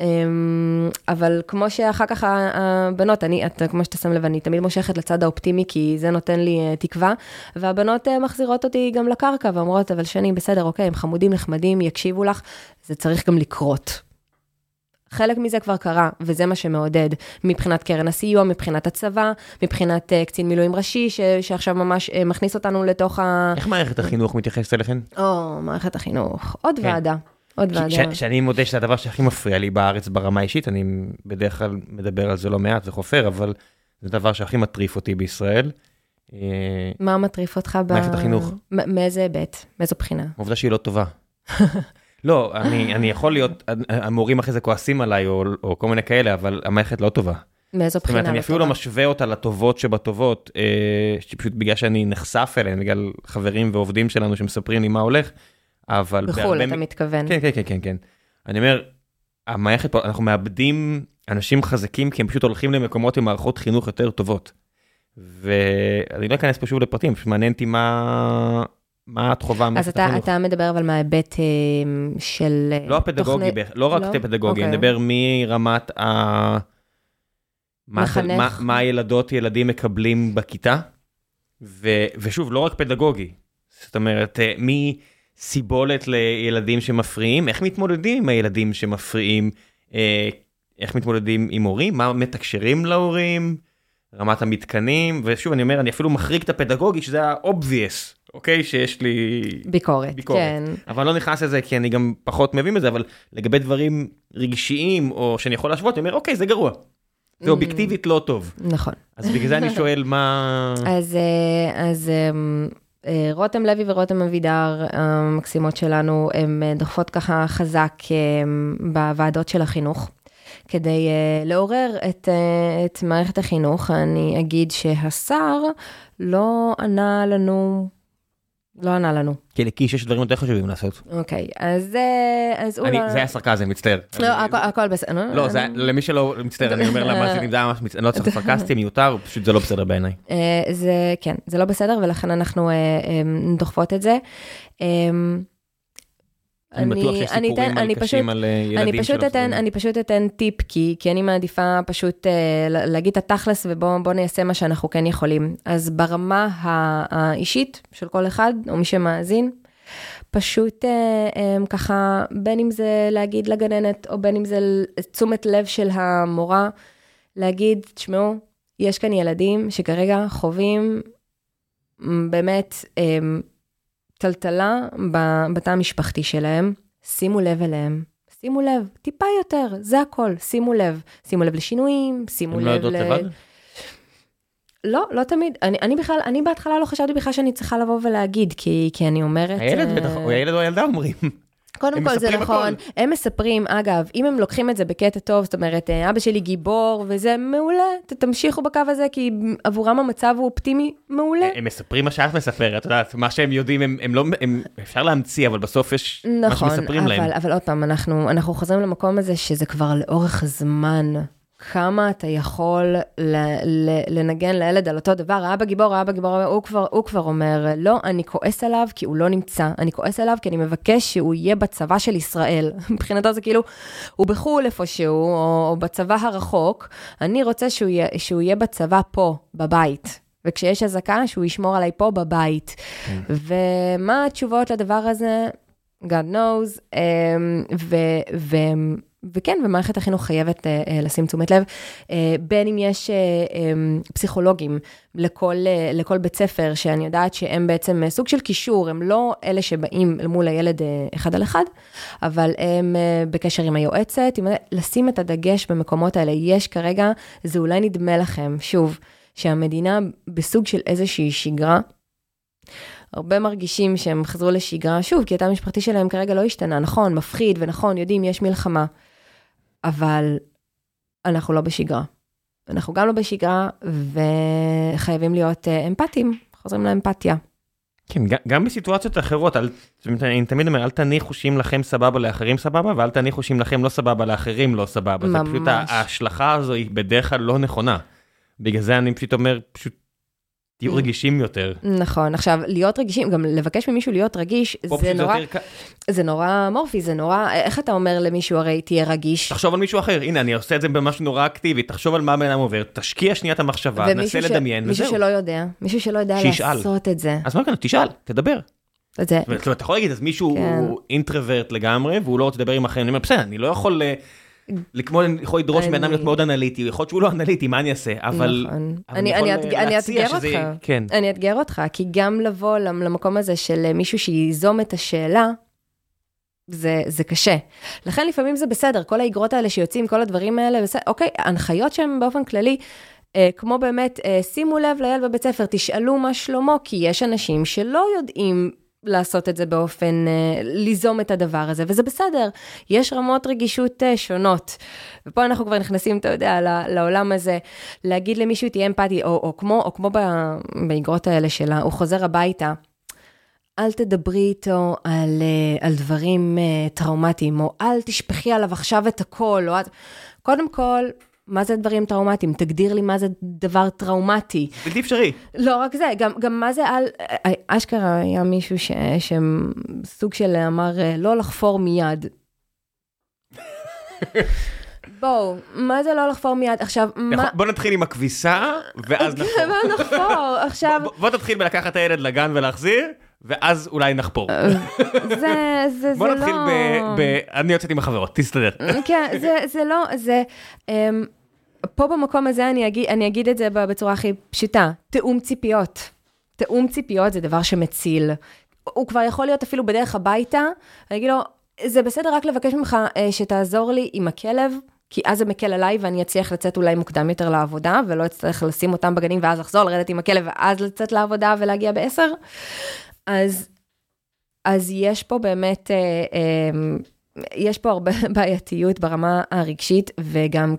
אמ, אבל כמו שאחר כך הבנות, אני, את, כמו שאתה שם לב, אני תמיד מושכת לצד האופטימי, כי זה נותן לי uh, תקווה, והבנות uh, מחזירות אותי גם לקרקע ואומרות, אבל שני, בסדר, אוקיי, הם חמודים, נחמדים, יקשיבו לך, זה צריך גם לקרות. חלק מזה כבר קרה, וזה מה שמעודד, מבחינת קרן הסיוע, מבחינת הצבא, מבחינת uh, קצין מילואים ראשי, ש, שעכשיו ממש uh, מכניס אותנו לתוך ה... איך מערכת החינוך מתייחסת אליכן? או, מערכת החינוך, עוד כן. ועדה. עוד ועדה. שאני מודה שזה הדבר שהכי מפריע לי בארץ ברמה האישית, אני בדרך כלל מדבר על זה לא מעט וחופר, אבל זה הדבר שהכי מטריף אותי בישראל. אה, מה מטריף אותך? מערכת החינוך. מאיזה היבט? מאיזו בחינה? העובדה שהיא לא טובה. לא, אני, אני יכול להיות, המורים אחרי זה כועסים עליי או, או כל מיני כאלה, אבל המערכת לא טובה. מאיזו בחינה? זאת אומרת, אני אפילו לא משווה אותה לטובות שבטובות, אה, פשוט בגלל שאני נחשף אליהן, בגלל חברים ועובדים שלנו שמספרים לי מה הולך, אבל... בחו"ל, אתה מתכוון. כן, כן, כן, כן, כן. אני אומר, המערכת פה, אנחנו מאבדים אנשים חזקים כי הם פשוט הולכים למקומות עם מערכות חינוך יותר טובות. ואני לא אכנס פה שוב לפרטים, פשוט מעניין אותי מה... מה את חווה אז אתה, אתה מדבר אבל מההיבט אה, של אה, לא הפדגוגי, תוכני... לא רק לא? הפדגוגי, אוקיי. אני מדבר מרמת ה... מחנך. מה, מה הילדות, ילדים מקבלים בכיתה, ו, ושוב, לא רק פדגוגי, זאת אומרת, אה, מי... סיבולת לילדים שמפריעים, איך מתמודדים עם הילדים שמפריעים, אה, איך מתמודדים עם הורים, מה מתקשרים להורים, רמת המתקנים, ושוב אני אומר, אני אפילו מחריג את הפדגוגי, שזה ה-obvious, אוקיי? שיש לי... ביקורת, ביקורת. כן. אבל לא נכנס לזה כי אני גם פחות מבין בזה, אבל לגבי דברים רגשיים, או שאני יכול להשוות, אני אומר, אוקיי, זה גרוע. זה אובייקטיבית לא טוב. נכון. אז בגלל זה אני שואל מה... אז, אה, אז אמ, רותם לוי ורותם אבידר, המקסימות שלנו, הן אה, דוחפות ככה חזק אמ, בוועדות של החינוך. כדי uh, לעורר את, uh, את מערכת החינוך, אני אגיד שהשר לא ענה לנו לא ענה לנו. כי לקיש יש דברים יותר חשובים לעשות. אוקיי, אז, אה, אז הוא לא... זה היה סרקזם, מצטער. לא, הכל בסדר. לא, למי שלא מצטער, אני אומר למאזינים, אני לא צריך סרקסטי, מיותר, פשוט זה לא בסדר בעיניי. אה, זה, כן, זה לא בסדר, ולכן אנחנו אה, דוחפות את זה. אני בטוח שיש סיפורים על קשים על ילדים שלו. אני פשוט אתן טיפ, כי, כי אני מעדיפה פשוט uh, להגיד את התכלס ובואו ניישם מה שאנחנו כן יכולים. אז ברמה האישית של כל אחד, או מי שמאזין, פשוט uh, um, ככה, בין אם זה להגיד לגננת, או בין אם זה תשומת לב של המורה, להגיד, תשמעו, יש כאן ילדים שכרגע חווים באמת, um, טלטלה בתא המשפחתי שלהם, שימו לב אליהם. שימו לב, טיפה יותר, זה הכל, שימו לב. שימו לב לשינויים, שימו לב ל... הן לא יודעות לבד? לא, לא תמיד. אני, אני בכלל, אני בהתחלה לא חשבתי בכלל שאני צריכה לבוא ולהגיד, כי, כי אני אומרת... הילד uh... בטח, או הילד או הילדה אומרים. קודם כל זה נכון, הכל. הם מספרים, אגב, אם הם לוקחים את זה בקטע טוב, זאת אומרת, אה, אבא שלי גיבור, וזה מעולה, תמשיכו בקו הזה, כי עבורם המצב הוא אופטימי, מעולה. הם מספרים מה שאת מספרת, את יודעת, מה שהם יודעים, הם, הם לא, הם, אפשר להמציא, אבל בסוף יש נכון, מה שמספרים אבל, להם. נכון, אבל עוד פעם, אנחנו, אנחנו חוזרים למקום הזה שזה כבר לאורך זמן. כמה אתה יכול לנגן לילד על אותו דבר, האבא גיבור, האבא גיבור, הוא כבר, הוא כבר אומר, לא, אני כועס עליו כי הוא לא נמצא, אני כועס עליו כי אני מבקש שהוא יהיה בצבא של ישראל. מבחינתו זה כאילו, הוא בחו"ל איפשהו, או, או בצבא הרחוק, אני רוצה שהוא יהיה, שהוא יהיה בצבא פה, בבית. וכשיש אזעקה, שהוא ישמור עליי פה בבית. כן. ומה התשובות לדבר הזה? God knows. אמ, ו... ו וכן, ומערכת החינוך חייבת uh, לשים תשומת לב, uh, בין אם יש uh, um, פסיכולוגים לכל, uh, לכל בית ספר, שאני יודעת שהם בעצם uh, סוג של קישור, הם לא אלה שבאים מול הילד uh, אחד על אחד, אבל הם uh, בקשר עם היועצת, עם, לשים את הדגש במקומות האלה. יש כרגע, זה אולי נדמה לכם, שוב, שהמדינה בסוג של איזושהי שגרה, הרבה מרגישים שהם חזרו לשגרה, שוב, כי התא המשפחתי שלהם כרגע לא השתנה, נכון, מפחיד, ונכון, יודעים, יש מלחמה. אבל אנחנו לא בשגרה. אנחנו גם לא בשגרה, וחייבים להיות אה, אמפתיים, חוזרים לאמפתיה. כן, גם בסיטואציות אחרות, אל, אני תמיד אומר, אל תניחו שאם לכם סבבה לאחרים סבבה, ואל תניחו שאם לכם לא סבבה לאחרים לא סבבה. ממש. זה פשוט, ההשלכה הזו היא בדרך כלל לא נכונה. בגלל זה אני פשוט אומר, פשוט תהיו רגישים יותר. נכון, עכשיו, להיות רגישים, גם לבקש ממישהו להיות רגיש, זה נורא, זה נורא מורפי, זה נורא, איך אתה אומר למישהו הרי תהיה רגיש? תחשוב על מישהו אחר, הנה, אני עושה את זה במשהו נורא אקטיבי, תחשוב על מה בן אדם עובר, תשקיע שנייה את המחשבה, תנסה לדמיין, וזהו. מישהו שלא יודע, מישהו שלא יודע לעשות את זה. אז מה כאן, תשאל, תדבר. זאת אומרת, אתה יכול להגיד, אז מישהו כן. הוא אינטרוורט לגמרי, והוא לא רוצה לדבר עם אחרים, אני אומר, בסדר, אני לא יכול... כמו אני יכול לדרוש מאדם להיות מאוד אנליטי, יכול להיות שהוא לא אנליטי, מה אני אעשה? אבל נכון. אני אאתגר אותך, כן. אני אאתגר אותך, כי גם לבוא למקום הזה של מישהו שייזום את השאלה, זה, זה קשה. לכן לפעמים זה בסדר, כל האגרות האלה שיוצאים, כל הדברים האלה, בסדר, אוקיי, הנחיות שהן באופן כללי, אה, כמו באמת, אה, שימו לב לילד בבית ספר, תשאלו מה שלמה, כי יש אנשים שלא יודעים לעשות את זה באופן, אה, ליזום את הדבר הזה, וזה בסדר, יש רמות רגישות אה, שונות. ופה אנחנו כבר נכנסים, אתה יודע, לעולם הזה, להגיד למישהו תהיה אמפתי, או, או כמו, או כמו באגרות האלה שלה, הוא חוזר הביתה. אל תדברי איתו על, אה, על דברים טראומטיים, או אל תשפכי עליו עכשיו את הכל, או... קודם כל, מה זה דברים טראומטיים? תגדיר לי מה זה דבר טראומטי. בלתי אפשרי. לא רק זה, גם, גם מה זה על... אשכרה היה מישהו ש, שסוג של אמר לא לחפור מיד. בואו, מה זה לא לחפור מיד? עכשיו, מה... בוא נתחיל עם הכביסה, ואז נחפור. בוא נחפור, עכשיו... בוא תתחיל בלקחת את הילד לגן ולהחזיר, ואז אולי נחפור. זה, זה, זה לא... בוא נתחיל ב... אני יוצאת עם החברות, תסתדר. כן, זה לא, זה... אמ, פה במקום הזה אני אגיד, אני אגיד את זה בצורה הכי פשוטה, תיאום ציפיות. תיאום ציפיות זה דבר שמציל. הוא כבר יכול להיות אפילו בדרך הביתה, אני אגיד לו, זה בסדר רק לבקש ממך אה, שתעזור לי עם הכלב, כי אז זה מקל עליי ואני אצליח לצאת אולי מוקדם יותר לעבודה, ולא אצטרך לשים אותם בגנים ואז לחזור, לרדת עם הכלב ואז לצאת לעבודה ולהגיע בעשר. אז, אז יש פה באמת, אה, אה, יש פה הרבה בעייתיות ברמה הרגשית, וגם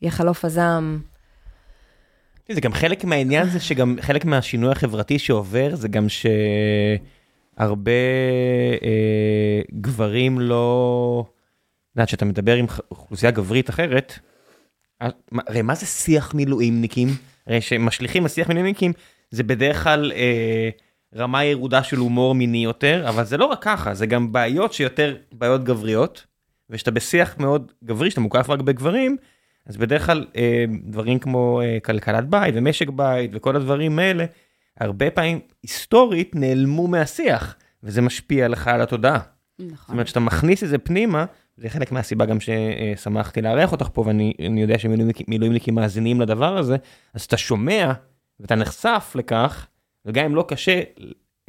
כשיחלוף הזעם, זה גם חלק מהעניין זה שגם חלק מהשינוי החברתי שעובר זה גם שהרבה אה, גברים לא... את יודעת, כשאתה מדבר עם אוכלוסייה גברית אחרת, הרי מה זה שיח מילואימניקים? הרי שמשליכים על שיח מילואימניקים זה בדרך כלל אה, רמה ירודה של הומור מיני יותר, אבל זה לא רק ככה, זה גם בעיות שיותר בעיות גבריות, וכשאתה בשיח מאוד גברי, שאתה מוקף רק בגברים, אז בדרך כלל אה, דברים כמו אה, כלכלת בית ומשק בית וכל הדברים האלה, הרבה פעמים היסטורית נעלמו מהשיח, וזה משפיע לך על התודעה. נכון. זאת אומרת, כשאתה מכניס את זה פנימה, זה חלק מהסיבה גם ששמחתי לארח אותך פה, ואני יודע שמילואימניקים מאזינים לדבר הזה, אז אתה שומע ואתה נחשף לכך, וגם אם לא קשה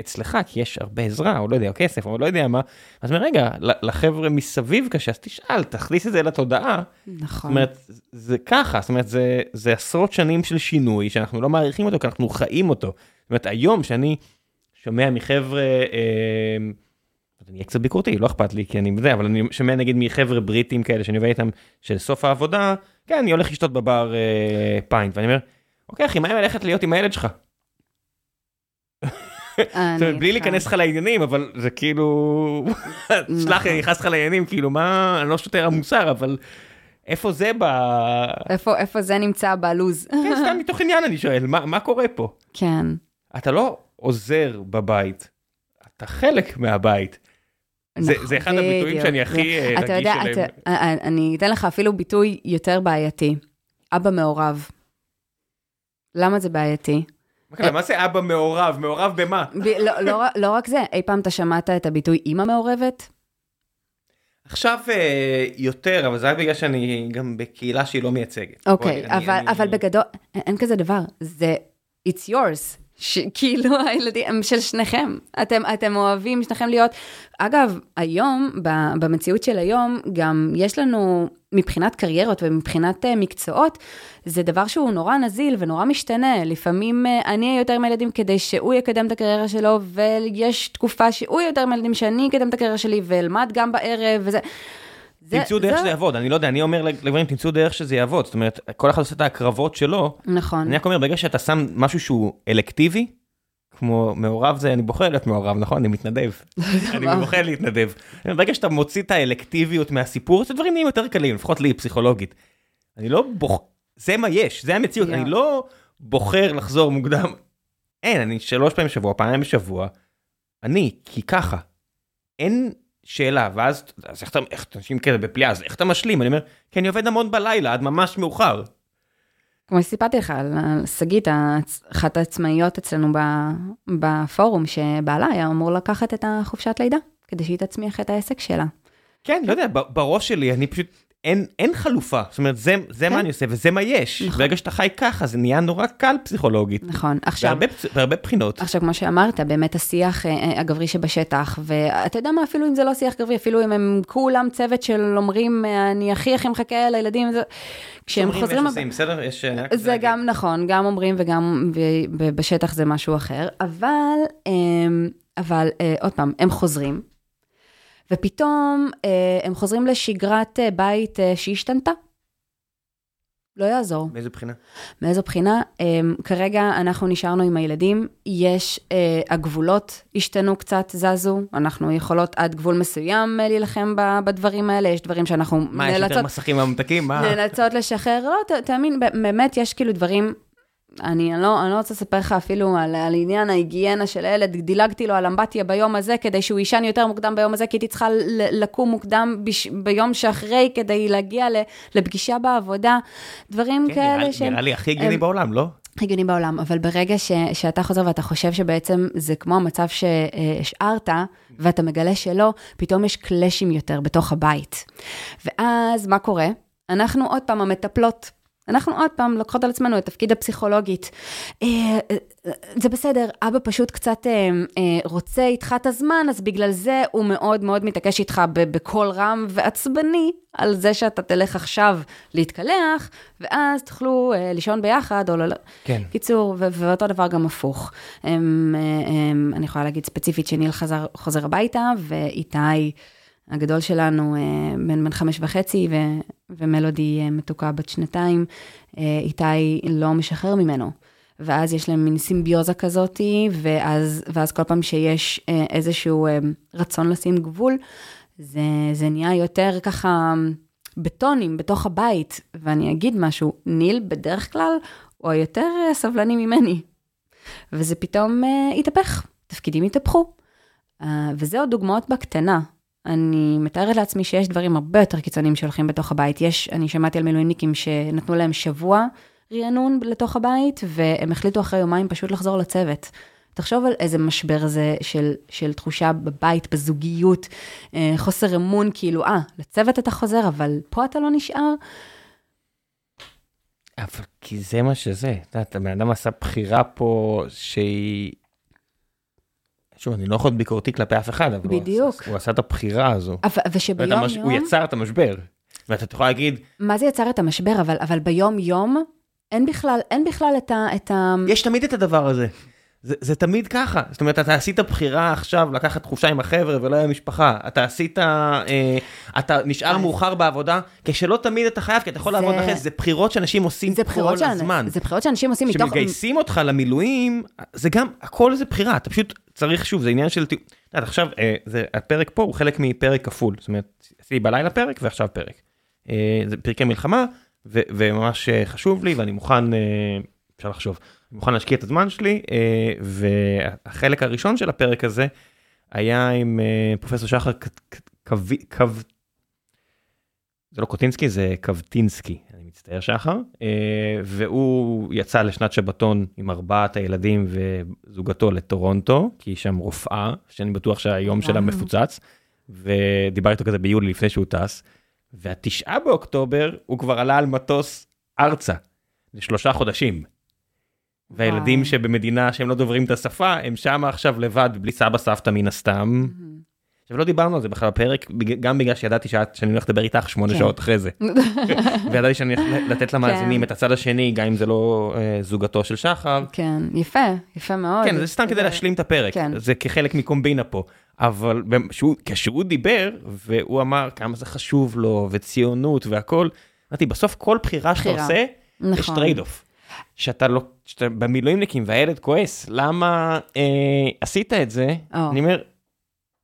אצלך, כי יש הרבה עזרה, או לא יודע, או כסף, או לא יודע מה, אז אומר, רגע, לחבר'ה מסביב קשה, אז תשאל, תכניס את זה לתודעה. נכון. זאת אומרת, זה ככה, זאת אומרת, זה, זה עשרות שנים של שינוי, שאנחנו לא מעריכים אותו, כי אנחנו חיים אותו. זאת אומרת, היום שאני שומע מחבר'ה, אה, אני אהיה קצת ביקורתי, לא אכפת לי, כי אני זה, אבל אני שומע נגיד מחבר'ה בריטים כאלה, שאני עובד איתם, של סוף העבודה, כן, אני הולך לשתות בבר אה, פיינט, ואני אומר, אוקיי אחי, מה אם ללכת להיות עם הילד שלך? בלי להיכנס לך לעניינים, אבל זה כאילו, סלח לי, אני נכנס לך לעניינים, כאילו, מה, אני לא שוטר המוסר, אבל איפה זה ב... איפה זה נמצא בלוז? כן, סתם מתוך עניין אני שואל, מה קורה פה? כן. אתה לא עוזר בבית, אתה חלק מהבית. זה, זה אחד הביטויים שאני הכי רגיש אליהם. אתה יודע, אני אתן לך אפילו ביטוי יותר בעייתי. אבא מעורב. למה זה בעייתי? מה זה אבא מעורב? מעורב במה? לא, לא, לא רק זה, אי פעם אתה שמעת את הביטוי אימא מעורבת? עכשיו אה, יותר, אבל זה היה בגלל שאני גם בקהילה שהיא לא מייצגת. אוקיי, אבל, בגדול, אין כזה דבר, זה it's yours. כאילו הילדים הם של שניכם, אתם, אתם אוהבים שניכם להיות. אגב, היום, במציאות של היום, גם יש לנו, מבחינת קריירות ומבחינת uh, מקצועות, זה דבר שהוא נורא נזיל ונורא משתנה. לפעמים uh, אני אהיה יותר עם הילדים כדי שהוא יקדם את הקריירה שלו, ויש תקופה שהוא יהיה יותר עם הילדים שאני אקדם את הקריירה שלי ואלמד גם בערב וזה. תמצאו דרך שזה יעבוד, אני לא יודע, אני אומר לגברים, תמצאו דרך שזה יעבוד, זאת אומרת, כל אחד עושה את ההקרבות שלו. נכון. אני רק אומר, ברגע שאתה שם משהו שהוא אלקטיבי, כמו מעורב זה, אני בוחר להיות מעורב, נכון? אני מתנדב. אני בוחר להתנדב. ברגע שאתה מוציא את האלקטיביות מהסיפור, זה דברים נהיים יותר קלים, לפחות לי, פסיכולוגית. אני לא בוחר, זה מה יש, זה המציאות, אני לא בוחר לחזור מוקדם. אין, אני שלוש פעמים בשבוע, פעמיים בשבוע, אני, כי ככה. אין שאלה, ואז, אז איך אתה, איך אנשים כאלה בפליאה, אז איך אתה משלים? אני אומר, כי אני עובד המון בלילה, עד ממש מאוחר. כמו שסיפרתי לך על שגית, אחת העצמאיות אצלנו בפורום, שבעלה היה אמור לקחת את החופשת לידה, כדי שהיא תצמיח את העסק שלה. כן, לא יודע, בראש שלי אני פשוט אין, אין חלופה, זאת אומרת, זה, זה כן. מה אני עושה וזה מה יש. נכון. ברגע שאתה חי ככה, זה נהיה נורא קל פסיכולוגית. נכון, עכשיו... בהרבה, בהרבה בחינות. עכשיו, כמו שאמרת, באמת השיח אה, אה, הגברי שבשטח, ואתה יודע מה, אפילו אם זה לא שיח גברי, אפילו אם הם כולם צוות של אומרים, אה, אני הכי הכי מחכה לילדים, זה... כשהם חוזרים... יש בסדר? יש... זה גם נכון, גם אומרים וגם בשטח זה משהו אחר, אבל, אבל עוד פעם, הם חוזרים. ופתאום אה, הם חוזרים לשגרת אה, בית אה, שהשתנתה. לא יעזור. מאיזה בחינה? מאיזו בחינה? אה, כרגע אנחנו נשארנו עם הילדים, יש, אה, הגבולות השתנו קצת, זזו, אנחנו יכולות עד גבול מסוים אה, להילחם בדברים האלה, יש דברים שאנחנו מה, נאלצות... מה, יש יותר מסכים ממתקים? מה? נאלצות לשחרר, לא, תאמין, באמת יש כאילו דברים אני, אני, לא, אני לא רוצה לספר לך אפילו על, על עניין ההיגיינה של הילד, דילגתי לו על אמבטיה ביום הזה כדי שהוא יישן יותר מוקדם ביום הזה, כי הייתי צריכה לקום מוקדם בש, ביום שאחרי כדי להגיע לפגישה בעבודה, דברים כן, כאלה נראה, שהם... נראה לי הכי הגיוני בעולם, לא? הגיוני בעולם, אבל ברגע ש, שאתה חוזר ואתה חושב שבעצם זה כמו המצב שהשארת, ואתה מגלה שלא, פתאום יש קלאשים יותר בתוך הבית. ואז מה קורה? אנחנו עוד פעם המטפלות אנחנו עוד פעם לוקחות על עצמנו את תפקיד הפסיכולוגית. אה, אה, זה בסדר, אבא פשוט קצת אה, רוצה איתך את הזמן, אז בגלל זה הוא מאוד מאוד מתעקש איתך בקול רם ועצבני על זה שאתה תלך עכשיו להתקלח, ואז תוכלו לישון ביחד או לא. לא. כן. קיצור, ואותו דבר גם הפוך. אני יכולה להגיד ספציפית שניל חזר, חוזר הביתה, ואיתי... הגדול שלנו אה, בן בן חמש וחצי, ו, ומלודי אה, מתוקה בת שנתיים, אה, איתי לא משחרר ממנו. ואז יש להם מין סימביוזה כזאתי, ואז, ואז כל פעם שיש איזשהו רצון לשים גבול, זה, זה נהיה יותר ככה בטונים בתוך הבית. ואני אגיד משהו, ניל בדרך כלל הוא היותר סבלני ממני. וזה פתאום התהפך, תפקידים התהפכו. וזה עוד דוגמאות בקטנה. אני מתארת לעצמי שיש דברים הרבה יותר קיצוניים שהולכים בתוך הבית. יש, אני שמעתי על מילואימניקים שנתנו להם שבוע רענון לתוך הבית, והם החליטו אחרי יומיים פשוט לחזור לצוות. תחשוב על איזה משבר זה של, של תחושה בבית, בזוגיות, אה, חוסר אמון, כאילו, אה, לצוות אתה חוזר, אבל פה אתה לא נשאר. אבל כי זה מה שזה, את יודעת, הבן אדם עשה בחירה פה שהיא שוב, אני לא יכול להיות ביקורתי כלפי אף אחד, אבל בדיוק. הוא, עשה, הוא עשה את הבחירה הזו. אבל, ושביום המש... יום... הוא יצר את המשבר. ואתה יכול להגיד... מה זה יצר את המשבר? אבל, אבל ביום יום אין בכלל, אין בכלל את ה... את ה... יש תמיד את הדבר הזה. זה, תמיד ככה, זאת אומרת, אתה עשית בחירה עכשיו לקחת חופשה עם החבר'ה ולא עם המשפחה, אתה עשית, אה, אתה נשאר מאוחר בעבודה, כשלא תמיד אתה חייב, כי אתה יכול זה... לעבוד אחרי זה, בחירות שאנשים עושים כל שאני, הזמן. זה בחירות שאנשים עושים מתוך... כשמגייסים אותך למילואים, זה גם, הכל זה בחירה, אתה פשוט צריך, שוב, זה עניין של... יודע, עכשיו, אה, זה, הפרק פה הוא חלק מפרק כפול, זאת אומרת, עשיתי בלילה פרק ועכשיו פרק. אה, זה פרקי מלחמה, ו, וממש אה, חשוב לי, ואני מוכן, אה, אפשר לחשוב. אני מוכן להשקיע את הזמן שלי, אה, והחלק הראשון של הפרק הזה היה עם אה, פרופסור שחר קו... זה לא קוטינסקי, זה קווטינסקי, אני מצטער שחר, אה, והוא יצא לשנת שבתון עם ארבעת הילדים וזוגתו לטורונטו, כי היא שם רופאה, שאני בטוח שהיום שלה מפוצץ, ודיברתי איתו כזה ביולי לפני שהוא טס, והתשעה באוקטובר הוא כבר עלה על מטוס ארצה, לשלושה חודשים. והילדים שבמדינה שהם לא דוברים את השפה, הם שם עכשיו לבד, בלי סבא סבתא מן הסתם. עכשיו לא דיברנו על זה בכלל בפרק, גם בגלל שידעתי שאת, שאני הולך לדבר איתך שמונה כן. שעות אחרי זה. וידעתי שאני הולך לתת למאזינים כן. את הצד השני, גם אם זה לא אה, זוגתו של שחר. כן, יפה, יפה מאוד. כן, זה סתם כדי להשלים את הפרק, כן. זה כחלק מקומבינה פה. אבל כשהוא דיבר, והוא אמר כמה זה חשוב לו, וציונות והכל, אמרתי, בסוף כל בחירה שאתה עושה, יש נכון. trade-off. שאתה לא, שאתה במילואימניקים והילד כועס, למה אה, עשית את זה? Oh. אני אומר,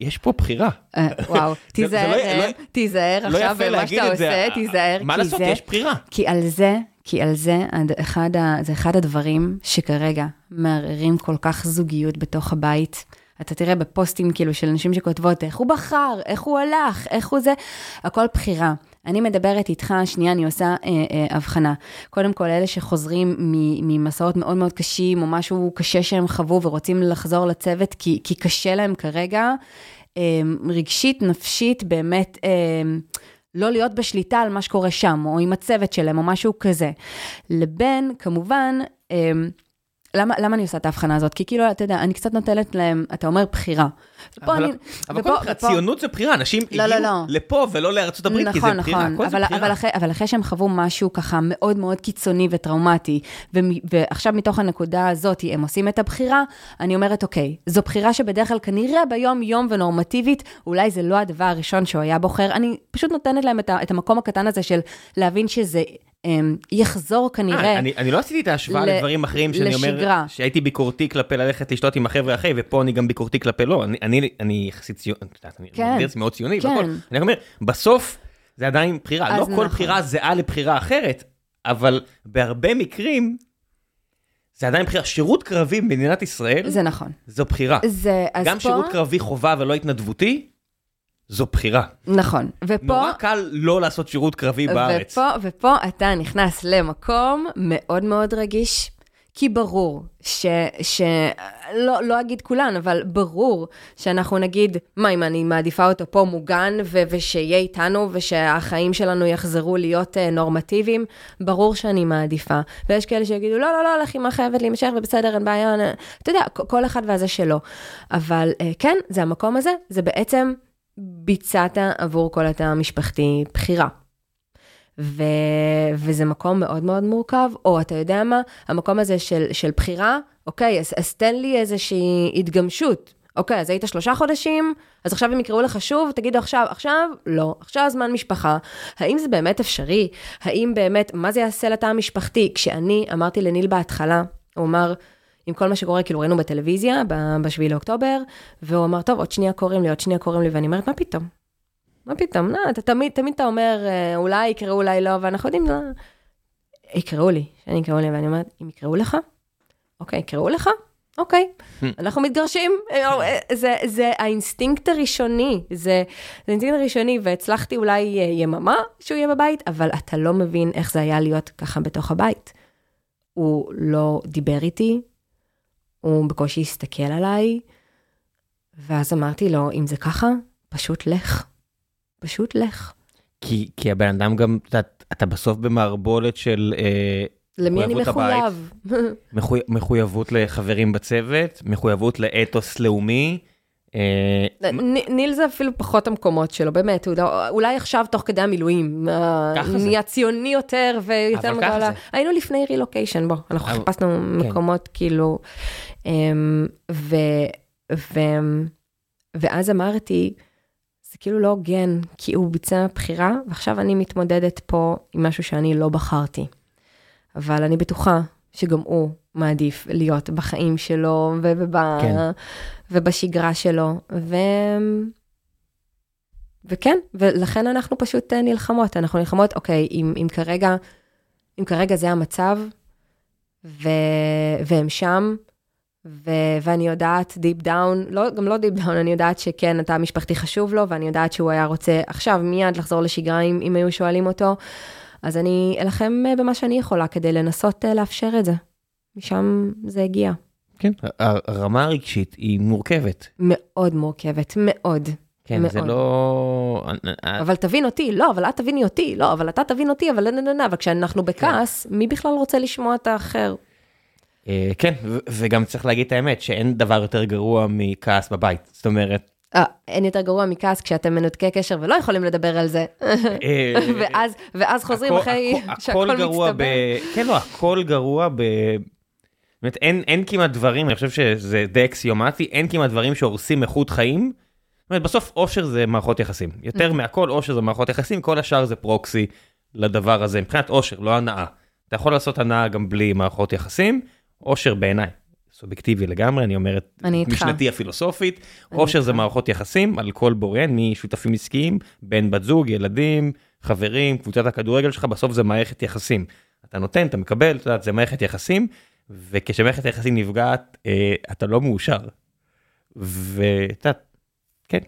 יש פה בחירה. אה, וואו, תיזהר, לא, לא, תיזהר לא עכשיו במה שאתה עושה, תיזהר. מה לעשות, יש בחירה. כי על זה, כי על זה, אחד, זה אחד הדברים שכרגע מערערים כל כך זוגיות בתוך הבית. אתה תראה בפוסטים כאילו של נשים שכותבות, איך הוא בחר, איך הוא הלך, איך הוא זה, הכל בחירה. אני מדברת איתך, שנייה, אני עושה אה, אה, הבחנה. קודם כל, אלה שחוזרים ממסעות מאוד מאוד קשים, או משהו קשה שהם חוו ורוצים לחזור לצוות, כי, כי קשה להם כרגע, אה, רגשית, נפשית, באמת, אה, לא להיות בשליטה על מה שקורה שם, או עם הצוות שלהם, או משהו כזה. לבין, כמובן, אה, למה, למה אני עושה את ההבחנה הזאת? כי כאילו, אתה יודע, אני קצת נותנת להם, אתה אומר בחירה. אבל, אני, אבל ופה, כל ופה, ציונות זה בחירה, אנשים לא, לא הגיעו לא, לא. לפה ולא לארצות הברית, נכון, כי זה נכון, בחירה, הכל זה בחירה. אבל אחרי, אבל אחרי שהם חוו משהו ככה מאוד מאוד קיצוני וטראומטי, ו, ועכשיו מתוך הנקודה הזאת הם עושים את הבחירה, אני אומרת, אוקיי, זו בחירה שבדרך כלל כנראה ביום-יום ונורמטיבית, אולי זה לא הדבר הראשון שהוא היה בוחר, אני פשוט נותנת להם את, ה, את המקום הקטן הזה של להבין שזה יחזור כנראה 아, אני, אני לא עשיתי את ההשוואה ל- לדברים אחרים שאני לשגרה. אומר שהייתי ביקורתי כלפי ללכת לשתות עם החבר'ה אחרי ופה אני גם ביקורתי כלפי לא אני אני אני יחסית ציוני, אני כן, מגדיר מאוד ציוני כן. והכל, אני אומר בסוף זה עדיין בחירה לא כל נכון. בחירה זהה לבחירה אחרת אבל בהרבה מקרים. זה עדיין בחירה, שירות קרבי במדינת ישראל, זה נכון, זו בחירה. זה, גם פה... שירות קרבי חובה ולא התנדבותי, זו בחירה. נכון, ופה... נורא קל לא לעשות שירות קרבי בארץ. ופה, ופה אתה נכנס למקום מאוד מאוד רגיש, כי ברור ש... ש... לא, לא אגיד כולן, אבל ברור שאנחנו נגיד, מה אם אני מעדיפה אותו פה מוגן ו... ושיהיה איתנו ושהחיים שלנו יחזרו להיות uh, נורמטיביים, ברור שאני מעדיפה. ויש כאלה שיגידו, לא, לא, לא, לך אימא חייבת להימשך ובסדר, אין בעיה, אתה יודע, כל אחד והזה שלו. אבל uh, כן, זה המקום הזה, זה בעצם ביצעת עבור כל התא המשפחתי בחירה. ו... וזה מקום מאוד מאוד מורכב, או אתה יודע מה, המקום הזה של, של בחירה, אוקיי, אז, אז תן לי איזושהי התגמשות. אוקיי, אז היית שלושה חודשים, אז עכשיו הם יקראו לך שוב, תגידו עכשיו, עכשיו, לא, עכשיו זמן משפחה. האם זה באמת אפשרי? האם באמת, מה זה יעשה לתא המשפחתי? כשאני אמרתי לניל בהתחלה, הוא אמר, עם כל מה שקורה, כאילו ראינו בטלוויזיה, ב-7 לאוקטובר, והוא אמר, טוב, עוד שנייה קוראים לי, עוד שנייה קוראים לי, ואני אומרת, מה פתאום? מה פתאום? לא, אתה תמיד, תמיד אתה אומר, אה, אולי יקראו, אולי לא, ואנחנו יודעים, לא. יקראו לי, שאני יקראו לי, ואני אומרת, אם יקראו לך? אוקיי, יקראו לך? אוקיי, אנחנו מתגרשים, אה, זה, זה האינסטינקט הראשוני, זה, זה האינסטינקט הראשוני, והצלחתי אולי יממה שהוא יהיה בבית, אבל אתה לא מבין איך זה היה להיות ככה בתוך הבית. הוא לא דיבר איתי, הוא בקושי הסתכל עליי, ואז אמרתי לו, אם זה ככה, פשוט לך. פשוט לך. כי, כי הבן אדם גם, אתה, אתה בסוף במערבולת של... אה, למי אני מחויב? מחויב, מחויבות לחברים בצוות, מחויבות לאתוס לאומי. אה, ניל זה אפילו פחות המקומות שלו, באמת, לא- אולי עכשיו תוך כדי המילואים, נהיה ציוני יותר ויותר מגעלה. היינו לפני רילוקיישן, בוא, אנחנו חיפשנו כן. מקומות כאילו, אמ, ואז אמרתי, זה כאילו לא הוגן, כי הוא ביצע בחירה, ועכשיו אני מתמודדת פה עם משהו שאני לא בחרתי. אבל אני בטוחה שגם הוא מעדיף להיות בחיים שלו וב... כן. ובשגרה שלו. ו... וכן, ולכן אנחנו פשוט אה, נלחמות. אנחנו נלחמות, אוקיי, אם, אם כרגע, אם כרגע זה המצב, ו... והם שם, ו- ואני יודעת deep down, לא, גם לא deep down, אני יודעת שכן, התא המשפחתי חשוב לו, ואני יודעת שהוא היה רוצה עכשיו מיד לחזור לשגרה אם, אם היו שואלים אותו. אז אני אלחם אה, במה שאני יכולה כדי לנסות אה, לאפשר את זה. משם זה הגיע. כן, הרמה הרגשית היא מורכבת. מאוד מורכבת, מאוד. כן, מאוד. זה לא... אבל תבין אותי, לא, אבל את תביני אותי, לא, אבל אתה תבין אותי, אבל לא, לא, לא, אבל כשאנחנו בכעס, כן. מי בכלל רוצה לשמוע את האחר? אה, כן, וגם צריך להגיד את האמת, שאין דבר יותר גרוע מכעס בבית. זאת אומרת... אה, אין יותר גרוע מכעס כשאתם מנותקי קשר ולא יכולים לדבר על זה. אה, ואז, ואז חוזרים אחרי שהכל מצטבר. כן, לא, הכל גרוע ב... באמת, אין, אין כמעט דברים, אני חושב שזה די אקסיומטי, אין כמעט דברים שהורסים איכות חיים. זאת אומרת, בסוף אושר זה מערכות יחסים. יותר mm. מהכל אושר זה מערכות יחסים, כל השאר זה פרוקסי לדבר הזה. מבחינת אושר, לא הנאה. אתה יכול לעשות הנאה גם בלי מערכות יחסים. אושר בעיניי, סובייקטיבי לגמרי, אני אומר את משנתי הפילוסופית, אושר זה מערכות יחסים על כל בורן, משותפים עסקיים, בן בת זוג, ילדים, חברים, קבוצת הכדורגל שלך, בסוף זה מערכת יחסים. אתה נותן, אתה מקבל, אתה יודע, זה מערכת יחסים, וכשמערכת היחסים נפגעת, אה, אתה לא מאושר. ואתה כן,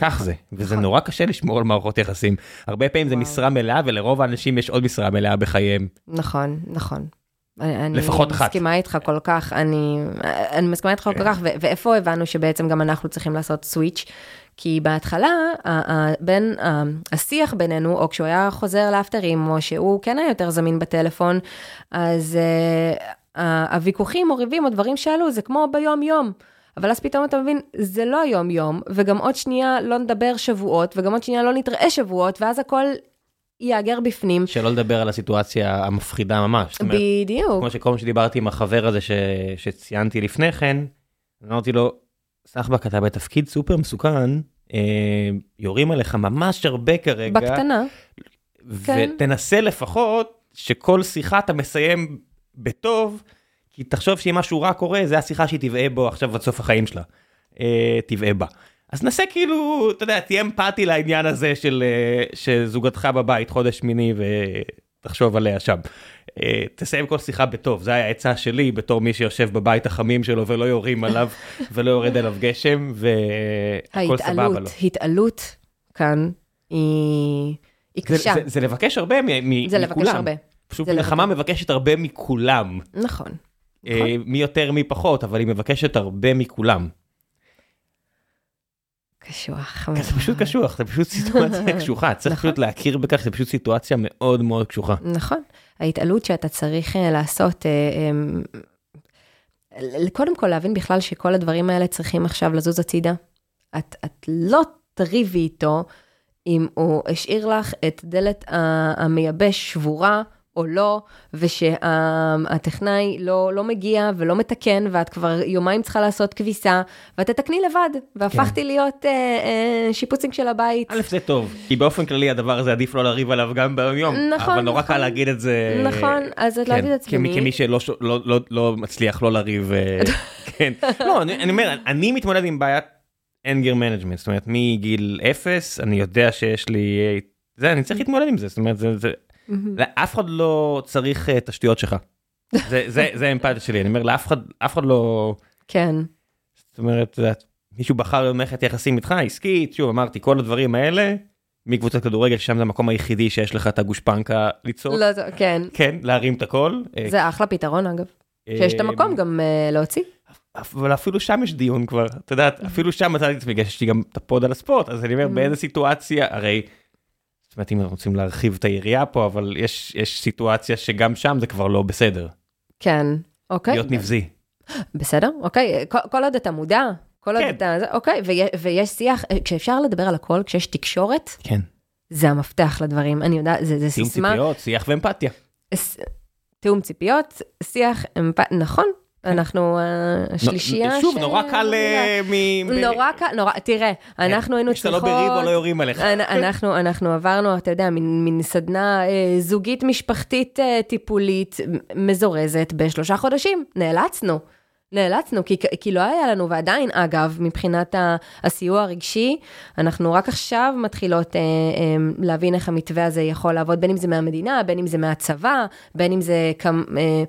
כך זה, וזה נכון. נורא קשה לשמור על מערכות יחסים. הרבה פעמים זה משרה מלאה, ולרוב האנשים יש עוד משרה מלאה בחייהם. נכון, נכון. לפחות אחת. אני מסכימה איתך כל כך, אני, אני מסכימה איתך כל כן. כך, ואיפה הבנו שבעצם גם אנחנו צריכים לעשות סוויץ'? כי בהתחלה, בין, השיח בינינו, או כשהוא היה חוזר לאפטרים, או שהוא כן היה יותר זמין בטלפון, אז uh, הוויכוחים או ריבים או דברים שעלו, זה כמו ביום-יום. אבל אז פתאום אתה מבין, זה לא היום-יום, וגם עוד שנייה לא נדבר שבועות, וגם עוד שנייה לא נתראה שבועות, ואז הכל ייאגר בפנים. שלא לדבר על הסיטואציה המפחידה ממש. בדיוק. כמו שכל פעם שדיברתי עם החבר הזה ש... שציינתי לפני כן, אמרתי לו, סחבק אתה בתפקיד סופר מסוכן, אה, יורים עליך ממש הרבה כרגע. בקטנה. כן. ותנסה כן. לפחות שכל שיחה אתה מסיים בטוב, כי תחשוב שאם משהו רע קורה, זה השיחה שהיא תבעה בו עכשיו עד סוף החיים שלה. אה, תבעה בה. אז נסה כאילו, אתה יודע, תהיה אמפתי לעניין הזה של אה, שזוגתך בבית חודש שמיני ותחשוב עליה שם. אה, תסיים כל שיחה בטוב, זה היה העצה שלי בתור מי שיושב בבית החמים שלו ולא יורים עליו ולא יורד עליו גשם והכל סבבה לו. ההתעלות כאן היא, היא קשה. זה, זה, זה לבקש הרבה מ- מכולם. זה לבקש הרבה. פשוט מלחמה מבקשת הרבה מכולם. נכון. אה, מי יותר מי פחות, אבל היא מבקשת הרבה מכולם. קשוח. זה פשוט קשוח, זה פשוט סיטואציה קשוחה, צריך נכון. פשוט להכיר בכך, זה פשוט סיטואציה מאוד מאוד קשוחה. נכון. ההתעלות שאתה צריך אה, לעשות, אה, ל- קודם כל להבין בכלל שכל הדברים האלה צריכים עכשיו לזוז הצידה. את, את לא תריבי איתו אם הוא השאיר לך את דלת המייבש שבורה או לא, ושהטכנאי לא, לא מגיע ולא מתקן, ואת כבר יומיים צריכה לעשות כביסה, ואת תתקני לבד. והפכתי להיות אה, אה, שיפוצינג של הבית. א' זה טוב, כי באופן כללי הדבר הזה עדיף לא לריב עליו גם ביום יום, נכון, אבל נורא נכון. קל להגיד את זה. נכון, אז את כן, להגיד את כמי, עצמי. כמי שלא לא, לא, לא מצליח לא לריב, אה, כן. לא, אני, אני אומר, אני מתמודד עם בעיית anger management, זאת אומרת מגיל אפס אני יודע שיש לי, אה, זה, אני צריך להתמודד עם זה, זאת אומרת, זה, זה. אף אחד לא צריך את השטויות שלך. זה, זה, זה האמפתיה שלי, אני אומר, לאף אחד, אף אחד לא, כן, זאת אומרת, את מישהו בחר במערכת יחסים איתך, עסקית, שוב אמרתי, כל הדברים האלה, מקבוצת כדורגל, ששם זה המקום היחידי שיש לך את הגושפנקה לצעוק, לא, כן. כן, להרים את הכל. אה, זה אחלה פתרון אגב. שיש את אה, המקום גם אה, להוציא. אבל אפילו שם יש דיון כבר, את יודעת, אפילו שם מצאתי את עצמי, יש לי גם את הפוד על הספורט, אז אני אומר, באיזה סיטואציה, הרי, זאת אומרת, אם רוצים להרחיב את היריעה פה, אבל יש יש סיטואציה שגם שם זה כבר לא בסדר, כן, אוקיי. להיות נבזי. בסדר, אוקיי. כל- כל עוד אתה מודע, כל עוד כן. אתה... זה- אוקיי, ויש- ויש שיח, אה, כשאפשר לדבר על הכל, כשיש תקשורת, כן. זה המפתח לדברים. אני יודעת, זה זה תיאום סיסמה. ציפיות, שיח ואמפתיה. ס- תיאום ציפיות, שיח, אמפ- נכון. אנחנו אה, השלישייה כן. שוב, ש- נורא קל אה, מ... נורא קל, נורא, תראה, אנחנו היינו כשאתה לא צריכות... בריב או לא יורים עליך. אנ- אנחנו, אנחנו עברנו, אתה יודע, מין, סדנה אה, זוגית משפחתית אה, טיפולית מזורזת בשלושה חודשים. נאלצנו. נאלצנו, כי, כי לא היה לנו, ועדיין, אגב, מבחינת הסיוע הרגשי, אנחנו רק עכשיו מתחילות אה, אה, להבין איך המתווה הזה יכול לעבוד, בין אם זה מהמדינה, בין אם זה מהצבא, בין אם זה כמ, אה, אה, אה,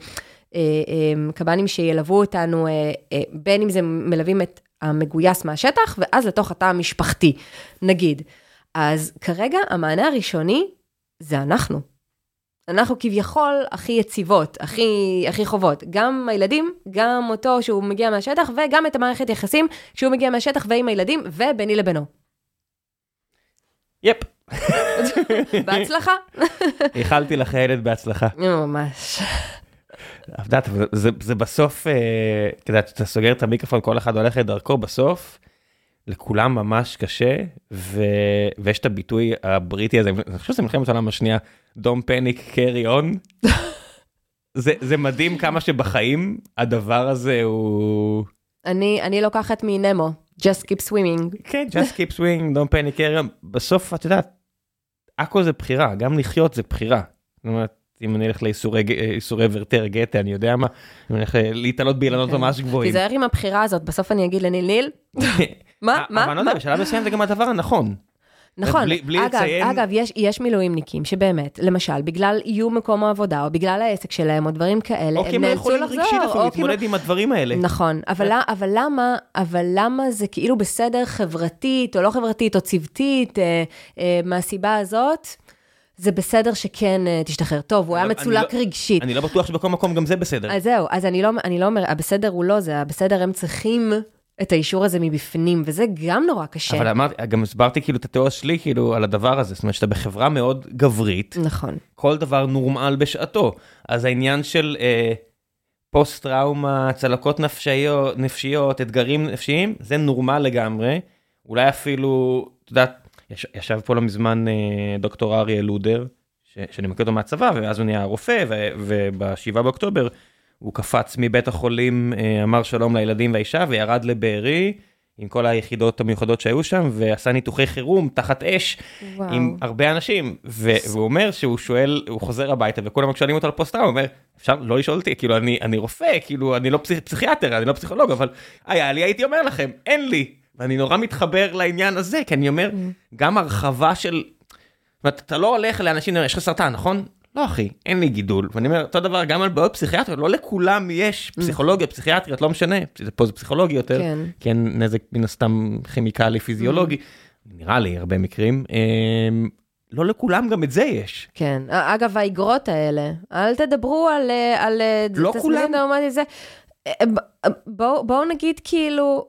קב"נים שילוו אותנו, אה, אה, בין אם זה מלווים את המגויס מהשטח, ואז לתוך התא המשפחתי, נגיד. אז כרגע המענה הראשוני זה אנחנו. אנחנו כביכול הכי יציבות, הכי, הכי חובות. גם הילדים, גם אותו שהוא מגיע מהשטח, וגם את המערכת יחסים שהוא מגיע מהשטח ועם הילדים, וביני לבינו. יפ, בהצלחה. איחלתי לך ילד בהצלחה. ממש. את יודעת, זה, זה בסוף, אה, את יודעת, אתה סוגר את המיקרופון, כל אחד הולך לדרכו, בסוף, לכולם ממש קשה, ו... ויש את הביטוי הבריטי הזה, אני חושב שזה מלחמת העולם השנייה, Don't panic, carry on. זה, זה מדהים כמה שבחיים הדבר הזה הוא... אני, אני לוקחת מנמו, just keep swimming. כן, just keep swing, don't panic, carry on. בסוף, את יודעת, הכל זה בחירה, גם לחיות זה בחירה. זאת אומרת, אם אני אלך לאיסורי איסורי ורטר גטה, אני יודע מה, אני אלך אה, להתעלות באילנות כן. ממש גבוהים. תיזהר עם הבחירה הזאת, בסוף אני אגיד לניל ניל, מה, מה, אבל אני לא יודע, בשלב מסוים זה גם הדבר הנכון. נכון, בלי- בלי אגב, לציין- אגב, יש, יש מילואימניקים שבאמת, למשל, בגלל איום מקום העבודה, או בגלל העסק שלהם, או דברים כאלה, או כי הם לא נאלצו יכולים לחזור, רגשית אפילו או כי הם- להתמודד עם הדברים האלה. נכון, אבל, אבל למה, אבל למה זה כאילו בסדר חברתית, או לא חברתית, או צוותית, אה, אה, מהסיבה הזאת, זה בסדר שכן אה, תשתחרר. טוב, הוא היה אבל מצולק אני לא- רגשית. אני לא בטוח שבכל מקום גם זה בסדר. אז זהו, אז אני לא, אני לא אומר, הבסדר הוא לא זה, הבסדר הם צריכים את האישור הזה מבפנים, וזה גם נורא קשה. אבל אמרתי, גם הסברתי כאילו את התיאוריה שלי כאילו על הדבר הזה, זאת אומרת שאתה בחברה מאוד גברית, נכון. כל דבר נורמל בשעתו. אז העניין של אה, פוסט טראומה, צלקות נפשיות, נפשיות, אתגרים נפשיים, זה נורמל לגמרי. אולי אפילו, את יודעת, יש, ישב פה לא מזמן אה, דוקטור אריה לודר, ש, שאני מכיר אותו מהצבא, ואז הוא נהיה רופא, ו, ובשבעה באוקטובר הוא קפץ מבית החולים, אה, אמר שלום לילדים והאישה, וירד לבארי. עם כל היחידות המיוחדות שהיו שם, ועשה ניתוחי חירום תחת אש, וואו. עם הרבה אנשים, ו- והוא אומר שהוא שואל, הוא חוזר הביתה וכולם שואלים אותו על פוסט טראומה, הוא אומר, אפשר לא לשאול אותי, כאילו אני, אני רופא, כאילו אני לא פסיכ- פסיכיאטר, אני לא פסיכולוג, אבל היה לי, הייתי אומר לכם, אין לי. ואני נורא מתחבר לעניין הזה, כי אני אומר, גם הרחבה של, זאת אומרת, אתה לא הולך לאנשים, יש לך סרטן, נכון? לא אחי, אין לי גידול. ואני אומר, אותו דבר גם על בעיות פסיכיאטריות, לא לכולם יש פסיכולוגיה, פסיכיאטריות, לא משנה, פה זה פסיכולוגי יותר, כן. כי אין נזק מן הסתם כימיקלי פיזיולוגי, נראה לי הרבה מקרים. אמ, לא לכולם גם את זה יש. כן. אגב, האגרות האלה, אל תדברו על... אה, על אה, לא כולם. זה... אה, בואו בוא נגיד כאילו,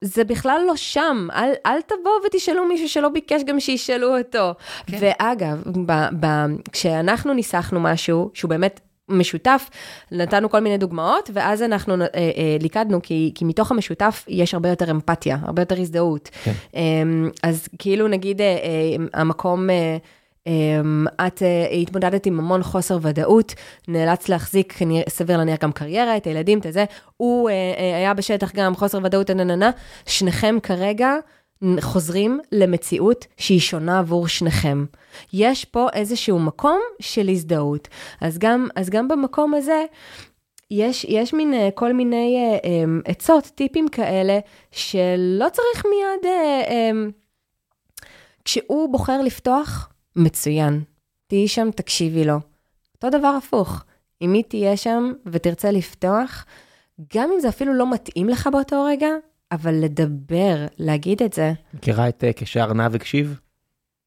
זה בכלל לא שם. אל, אל תבואו ותשאלו מישהו שלא ביקש גם שישאלו אותו. כן. ואגב, ב, ב, כשאנחנו ניסחנו משהו שהוא באמת משותף, נתנו כל מיני דוגמאות, ואז אנחנו אה, אה, ליקדנו, כי, כי מתוך המשותף יש הרבה יותר אמפתיה, הרבה יותר הזדהות. כן. אה, אז כאילו נגיד אה, אה, המקום... אה, את uh, התמודדת עם המון חוסר ודאות, נאלץ להחזיק סביר להניח גם קריירה, את הילדים, את הזה, הוא uh, uh, היה בשטח גם חוסר ודאות, נננה, שניכם כרגע חוזרים למציאות שהיא שונה עבור שניכם. יש פה איזשהו מקום של הזדהות. אז גם, אז גם במקום הזה, יש, יש מין כל מיני um, עצות, טיפים כאלה, שלא צריך מיד... Um, כשהוא בוחר לפתוח, מצוין. תהיי שם, תקשיבי לו. אותו דבר הפוך. אם היא תהיה שם ותרצה לפתוח, גם אם זה אפילו לא מתאים לך באותו רגע, אבל לדבר, להגיד את זה, מכירה את אה, כשהארנב הקשיב?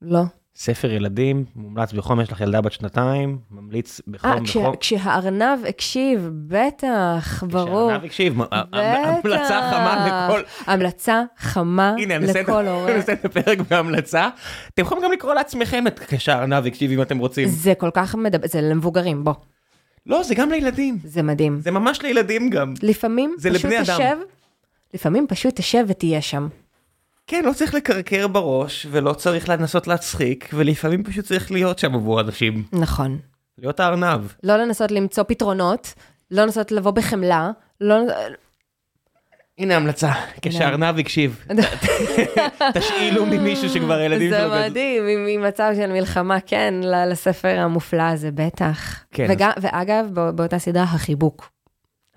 לא. ספר ילדים, מומלץ בחום, יש לך ילדה בת שנתיים, ממליץ בחום, אה, כש, בחום. כשהארנב הקשיב, בטח, ברור. כשהארנב הקשיב, בטח. המלצה חמה לכל... המלצה חמה הנה, לכל הורה. אני אסיים את הפרק בהמלצה. אתם יכולים גם לקרוא לעצמכם את כשהארנב הקשיב אם אתם רוצים. זה כל כך מדבר, זה למבוגרים, בוא, לא, זה גם לילדים. זה מדהים. זה ממש לילדים גם. לפעמים פשוט. תשב, לפעמים פשוט תשב ותהיה שם. כן, לא צריך לקרקר בראש, ולא צריך לנסות להצחיק, ולפעמים פשוט צריך להיות שם עבור אנשים. נכון. להיות הארנב. לא לנסות למצוא פתרונות, לא לנסות לבוא בחמלה, לא... הנה המלצה, כשהארנב הקשיב. תשאילו ממישהו שכבר הילדים זה שלו גדלו. מדהים, ממצב של מלחמה, כן, לספר המופלא הזה, בטח. כן, ואגב, בא- באותה סדרה, החיבוק.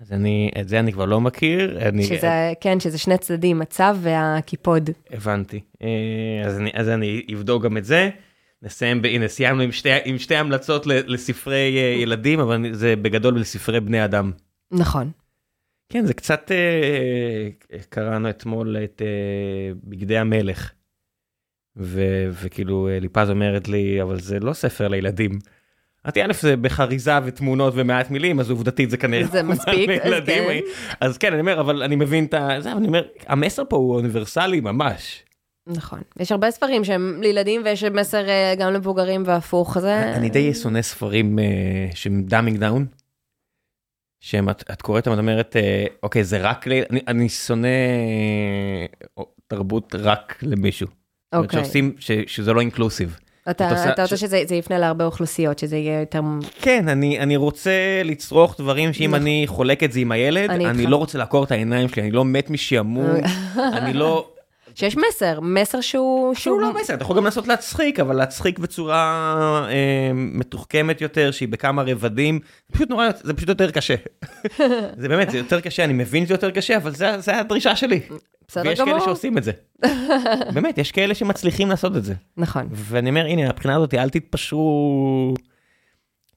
אז אני, את זה אני כבר לא מכיר, אני שזה, כן, שזה שני צדדים, הצו והקיפוד. הבנתי. אה, אז אני, אז אני אבדוק גם את זה. נסיים, ב- הנה סיימנו עם שתי, עם שתי המלצות לספרי אה, ילדים, אבל זה בגדול לספרי בני אדם. נכון. כן, זה קצת, אה, קראנו אתמול את בגדי המלך. ו, וכאילו ליפז אומרת לי, אבל זה לא ספר לילדים. אמרתי, א', זה בחריזה ותמונות ומעט מילים, אז עובדתית זה כנראה... זה מספיק, אז. כן. אז כן, אני אומר, אבל אני מבין את ה... זה, אבל אני אומר, המסר פה הוא אוניברסלי ממש. נכון. יש הרבה ספרים שהם לילדים ויש מסר אה, גם למבוגרים והפוך, זה... אני די שונא ספרים אה, שהם dumbing down. שהם, את, את קוראת אותם, את אומרת, אה, אוקיי, זה רק, ל... אני, אני שונא תרבות רק למישהו. אוקיי. שעושים, ש, שזה לא inclusive. אתה רוצה ש- שזה זה יפנה להרבה אוכלוסיות, שזה יהיה יותר... כן, אני, אני רוצה לצרוך דברים שאם נכון. אני חולק את זה עם הילד, אני אני. לא רוצה לעקור את העיניים שלי, אני לא מת משעמום, אני לא... שיש מסר, מסר שהוא... שהוא לא מסר, אתה יכול גם לנסות להצחיק, אבל להצחיק בצורה אה, מתוחכמת יותר, שהיא בכמה רבדים, פשוט נורא, זה פשוט יותר קשה. זה באמת, זה יותר קשה, אני מבין שזה יותר קשה, אבל זה, זה הדרישה שלי. בסדר ויש כאלה גמור. שעושים את זה. באמת, יש כאלה שמצליחים לעשות את זה. נכון. ואני אומר, הנה, מהבחינה הזאת, אל תתפשרו.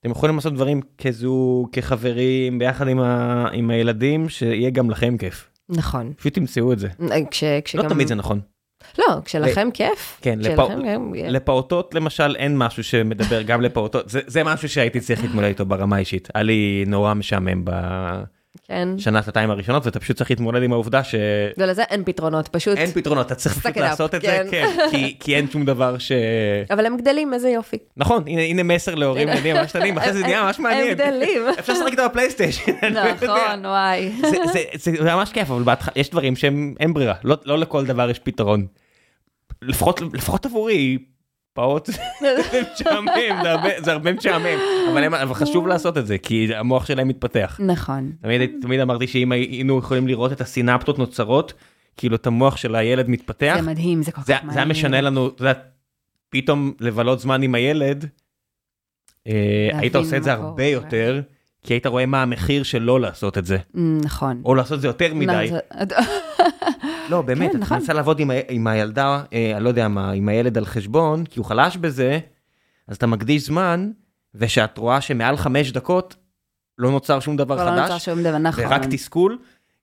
אתם יכולים לעשות דברים כזוג, כחברים, ביחד עם, ה... עם הילדים, שיהיה גם לכם כיף. נכון. פשוט תמצאו את זה. כש, כשגם... לא תמיד זה נכון. לא, כשלכם כיף. כן, לפע... גם- לפעוטות למשל אין משהו שמדבר גם לפעוטות, זה, זה משהו שהייתי צריך להתמודד איתו ברמה האישית. היה לי נורא משעמם כן. בשנה, שנתיים הראשונות, ואתה פשוט צריך להתמודד עם העובדה שאין ולזה אין פתרונות, פשוט... פתרונות, אתה צריך פשוט it up, לעשות את כן. זה, כן, כי, כי אין שום דבר ש... אבל הם גדלים, איזה יופי. נכון, הנה, הנה מסר להורים הנה. ילדים ממש קטנים, אחרי זה נהיה ממש הם מעניין. גדלים. אפשר לשחק איתו בפלייסטיישן. אני לא. נכון, וואי. זה, ממש כיף, אבל יש דברים שהם אין ברירה, לא, לא לכל דבר יש פתרון. לפחות, לפחות עבורי, פעוט זה משעמם, זה הרבה, משעמם, אבל, חשוב לעשות את זה, כי המוח שלהם מתפתח. נכון. תמיד, אמרתי שאם היינו יכולים לראות את הסינפטות נוצרות, כאילו את המוח של הילד מתפתח, זה מדהים, זה כל כך מעניין. זה היה משנה לנו, אתה יודע, פתאום לבלות זמן עם הילד, אה, היית עושה את זה הרבה. יותר, כי היית רואה מה המחיר של לא לעשות את זה, נכון. או לעשות את זה יותר מדי. לא, באמת, כן, את נכון. מנסה לעבוד עם, ה- עם הילדה, אה, אני לא יודע מה, עם הילד על חשבון, כי הוא חלש בזה, אז אתה מקדיש זמן, ושאת רואה שמעל חמש דקות לא נוצר שום דבר לא נוצר חדש, שום דבר, נכון. ורק תסכול.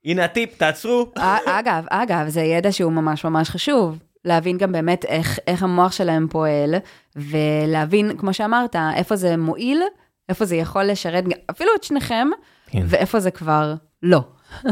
הנה הטיפ, תעצרו. א- אגב, אגב, זה ידע שהוא ממש ממש חשוב. להבין גם באמת איך, איך המוח שלהם פועל, ולהבין, כמו שאמרת, איפה זה מועיל, איפה זה יכול לשרת אפילו את שניכם, כן. ואיפה זה כבר לא.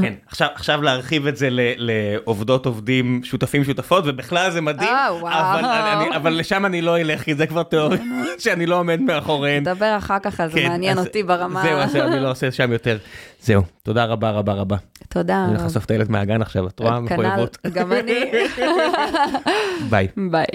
כן, עכשיו, עכשיו להרחיב את זה ל- לעובדות עובדים שותפים שותפות ובכלל זה מדהים, אה, וואו. אבל, אני, אבל לשם אני לא אלך כי זה כבר תיאוריה שאני לא עומד מאחוריהן. נדבר אחר כך, אז זה כן, מעניין אז- אותי ברמה... זהו, אז אני לא עושה שם יותר. זהו, תודה רבה רבה רבה. תודה. אני הולך לאסוף את הילד מהגן עכשיו, את רואה? כנ"ל, מחויבות. גם אני. ביי. ביי.